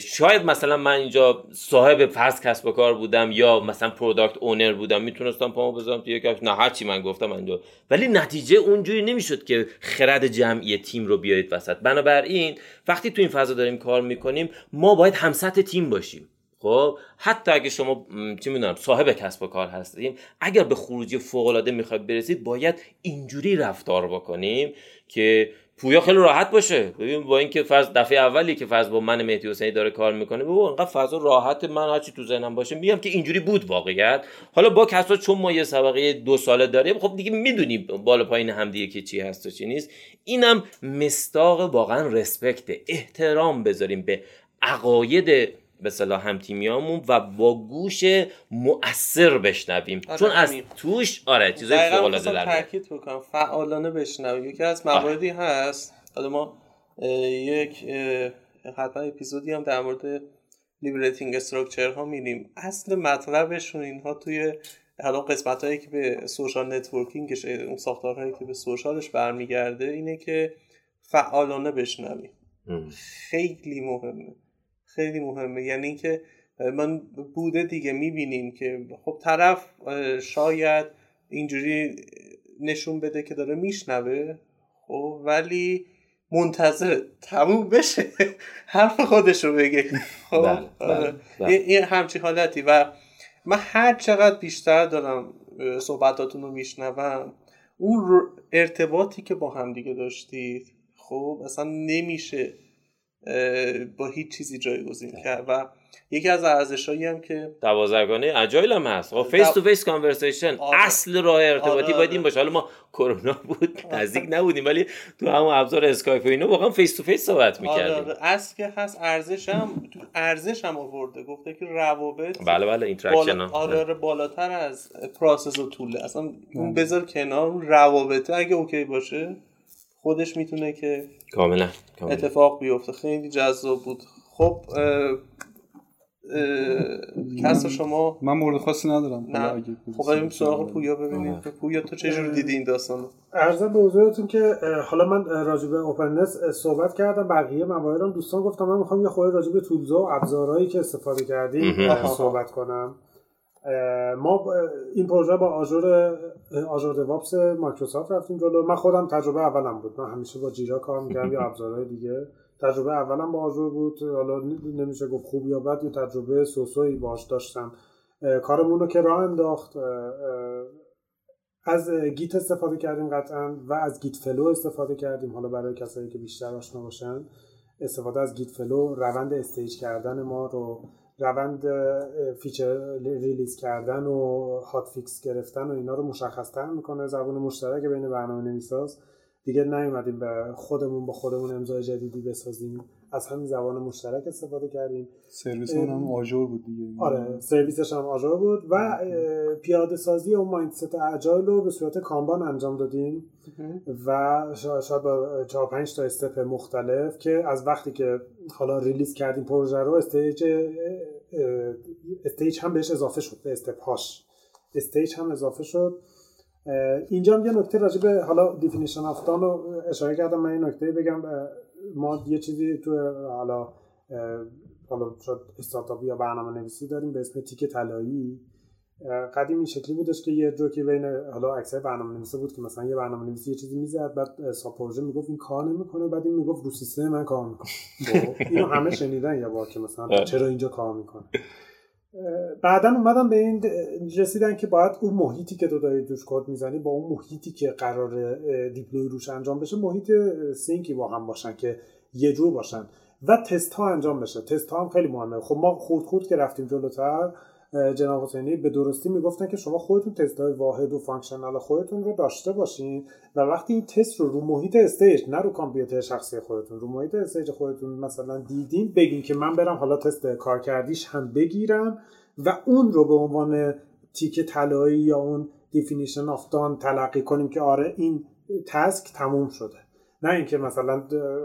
شاید مثلا من اینجا صاحب فرض کسب و کار بودم یا مثلا product owner بودم می‌تونستم پامو بذارم توی یک نه هرچی من گفتم اینجا. ولی نتیجه اونجوری نمی‌شد که خرد جمعی تیم رو بیاد وسط. بنابراین وقتی تو این فضا داریم کار می‌کنیم ما باید هم‌سطح تیم باشیم. خب؟ حتی اگه شما چی می‌دونم صاحب کسب و کار هستیم اگر به خروجی فوق العاده می‌خواید برسید باید اینجوری رفتار بکنیم که پویا خیلی راحت باشه. ببین با اینکه فرض دفعه اولی که فرض با من مهدی حسینی داره کار می‌کنه ببین انقدر فضا راحت من هرچی تو ذهنم باشه میگم که اینجوری بود واقعیت. حالا با کسا چون ما یه سابقه دو ساله داریم خب دیگه می‌دونیم بالا پایین همدیگه که چی هست و چی نیست. اینم مستاق واقعا رسپکت احترام بذاریم به عقاید به اصطلاح هم تیمیامون و با گوش مؤثر بشنویم. آره چون از توش آره چیزای فوق العاده در تاکید بکنم. فعالانه بشنویم. یکی از مواردی آره. هست. حالا ما یک حتما اپیزودی هم در مورد liberating structure ها میریم. اصل مطلبشون اینها توی حالا قسمت هایی که به social networking اون ساختارهایی که به social ش برمیگرده اینه که فعالانه بشنویم. خیلی مهمه. خیلی مهمه یعنی اینکه من بوده دیگه می‌بینیم که خب طرف شاید اینجوری نشون بده که داره میشنوه خب ولی منتظر تموم بشه حرف خودش رو بگه خب بله،. بله، این بله. همچی حالتی و من هر چقدر بیشتر دارم صحبتاتون رو میشنوم اون ارتباطی که با هم دیگه داشتید خب اصلا نمیشه با هیچ چیزی جایگزین کرد. و یکی از ارزشایی هم که دوازده‌گانه agile هم هست. face to face conversation اصل راه ارتباطی آره. باید این باشه. حالا ما کرونا بود نزدیک نبودیم ولی تو همون ابزار اسکایپ و اینو واقعا face to face صحبت می‌کردیم آره. اصل که هست ارزش هم ارزش هم آورده. گفته که روابط بله بله interaction بالا... آره, آره. بالاتر از process و tool ه. اصلا اون بذار کنار روابطه. اگه OK باشه خودش می‌تونه که کاملا, اتفاق بیفته. خیلی جذاب بود. خب کسرا شما من مورد خاصی ندارم. نه. خب بریم سراغ پویا ببینیم که پویا تو چجور دیدی این داستانو عرضم به حضورتون که حالا من راجع به openness صحبت کردم. بقیه مواردم دوستان گفتم من می‌خوام یه خورده راجع به tools ا و ابزارهایی که استفاده کردیم صحبت کنم. ما این پروژه با Azure Azure DevOps مایکروسافت رفتیم جلو. من خودم تجربه اولم بود. من همیشه با Jira کار می‌کردم یا ابزارهای دیگه. تجربه اولم با Azure بود. حالا نمیشه گفت خوب یا بد یه تجربه so-so یی باش داشتم. کارمون رو که راه انداخت از Git استفاده کردیم قطعا و از Git Flow استفاده کردیم. حالا برای کسایی که بیشتر آشنا باشن استفاده از Git Flow روند stage کردن ما رو روند feature release کردن و hotfix گرفتن و اینا رو مشخص تر می‌کنه زبون مشترک بین برنامه نویساس دیگه نیومدیم به خودمون با خودمون امضای جدیدی بسازیم. از همین زبان مشترک استفاده کردیم. سرویس اون هم Azure بود دیگه. آره سرویسش هم Azure بود و پیاده سازی اون mindset agile رو به صورت Kanban انجام دادیم و شاید با 4 5 تا step مختلف که از وقتی که حالا release کردیم پروژه رو stage stage هم بهش اضافه شد به step هاش. stage هم اضافه شد. اینجا هم یه نکته راجع به حالا definition of رو اشاره کردم. من این نکته بگم ما یه چیزی تو حالا حالا شاید استارتاپ یا برنامه نویسی داریم به اسم تیک طلایی. قدیم این شکلی بودش که یه جوکی بین حالا اکثر برنامه نویسی بود که مثلا یه برنامه نویسی یه چیزی می‌زد بعد صاحب پروژه می‌گفت این کار نمی‌کنه بعد این می‌گفت رو سیستم من کار می‌کنه. خب، اینو همه شنیدن یا با که مثلا آره. چرا اینجا کار می‌کنه. بعدا اومدم به این رسیدن که باید اون محیطی که تو داری توش کد می‌زنی با اون محیطی که قرار deploy روش انجام بشه محیط sync ی با هم باشن که یه جور باشن و تست ها انجام بشه. تست ها هم خیلی مهمه. خب ما خورد خورد که رفتیم جلوتر. جناب حسینی به درستی می‌گفتن که شما خودتون تست های واحد و functional خودتون رو داشته باشین و وقتی این تست رو رو محیط stage نه رو کامپیوتر شخصی خودتون رو محیط stage خودتون مثلا دیدین بگین که من برم حالا تست کارکردیش هم بگیرم و اون رو به عنوان تیک طلایی یا اون definition of done تلقی کنیم که آره این task تموم شده. نه اینکه مثلا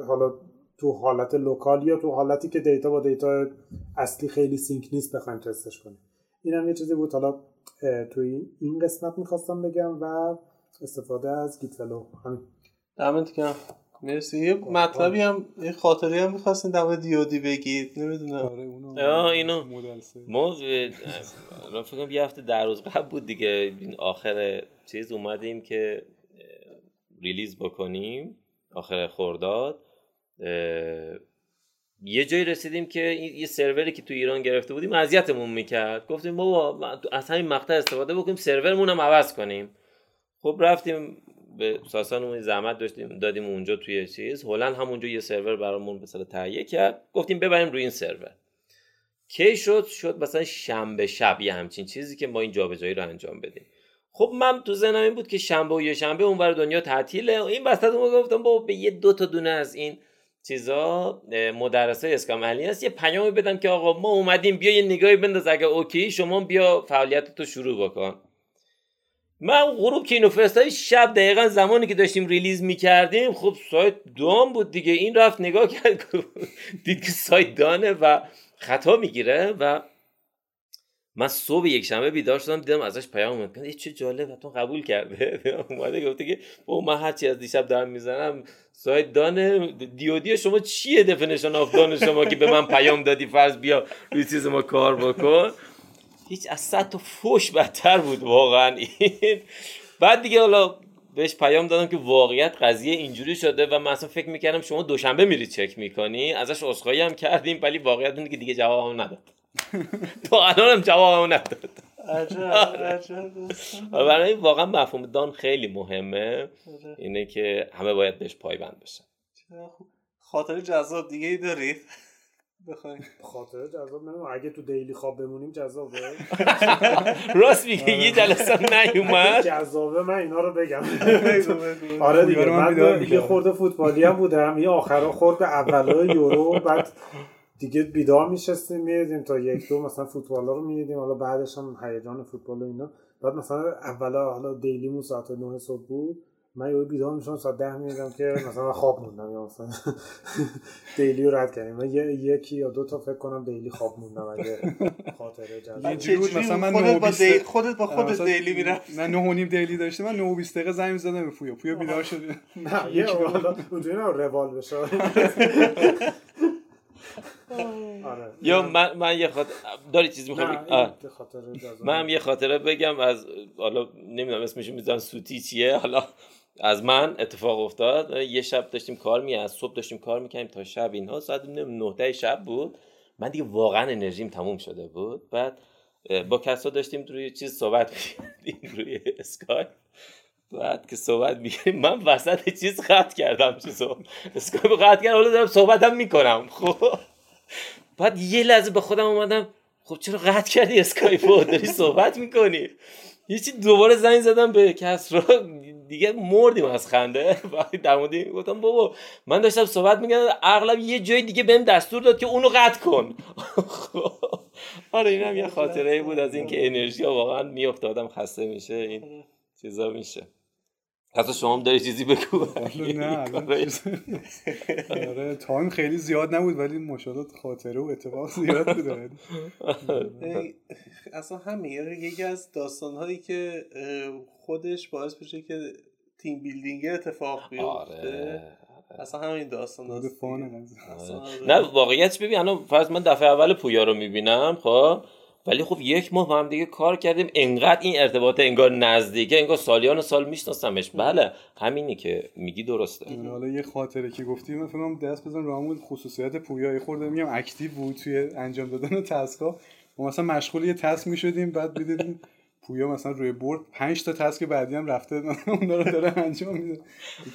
حالا تو حالت local یا تو حالتی که data با data اصلی خیلی sync نیست بخوایم تستش کنیم. این هم یه چیزی بود. حالا توی این قسمت می‌خواستم بگم و استفاده از Git Flow. همین. دمت گرم. مرسی. یه مطلبی هم یه خاطری هم می‌خواستین در DoD بگید. نمی‌دونم. آره اونو اینو ما فکر یه هفته در روز قبل بود دیگه. این آخر چیز اومدیم که release بکنیم. آخر خرداد یه جایی رسیدیم که یه سروری که تو ایران گرفته بودیم اذیتمون می‌کرد. گفتیم بابا از همین مقطع استفاده بکنیم سرورمون هم عوض کنیم. خب رفتیم به ساسانمون زحمت داشتیم دادیم اونجا توی چیز. هلند همونجا یه سرور برامون مثلا تهیه کرد. گفتیم ببریم روی این سرور. کی شد؟ شد مثلا شنبه شب یه همچین چیزی که ما این جابجایی رو انجام بدیم. خب من تو ذهنم این بود که شنبه و یه شنبه اونور دنیا تعطیله. این وسط گفتم بابا به یه دو تا دونه از این چیزا مدرسه اسکرام علی هست. یه پیامی بدم که آقا ما اومدیم بیا یه نگاهی بنداز. اگه OK شما بیا فعالیت تو شروع بکن. من غروب که اینو فرستادی شب دقیقا زمانی که داشتیم release می‌کردیم خب سایت down بود دیگه. این رفت نگاه کرد دید که سایت down ه و خطا می‌گیره و من صبح یک شنبه بیدار شدم دیدم ازش پیام اومد. یه چه جالب تو قبول کرده. اومده گفته که با من هرچی از دیشب دارم می‌زنم سایت دان دیودی شما چیه دفنیشن آف دان شما که به من پیام دادی؟ فرض بیا روی چیز ما کار بکن. هیچ از صد تا فوش بدتر بود واقعا. این بعد دیگه حالا بهش پیام دادم که واقعیت قضیه اینجوری شده و من اصلا فکر می‌کردم شما دوشنبه میری چک می‌کنی ازش عذرخواهی هم کردیم ولی واقعیت اینه که دیگه جواب هم نداد. تا الان هم جواب هم نداد برای واقعا مفهوم دان خیلی مهمه. اینه که همه باید بهش پایبند بشن. خاطر جذاب دیگه ای دارید بخواین خاطر جذاب منو اگه تو دیلی خواب بمونیم جذابه؟ راست میگه یه جلسه نیومد. جذابه من اینا رو بگم. آره دیگه من یه خورده فوتبالی هم بودم یه آخرا خورد اولای یورو بعد دیگه بیدار میشستیم میدیم تا یک دو مثلا فوتبال رو میدیم حالا بعدش هم هیجان فوتبال و اینا. بعد مثلا اولا حالا دیلیمون ساعت 9 صبح بود. من یه بیدار میشم ساعت ده میدم که مثلا خواب موندم یا مثلا دیلی رو رد کردیم. من یکی یا دو تا فکر کنم دیلی خواب موندم اگه خاطره جذاب مثلا من خودت با, دی... خودت با خودت دیلی می‌رفت نه نه و نیم دیلی داشتم من 9 20 دقیقه زنگ زدم به پویا. پویا بیدار شد نه یه حالا اونجوری نه روال بشه. آره. یا من, من یه خاطر داری چیزی می‌خوام من هم یه خاطره بگم از حالا نمی‌دونم اسمش می‌ذارن سوتی چیه؟ حالا از من اتفاق افتاد. یه شب داشتیم کار می از صبح داشتیم کار می‌کنیم تا شب اینها. ساعت 9 شب بود. من دیگه واقعا انرژیم تموم شده بود. بعد با کسا داشتیم روی چیز صحبت می‌کردیم روی اسکای بعد که صحبت می‌کنیم من وسط چیز قطع کردم چیزو. اسکای قطع کردم حالا دارم صحبتم می‌کنم. خب. بعد یه لحظه به خودم اومدم خب چرا قطع کردی اسکایپو داری صحبت می‌کنی؟ یه چی دوباره زنگ زدم به کس رو دیگه مردیم از خنده. در مورد گفتم بابا من داشتم صحبت می‌کردم اغلب یه جای دیگه بهم دستور داد که اونو قطع کن. آره اینم یه خاطره بود از اینکه انرژی واقعا میافتادم خسته میشه این چیزا میشه. حتی شما هم داری چیزی بگو. نه آره time خیلی زیاد نبود ولی مشاهدات خاطره و اتفاق زیاد بود اصلا همین یکی از داستان هایی که خودش باعث بشه که team building اتفاق بیفته. آره. اصلا همین داستان آره. نه واقعیت ببین الان فرض من دفعه اول پویا رو می‌بینم خب؟ ولی خب یک ماه با هم دیگه کار کردیم. انقدر این ارتباط انگار نزدیکه انگار سالیان سال میشناسمش. بله همینی که میگی درسته. آره، حالا یه خاطره که گفتی من دست بزن رو خصوصیت پویا خورده میگم active بود توی انجام دادن task ا ما مثلا مشغول یه task می‌شدیم بعد دیدیم پویا مثلا روی برد پنج تا task بعدی هم رفته اونا رو داره انجام میده.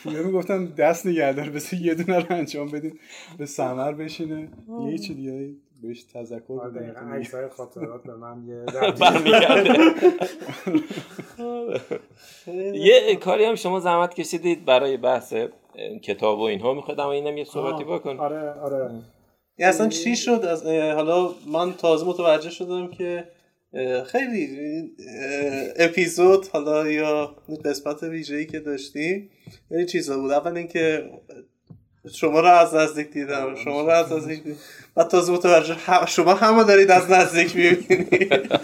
پویا می‌گفتم دست نگهدار بس یه دونه رو انجام بدیم به سمر بشینه. یه چی دیگه بهش تذکر آره، دقیقاً بدیم عکسای خاطرات به من یه برمیگرده. یه کاری هم شما زحمت کشیدید برای بحث کتاب و اینها. می‌خواد اما اینم یه صحبتی بکن آره آره. این اصلا چی شد؟ از حالا من تازه متوجه شدم که خیلی اپیزود حالا یا قسمت ویژه‌ای که داشتیم خیلی چیزا بود. اول اینکه شما رو از نزدیک دیدم شما رو از نزدیک دیدم. و تازه متوجه شما همه دارید از نزدیک می‌بینید.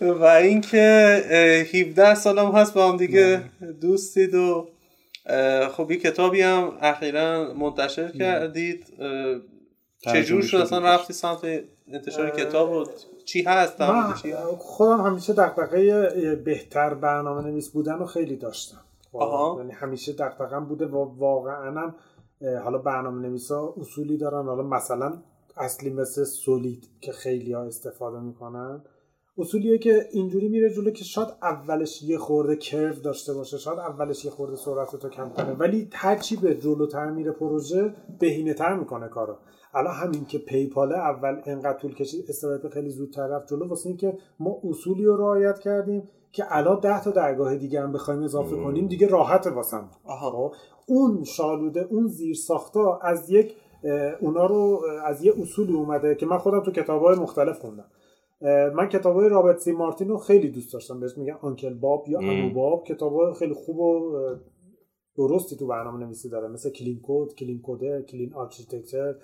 و اینکه اه، 17 سالم هست با هم دیگه. دوستید و خب یه کتابی هم اخیرا منتشر کردید. اه، چجور شد؟ اصلا. رفتی سمت انتشار کتاب و چی هست؟ چی؟ خودم همیشه دقدقه بهتر برنامه نویس بودن رو خیلی داشتم. آها. یعنی همیشه دقدقم بوده و واقعا هم حالا برنامه نویس ها اصولی دارن. حالا مثلا اصلی مثل سولید که خیلی ها استفاده می‌کنن. اصولیه که اینجوری میره جلو که شاید اولش یه خورده کرو داشته باشه شاید اولش یه خورده سرعت رو کم کنه ولی هرچی به جلوتر میره پروژه بهینه تر می‌کنه کارو. الان همین که پیپاله اول انقدر طول کشید استرایپ خیلی زودتر رفت جلو واسه اینکه ما اصولی رو رعایت کردیم که الان ده تا درگاه دیگه هم بخوایم اضافه کنیم دیگه راحت واسم. آها. خب، اون شالوده اون زیر ساختا از یک اونا رو از یه اصولی اومده که من خودم تو کتاب های مختلف خوندم. من کتاب های رابرت سی مارتین رو خیلی دوست داشتم. بهش میگن Uncle Bob یا. عمو باب کتاب های خیلی خوب و درستی تو برنامه نویسی داره. مثل Clean Code Clean Coder Clean Architecture.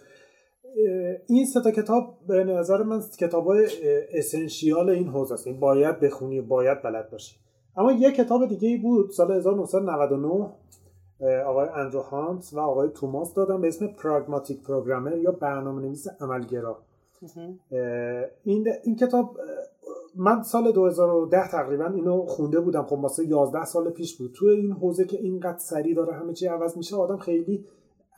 این سه تا کتاب به نظر من کتاب های اسنشیال این حوزه است. این باید بخونی باید بلد باشی. اما یه کتاب دیگه ای بود سال 1999 اه، آقای اندرو هانت و آقای توماس دادن به اسم پراگماتیک پروگرامر یا برنامه نویس عملگرا این این کتاب من سال 2010 تقریبا اینو خونده بودم. خب واسه 11 سال پیش بود. تو این حوزه که اینقدر سریع داره همه چی عوض میشه آدم خیلی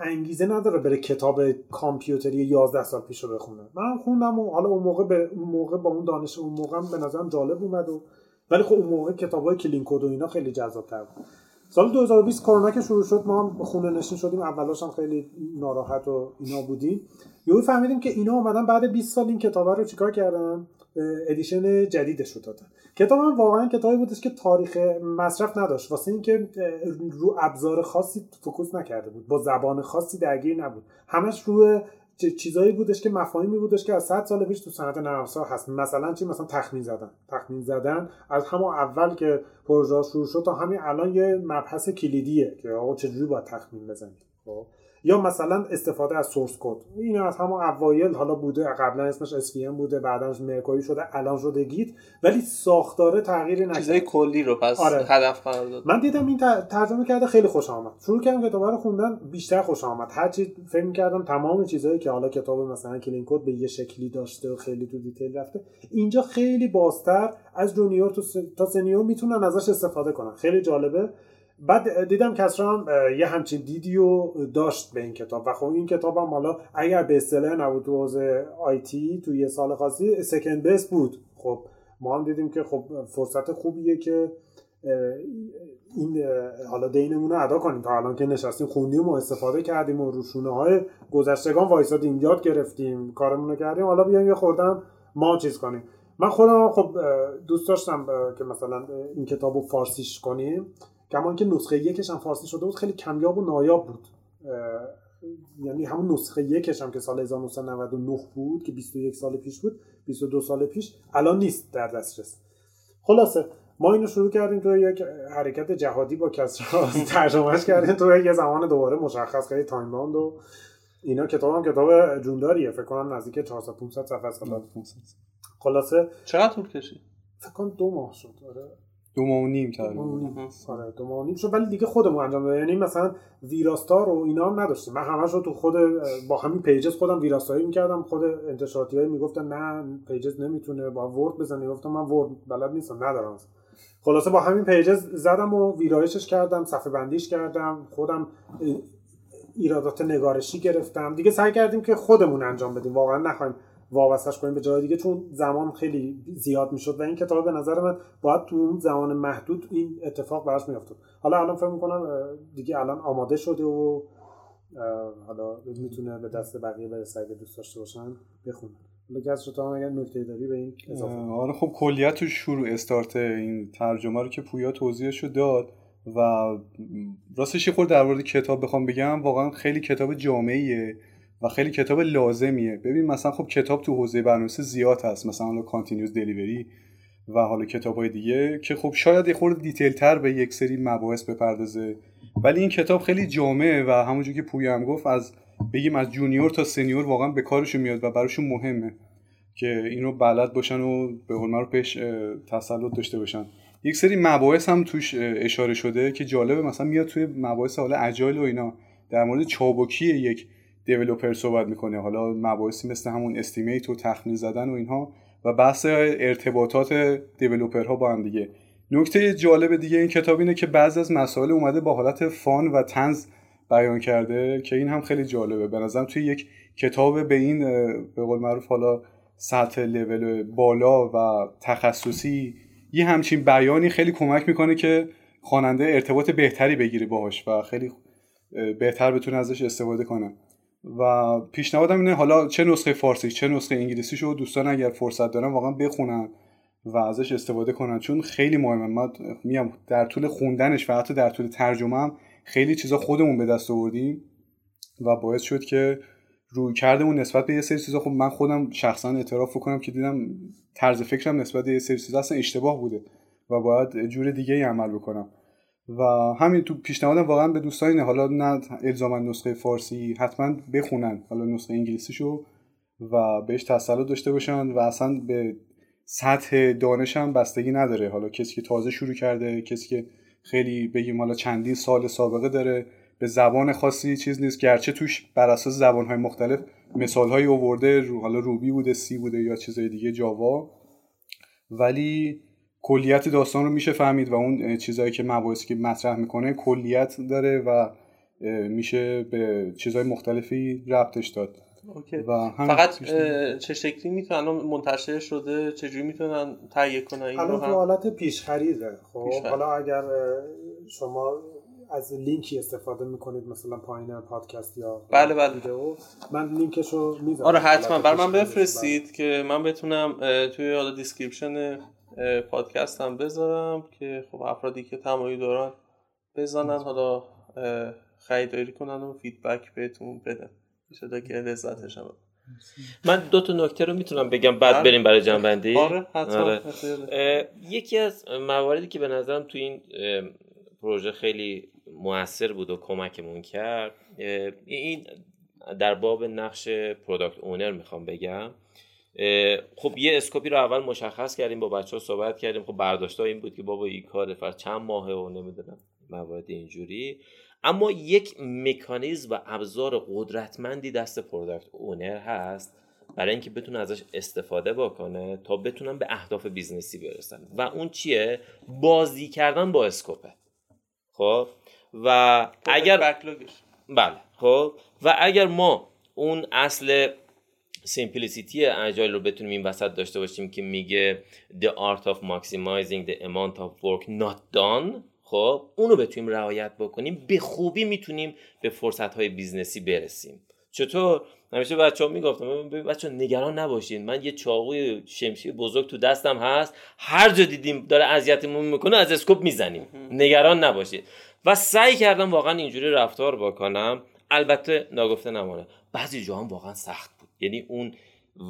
انگیزه نداره بره کتاب کامپیوتری 11 سال پیش رو بخونه. من خوندم و حالا اون موقع به اون موقع با اون دانش اون موقع به نظرم جالب اومد و ولی خب اون موقع کتابای Clean Code و اینا خیلی جذاب‌تر بود. سال 2020 کرونا که شروع شد ما هم خونه نشین شدیم. اولاش هم خیلی ناراحت و اینا بودیم. یهو فهمیدیم که اینا اومدن بعد 20 سال این کتاب رو چیکار کردن؟ edition جدیدش رو دادن. کتاب هم واقعا کتابی بودش که تاریخ مصرف نداشت. واسه اینکه رو ابزار خاصی focus نکرده بود. با زبان خاصی درگیر نبود. همش روی چیزایی بودش که مفاهیمی بودش که از 100 سال پیش تو صنعت نرم هست. مثلا چی؟ مثلا تخمین زدن. تخمین زدن از همون اول که پروژه شروع شد تا همین الان یه مبحث کلیدیه که آقا چجوری باید تخمین بزنید خب. یا مثلا استفاده از source code. این از همون اوایل حالا بوده قبلا اسمش SVN بوده بعدش Mercury شده الان شده Git ولی ساختاره تغییری چیزای نکرده کلی رو پس آره. هدف قرار داد. من دیدم این ترجمه کرده خیلی خوشم آمد. شروع کردم کتاب رو خوندن بیشتر خوشم آمد. هر چی فکر کردم تمام چیزهایی که حالا کتاب مثلا Clean Code به یه شکلی داشته و خیلی تو detail رفته اینجا خیلی بازتر از جونیور تا سنیور می‌تونن ازش استفاده کنن. خیلی جالبه. بعد دیدم کسرا هم یه همچین دیدیو داشت به این کتاب. و خب این کتاب هم حالا اگر به اصطلاح نبود تو حوزه آیتی تو یه سال خاصی سکند بیس بود. خب ما هم دیدیم که خب فرصت خوبیه که این حالا دینمون رو ادا کنیم. تا الان که نشستیم خوندیم و استفاده کردیم و روشونه های گذشتگان وایسادیم یاد گرفتیم کارمون رو کردیم. حالا بیایم یه خوردم ما چیز کنیم. من خودم خب دوست داشتم که مثلا این کتاب رو فارسیش کنیم. کما اینکه نسخه یکش هم فارسی شده بود خیلی کمیاب و نایاب بود. یعنی همون نسخه یکش هم که سال 1999 بود که 21 سال پیش بود 22 سال پیش الان نیست در دسترس. خلاصه ما اینو شروع کردیم تو یک حرکت جهادی با کسرا. ترجمهش کردیم تو یه زمان دوباره مشخص خیلی time-bound و اینا کتاب هم کتاب جون‌داریه. فکر کنم نزدیک 400 500 صفحه است. خلاصه چقدر طول کشید؟ فکر کنم دو ماه شد. آره. دو ماه و نیم تقریبا. آره دو ماه و نیم شد ولی دیگه خودمون انجام دادیم. یعنی مثلا ویراستار و اینا هم نداشتیم. من همش رو تو خود با همین Pages خودم ویراستاری می‌کردم. خود انتشاراتی های می‌گفتن نه Pages نمی‌تونه با Word بزنی گفتم من Word بلد نیستم ندارم. خلاصه با همین Pages زدم و ویرایشش کردم صفحه بندیش کردم. خودم ایرادات نگارشی گرفتم. دیگه سعی کردیم که خودمون انجام بدیم. واقعا نخوایم وابستش کنیم به جای دیگه چون زمان خیلی زیاد می‌شد. و این کتاب به نظر من باید تو اون زمان محدود این اتفاق براش میافتاد. حالا الان فکر می‌کنم دیگه الان آماده شده و حالا می‌تونه به دست بقیه برسه اگه دوست داشته باشن بخونن. کس تو اگر نکته داری به این اضافه آره خب کلیت شروع استارت این ترجمه رو که پویا توضیحش رو داد و راستش یه خورده در مورد کتاب بخوام بگم واقعا خیلی کتاب جامعیه و خیلی کتاب لازمیه. ببین مثلا خب کتاب تو حوزه برنامه‌نویسی زیاد هست. مثلا حالا continuous delivery و حالا کتاب دیگه که خب شاید یه خورده detail تر به یک سری مباحث بپردازه. ولی این کتاب خیلی جامعه و همونجور که پویا هم گفت از بگیم از junior تا senior واقعا به کارشون میاد و براشون مهمه که این رو بلد باشن و به قول رو پیش تسلط داشته باشن. یک سری مباحث هم توش اشاره شده که جالبه. مثلا میاد توی مباحث حالا اجایل و اینا در مورد چابکی یک دیولپر صحبت می‌کنه. حالا مباحثی مثل همون استیمیت و تخمین زدن و اینها و بحث ارتباطات دیولپرها با هم دیگه. نکته جالب دیگه این کتاب اینه که بعضی از مسائل اومده با حالت فان و تنز بیان کرده که این هم خیلی جالبه. به نظرم توی یک کتاب به این به قول معروف حالا سطح لول بالا و تخصصی یه همچین بیانی خیلی کمک می‌کنه که خواننده ارتباط بهتری بگیره باهاش و خیلی بهتر بتونه ازش استفاده کنه. و پیشنهادم اینه حالا چه نسخه فارسی چه نسخه انگلیسی شو دوستان اگر فرصت دارن واقعا بخونن و ازش استفاده کنن. چون خیلی مهمه. ما میام در طول خوندنش و حتی در طول ترجمه هم خیلی چیزا خودمون به دست آوردیم و باعث شد که روی کردمون نسبت به یه سری چیزا. خب من خودم شخصا اعتراف کنم که دیدم طرز فکرم نسبت به یه سری چیزا اصلا اشتباه بوده و باید جور دیگه ای عمل بکنم. و همین تو پیشنهادم واقعا به دوستان حالا نه الزاما نسخه فارسی حتما بخونن. حالا نسخه انگلیسیشو و بهش تسلط داشته باشن و اصلا به سطح دانش هم بستگی نداره. حالا کسی که تازه شروع کرده کسی که خیلی بگیم حالا چندین سال سابقه داره به زبان خاصی چیز نیست. گرچه توش بر اساس زبانهای مختلف مثالهایی اوورده رو حالا روبی بوده سی بوده یا چیزهای دیگه جاوا. ولی کلیت داستان رو میشه فهمید و اون چیزهایی که مباحثی که مطرح می‌کنه کلیت داره و میشه به چیزهای مختلفی ربطش داد. اوکی. و فقط چه شکلی می‌تونن منتشر شده چجوری می‌تونن تهیه کنن این الان تو حالت پیش خریده خب حالا اگر شما از لینکی استفاده می‌کنید مثلا پایین پادکست یا بله بله. ویدیو من لینکش رو می‌ذارم آره حتما. بر من بفرستید که من بتونم توی حالا description پادکست هم بذارم که خب افرادی که تمایل دارن بزنن حالا خریداری کنن و feedback بهتون بدن. شده که لذتش هم من دو تا نکته رو می‌تونم بگم بعد بریم برای جمع‌بندی؟ آره آره. یکی از مواردی که به نظرم تو این پروژه خیلی موثر بود و کمکمون کرد این در باب نقش product owner می‌خوام بگم. خب یه scope ی رو اول مشخص کردیم با بچه ها صحبت کردیم. خب برداشت این بود که بابا این کار فرض چند ماهه و نمی‌دونم موارد اینجوری. اما یک مکانیزم و ابزار قدرتمندی دست product owner هست برای اینکه بتونه ازش استفاده بکنه تا بتونن به اهداف business ی برسن. و اون چیه؟ بازی کردن با scope ه. خب؟ و اگر بله خب؟ و اگر ما اون اصل simplicity agile رو بتونیم این وسط داشته باشیم که میگه the art of maximizing the amount of work not done خب اونو بتونیم رعایت بکنیم به خوبی می‌تونیم به فرصت های business ی برسیم. چطور؟ همیشه بچه ها می‌گفتم بچه نگران نباشین من یه چاقوی شمشیر بزرگ تو دستم هست هر جا دیدیم داره اذیتمون می‌کنه از scope می‌زنیم. نگران نباشید و سعی کردم واقعا اینجوری رفتار بکنم البته ناگفته نمانه بعضی جا هم واقعا سخت. یعنی اون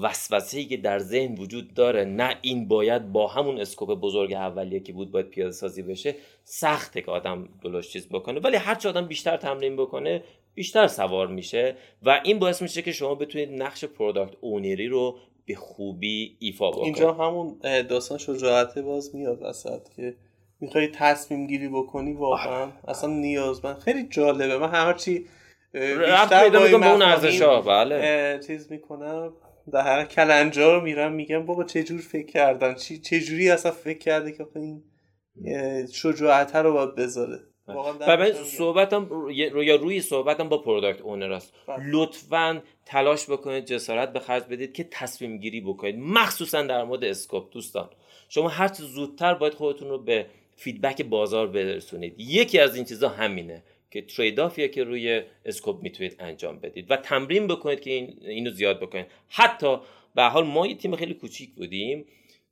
وسوسه که در ذهن وجود داره نه این باید با همون scope بزرگ اولیه که بود باید پیاده سازی بشه سخته که آدم دلش چیز بکنه. ولی هر چه آدم بیشتر تمرین بکنه بیشتر سوار میشه و این باعث میشه که شما بتونید نقش پروداکت اونری رو به خوبی ایفا بکنید. اینجا همون داستان شجاعت باز میاد وسط که می‌خوای تصمیم گیری بکنی واقعا. آره. اصلا نیازمند. خیلی جالبه. من هرچی بیشتر با این اون ارزش بله. چیز می‌کنم. در هر کلنجار میرم میگم بابا چه جور فکر کردن؟ چه جوری اصلا فکر کرده که این شجاعت رو باید بذاره؟ و من صحبتم یا روی صحبتم با product owner است. بله. لطفا تلاش بکنید جسارت به خرج بدید که تصمیم گیری بکنید. مخصوصا در مورد scope. دوستان شما هر زودتر باید خودتون رو به feedback بازار برسونید. یکی از این چیزا همینه. که trade که روی scope می‌تونید انجام بدید و تمرین بکنید که این اینو زیاد بکنید. حتی به حال ما یه تیم خیلی کوچیک بودیم.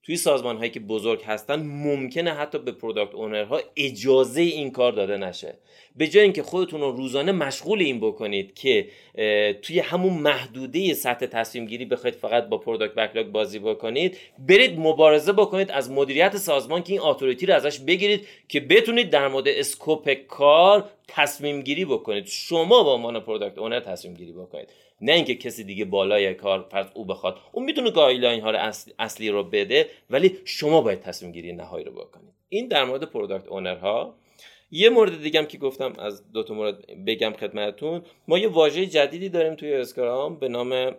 توی سازمان هایی که بزرگ هستن ممکنه حتی به product owner ها اجازه این کار داده نشه. به جای اینکه خودتون رو روزانه مشغول این بکنید که توی همون محدوده سطح تصمیم گیری بخواید فقط با product backlog بازی بکنید برید مبارزه بکنید از مدیریت سازمان که این authority رو ازش بگیرید که بتونید در مورد scope کار تصمیم گیری بکنید. شما با عنوان product owner تصمیم گیری بکنید. نه اینکه کسی دیگه بالای کار فرض او بخواد. اون می‌تونه guideline ها رو اصلی رو بده ولی شما باید تصمیم گیری نهایی رو بکنید. این در مورد product owner ها. یه مورد دیگه هم که گفتم از دو تا مورد بگم خدمتتون. ما یه واژه جدیدی داریم توی Scrum به نام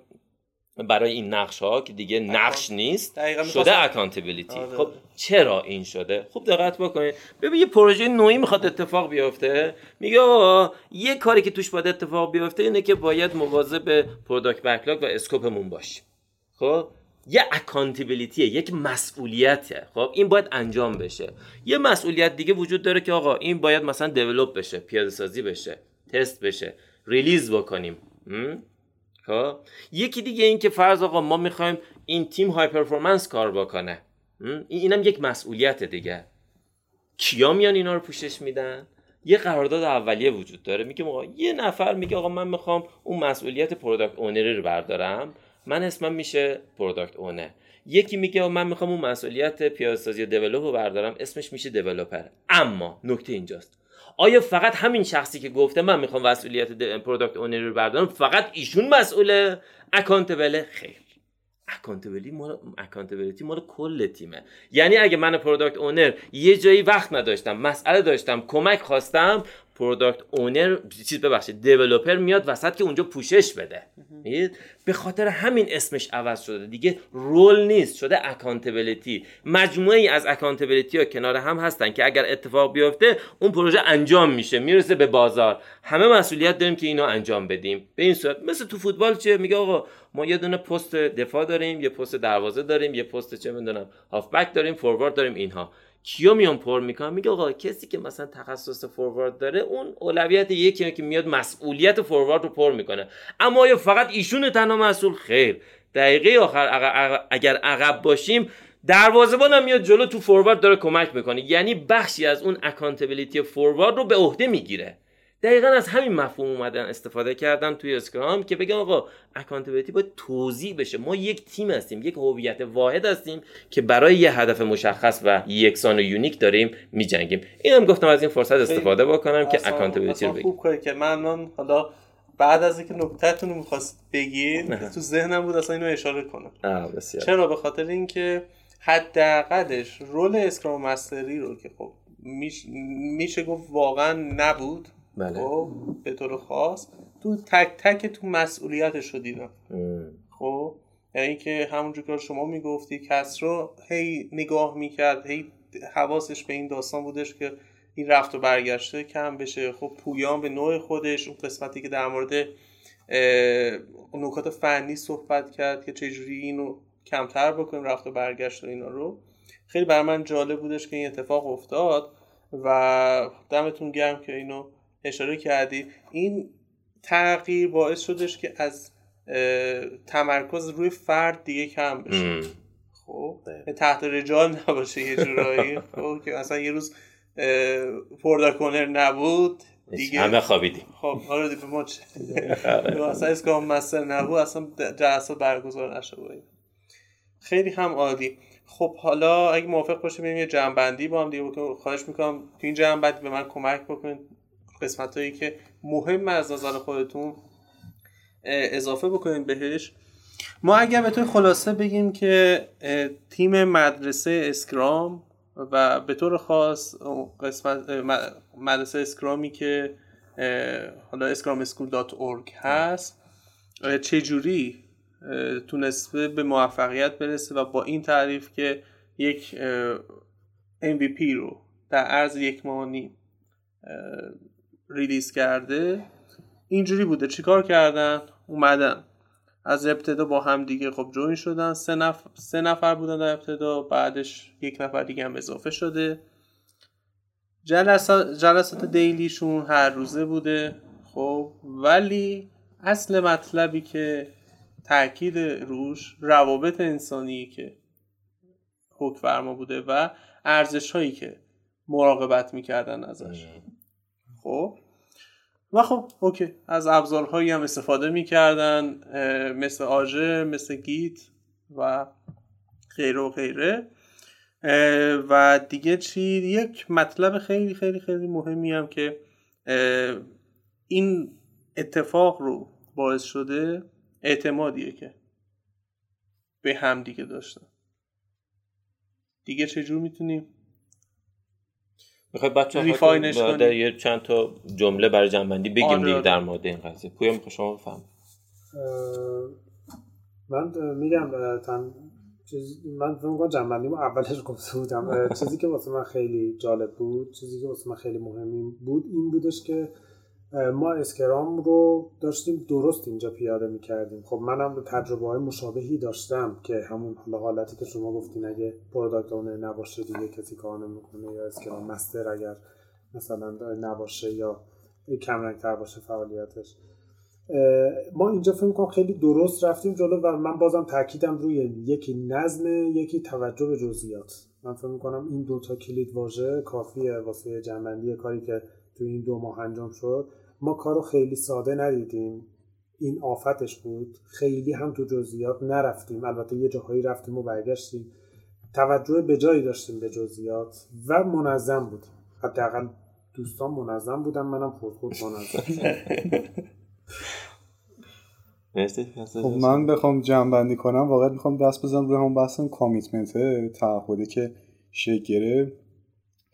برای این نقش ها که دیگه نقش نیست شده accountability آره. خب چرا این شده؟ خب دقت بکنید. ببین یه پروژه نوعی می‌خواد اتفاق بیفته. میگه یه کاری که توش باید اتفاق بیفته اینه که باید مواظب product backlog و scope مون باشیم. خب یه accountability ه یک مسئولیته خب این باید انجام بشه. یه مسئولیت دیگه وجود داره که آقا این باید مثلا develop بشه پیاده سازی بشه تست بشه release بکنیم. خب؟ یکی دیگه این که فرض آقا ما می‌خوایم این تیم high performance کار بکنه. اینم یک مسئولیت دیگه. کیا میان اینا رو پوشش میدن؟ یه قرارداد اولیه وجود داره. میگه آقا یه نفر میگه آقا من می‌خوام اون مسئولیت product owner ی رو بردارم. من اسمم میشه product owner یکی میگه من می‌خوام اون مسئولیت پیاده سازی و رو بردارم. اسمش میشه developer اما نکته اینجاست. آیا فقط همین شخصی که گفته من می‌خوام مسئولیت product owner رو بردارم فقط ایشون مسئول accountable ه خیر. accountability مال accountability مال کل تیمه. یعنی اگه من product owner یه جایی وقت نداشتم مسئله داشتم کمک خواستم product owner چیز ببخشید developer میاد وسط که اونجا پوشش بده. به خاطر همین اسمش عوض شده. دیگه role نیست شده accountability مجموعه ای از accountability ها کنار هم هستن که اگر اتفاق بیفته اون پروژه انجام میشه می‌رسه به بازار. همه مسئولیت داریم که اینو انجام بدیم. به این صورت مثل تو فوتبال چه میگه آقا ما یه دونه پست دفاع داریم یه پست دروازه داریم یه پست چه می‌دونم هافبک داریم فوروارد داریم اینها. کیا میان پر می‌کنن؟ میگه آقا کسی که مثلا تخصص فوروارد داره اون اولویت یکی که میاد مسئولیت فوروارد رو پر می‌کنه. اما آیا فقط ایشون تنها مسئول؟ خیر. دقیقه آخر اگر عقب باشیم دروازه‌بان هم میاد جلو تو فوروارد داره کمک می‌کنه. یعنی بخشی از اون accountability فوروارد رو به عهده می‌گیره. دقیقا از همین مفهوم اومدن استفاده کردن توی اسکرام که بگم آقا accountability باید توزیع بشه. ما یک تیم هستیم یک هویت واحد هستیم که برای یه هدف مشخص و یکسان و unique داریم میجنگیم. اینم گفتم از این فرصت استفاده بکنم که accountability رو بگیم. خوب که من حالا بعد از اینکه نکتهتون رو می‌خواست بگید تو ذهنم بود اصلا اینو اشاره کنم. چرا؟ به خاطر اینکه حداقلش رول اسکرام مستری رو که خب میشه گفت واقعا نبود. بله. خب به طور خاص تو تک تک تو مسئولیتش رو دیدم. خب یعنی که همونجور که شما می‌گفتی کس رو هی نگاه می‌کرد هی حواسش به این داستان بودش که این رفت و برگشته کم بشه. خب پویان به نوع خودش اون قسمتی که در مورد نکات فنی صحبت کرد که چجوری اینو کمتر بکنیم رفت و برگشت و اینا رو. خیلی بر من جالب بودش که این اتفاق افتاد و دمتون گرم که اینو اشاره کردی. این تغییر باعث شدش که از تمرکز روی فرد دیگه کم بشه. خب؟ تحت رجال نباشه یه جورایی. خب؟ که اصلا یه روز پرداکونر نبود دیگه همه خوابیدیم. خب حالا دیگه ما چه؟ اصلا اسکام مستر نبود اصلا جلسه برگزار نشه خیلی هم عالی. خب حالا اگه موافق باشه بریم یه جنبندی با هم دیگه خواهش می‌کنم تو این جنبندی به من کمک بکنید. قسمت هایی که مهم از نظر خودتون اضافه بکنیم بهش. ما اگر به خلاصه بگیم که تیم مدرسه اسکرام و به طور خاص قسمت مدرسه اسکرامی که حالا scrumschool.org هست چجوری تونسته به موفقیت برسه و با این تعریف که یک MVP رو در عرض یک ماه نیم ریلیز کرده اینجوری بوده. چیکار کردن؟ اومدن. از ابتدا با هم دیگه خب جوین شدن. سه نفر, سه نفر بودن در ابتدا بعدش یک نفر دیگه هم اضافه شده. جلسات, جلسات دیلیشون هر روزه بوده. خب ولی اصل مطلبی که تاکید روش روابط انسانی که حکم فرما بوده و ارزش هایی که مراقبت می‌کردن ازش. خب. و خب اوکی. از ابزارهایی هم استفاده می‌کردن مثل آژه مثل گیت و غیره و غیره. و دیگه چی؟ یک مطلب خیلی خیلی خیلی مهمی هم که این اتفاق رو باعث شده اعتمادیه که به هم دیگه داشتن. دیگه چجور می‌تونیم؟ می‌خوای بچه ریفاینش کنیم یه چند تا جمله برای جنبندی بگیم آره، دیگه آره. در مورد این قضیه. پویا می‌خوای شما بفهم. من میگم تن چیز من فکر کنم جنبندی اولش گفته بودم. چیزی که واسه من خیلی جالب بود چیزی که واسه من خیلی مهمی بود این بودش که ما اسکرام رو داشتیم درست اینجا پیاده می‌کردیم. خب منم تجربه های مشابهی داشتم که همون حالتی که شما گفتین اگه پروداکت اونر نباشه دیگه کسی کار نمی‌کنه یا اسکرام مستر اگر مثلا نباشه یا کم تر باشه فعالیتش. ما اینجا فکر کنم خیلی درست رفتیم جلو و من بازم تاکیدم روی یکی نظم یکی توجه به جزئیات. من فکر می‌کنم این دوتا کلید واژه کافیه واسه جنبندی کاری که تو این دو ماه انجام شد. ما کارو خیلی ساده ندیدیم. این آفتش بود. خیلی هم تو جزئیات نرفتیم. البته یه جاهایی رفتیم و برگشتیم. توجه به جایی داشتیم به جزئیات و منظم بودیم. حداقل دوستان منظم بودن منم خود خود منظم. خب من بخوام جمع بندی کنم. واقعا می‌خوام دست بزنم روی هم بحثم commitment تعهده که شکل گرفت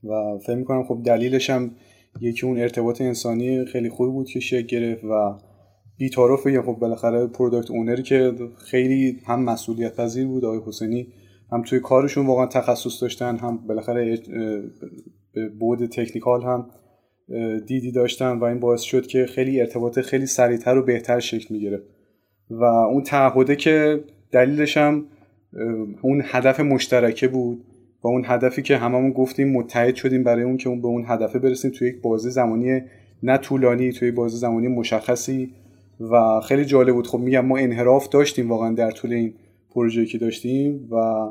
و فکر می‌کنم خب دلیلش هم یکی اون ارتباط انسانی خیلی خوبی بود که شکل گرفت و بی‌طرف یا خب بالاخره product owner ی که خیلی هم مسئولیت پذیر بود آقای حسینی هم توی کارشون واقعا تخصص داشتن هم بالاخره به بود تکنیکال هم دیدی داشتن و این باعث شد که خیلی ارتباط خیلی سریعتر و بهتر شکل می‌گیره و اون تعهده که دلیلش هم اون هدف مشترکه بود. و اون هدفی که هممون گفتیم متحد شدیم برای اون که اون به اون هدفه برسیم توی یک بازی زمانی نه طولانی توی بازی زمانی مشخصی. و خیلی جالب بود. خب میگم ما انحراف داشتیم واقعا در طول این پروژه که داشتیم و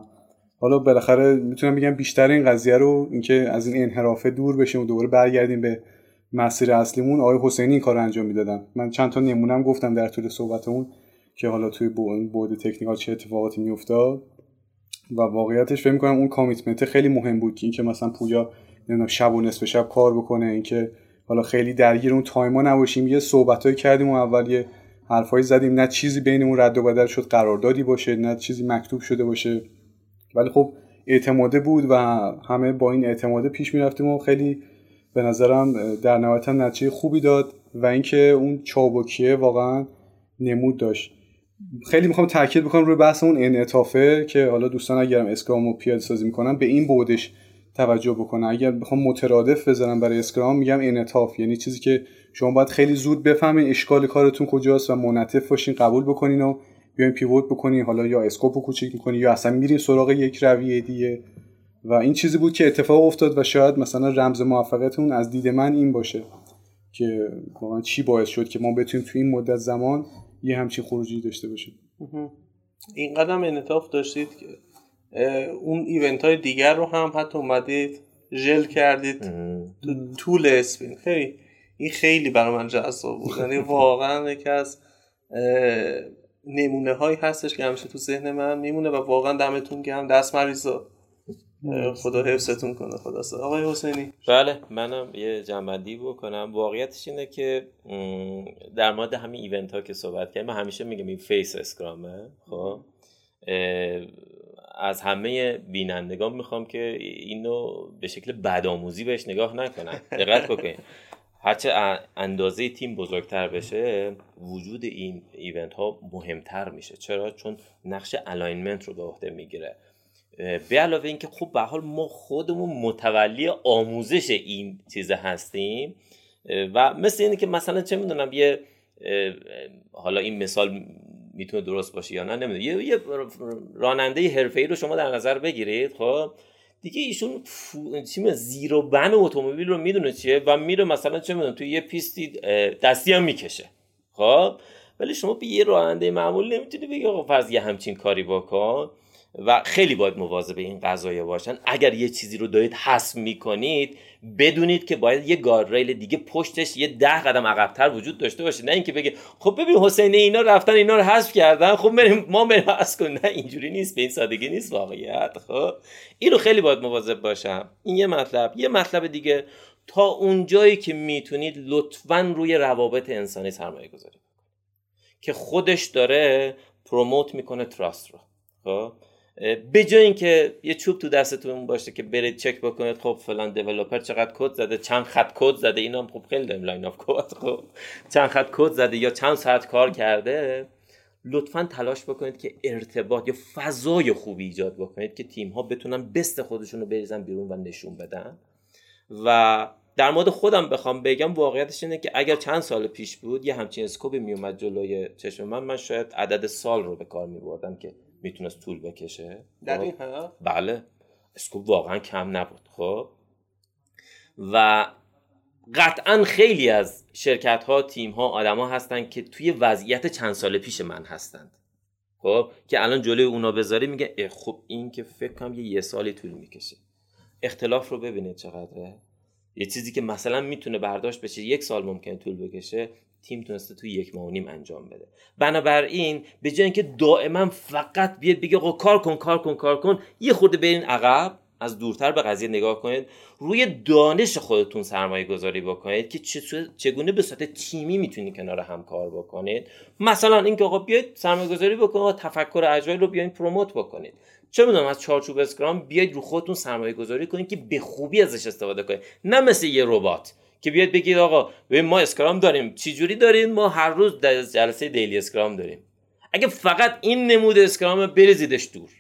حالا بالاخره می‌تونم بگم بیشتر این قضیه رو اینکه از این انحرافه دور بشیم و دوباره برگردیم به مسیر اصلیمون آقای حسینی این کار رو انجام می‌دادن. من چند تا نمونم گفتم در طول صحبتمون که حالا توی بود تکنیکال چه اتفاقاتی میافتاد. و واقعیتش فکر می‌کنم اون کامیتمنت خیلی مهم بود که اینکه مثلا پویا نمی‌دونم شب و نصف شب کار بکنه اینکه حالا خیلی درگیر اون تایما نباشیم. یه صحبتایی کردیم و اول یه حرفایی زدیم. نه چیزی بینمون رد و بدل شد قراردادی باشه نه چیزی مکتوب شده باشه. ولی خب اعتماده بود و همه با این اعتماده پیش می‌رفتیم و خیلی به نظرم در نهایت نتیجه خوبی داد و اینکه اون چابکیه واقعا نمود داشت. خیلی می‌خوام تاکید بکنم روی بحث اون انعطافه که حالا دوستان اگرم اسکرام رو پیاده سازی می‌کنن به این بودش توجه بکنن. اگر بخوام مترادف بذارم برای اسکرام میگم انعطاف یعنی چیزی که شما باید خیلی زود بفهمین اشکال کارتون کجاست و منعطف باشین قبول بکنین و بیاین پیوت بکنین. حالا یا اسکوپ رو کوچیک می‌کنین یا اصلا میرین سراغ یک رویه دیگه. و این چیزی بود که اتفاق افتاد و شاید مثلا رمز موفقیتون از دید من این باشه که واقعا چی باعث شد که ما بتونیم تو این مدت زمان یه همچین خروجی داشته باشیم. این قدم انطاف داشتید که اون ایونت های دیگر رو هم حتی اومدید ژل کردید. تو طول اسپین. خیلی این خیلی برای من جذاب بود. یعنی واقعا یکی از نمونه هایی هستش که همیشه تو ذهن من میمونه و واقعا دمتون گرم. دست مریضا خدا حفظتون کنه خدا آقای حسینی. بله منم یه جنبندی بکنم. واقعیتش اینه که در مورد همین ایونت ها که صحبت کردیم من همیشه میگم این فیس اسکرامه خب؟ از همه بینندگان می‌خوام که اینو به شکل بدآموزی بهش نگاه نکنن. دقت بکنید هرچه اندازه تیم بزرگتر بشه وجود این event ها مهمتر میشه. چرا؟ چون نقش alignment رو به عهده می‌گیره. به علاوه اینکه خب به حال ما خودمون متولی آموزش این چیزه هستیم و مثل اینه که مثلا چه می‌دونم یه حالا این مثال می‌تونه درست باشه یا نه نمی‌دونم. یه, راننده حرفه‌ای رو شما در نظر بگیرید خب؟ دیگه ایشون چی زیر و بن اتومبیل رو می‌دونه چیه و میره مثلا چه می‌دونم توی یه پیستی دستی هم می‌کشه. خب؟ ولی شما به یه راننده معمول نمی‌تونی بگی آقا فرض یه همچین کاری بکن. و خیلی باید مواظب این قضايا باشن. اگر یه چیزی رو دارید حذف می‌کنید بدونید که باید یه گاردریل دیگه پشتش یه ده قدم عقبتر وجود داشته باشه. نه اینکه بگه خب ببین حسین اینا رفتن اینا رو حذف کردن. خب بریم ما بریم حذف کنیم. نه اینجوری نیست به این سادگی نیست واقعیت. خب این رو خیلی باید مواظب باشم. این یه مطلب. یه مطلب دیگه تا اونجایی که می‌تونید لطفا روی روابط انسانی سرمایه گذاری که خودش داره promote می‌کنه trust رو. خب؟ به جای اینکه یه چوب تو دستتون باشه که برید چک بکنید خب فلان developer چقدر کد زده چند خط کد زده اینا خب خیلی داریم line of code خب. چند خط کد زده یا چند ساعت کار کرده لطفا تلاش بکنید که ارتباط یا فضای خوبی ایجاد بکنید که تیم ها بتونن best خودشون رو بریزن بیرون و نشون بدن. و در مورد خودم بخوام بگم واقعیتش اینه که اگر چند سال پیش بود یه همچین scope ی میومد جلوی چشم من من شاید عدد سال رو به کار میبردم که می‌تونست طول بکشه؟ در خب؟ بله. scope واقعا کم نبود خب. و قطعا خیلی از شرکت ها تیم ها آدم ها هستن که توی وضعیت چند سال پیش من هستند. خب که الان جلوی اونا بذاری میگه اه، خب این که فکر کنم یه یه سالی طول می‌کشه. اختلاف رو ببینید چقدره. یه چیزی که مثلا می‌تونه برداشت بشه یک سال ممکن طول بکشه تیم تونسته توی یک ماه و نیم انجام بده. بنابراین به جای اینکه دائما فقط بیاد بگه آقا کار کن کار کن کار کن یه خورده برین عقب از دورتر به قضیه نگاه کنید. روی دانش خودتون سرمایه گذاری بکنید که چگونه به صورت تیمی می‌تونید کنار هم کار بکنید. مثلا اینکه آقا بیاید سرمایه گذاری بکنید تفکر agile رو بیاین promote بکنید. چه می‌دونم از چارچوب اسکرام بیاید رو خودتون سرمایه گذاری کنید که به خوبی ازش استفاده کنید. نه مثل یه ربات. که بیاد بگید آقا ببین ما اسکرام داریم. چی جوری داریم ما هر روز در جلسه daily scrum داریم. اگه فقط این نمود اسکرام بریزیدش دور.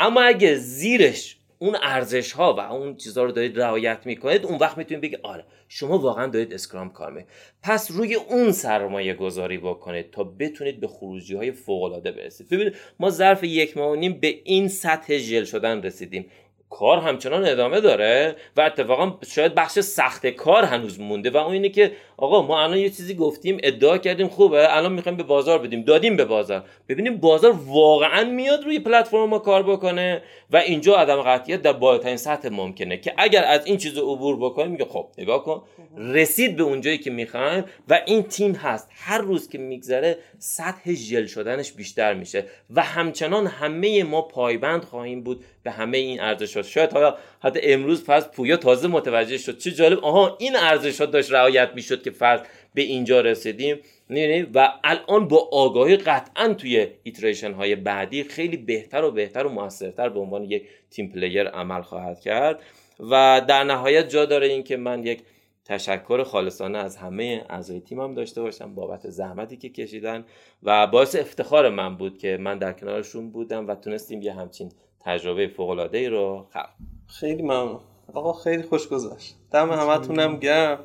اما اگه زیرش اون ارزش ها و اون چیزها رو دارید رعایت می‌کنید اون وقت می‌تونید بگید آره شما واقعا دارید اسکرام کار می‌کنید پس روی اون سرمایه گذاری بکنید تا بتونید به خروجی های فوق العاده برسید. ببینید ما ظرف یک ماه و نیم به این سطح ژل شدن رسیدیم. کار همچنان ادامه داره و اتفاقا شاید بخش سخت کار هنوز مونده و اون اینه که آقا ما الان یه چیزی گفتیم ادعا کردیم خوبه الان می‌خوایم به بازار بدیم. دادیم به بازار. ببینیم بازار واقعا میاد روی پلتفرم ما کار بکنه و اینجا عدم قطعیت در بالاترین سطح ممکنه که اگر از این چیز عبور بکنیم میگه خب نگاه کن. رسید به اونجایی که می‌خوایم و این تیم هست. هر روز که میگذره سطح ژل شدنش بیشتر میشه و همچنان همه ما پایبند خواهیم بود به همه این ارزشات شاید حالا حتی امروز فرض پویا تازه متوجه شد. چه جالب. آها این ارزشات داشت رعایت می‌شد که فرض به اینجا رسیدیم. می‌بینی؟ و الان با آگاهی قطعا توی iteration های بعدی خیلی بهتر و بهتر و موثرتر به عنوان یک team player عمل خواهد کرد. و در نهایت جا داره این که من یک تشکر خالصانه از همه اعضای تیمم داشته باشم بابت زحمتی که کشیدن و باعث افتخار من بود که من در کنارشون بودم و تونستیم یه همچین تجربه فوق ای رو خلق. خیلی ممنون. آقا خیلی خوش گذشت. دم همتونم گرم.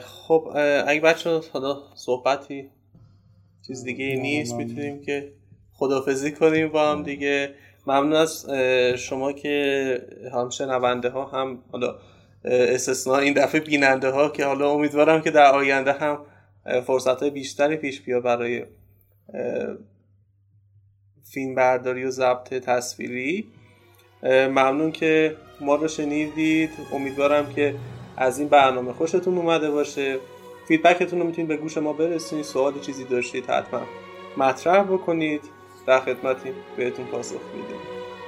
خب اگه بچه حالا صحبتی چیز دیگه نیست می‌تونیم که خدافزی کنیم با هم دیگه. ممنون از شما که هم شنونده ها هم حالا اه، استثناء این دفعه بیننده ها که حالا امیدوارم که در آینده هم فرصت های بیشتری پیش بیا برای فیلم برداری و ضبط تصویری. ممنون که ما رو شنیدید. امیدوارم که از این برنامه خوشتون اومده باشه. فیدبکتون رو می‌تونید به گوش ما برسونید. سوال چیزی داشتید حتما مطرح بکنید. در خدمتیم بهتون پاسخ میدیم.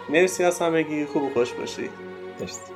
مرسی از همگی. خوب و خوش باشید. مرسی.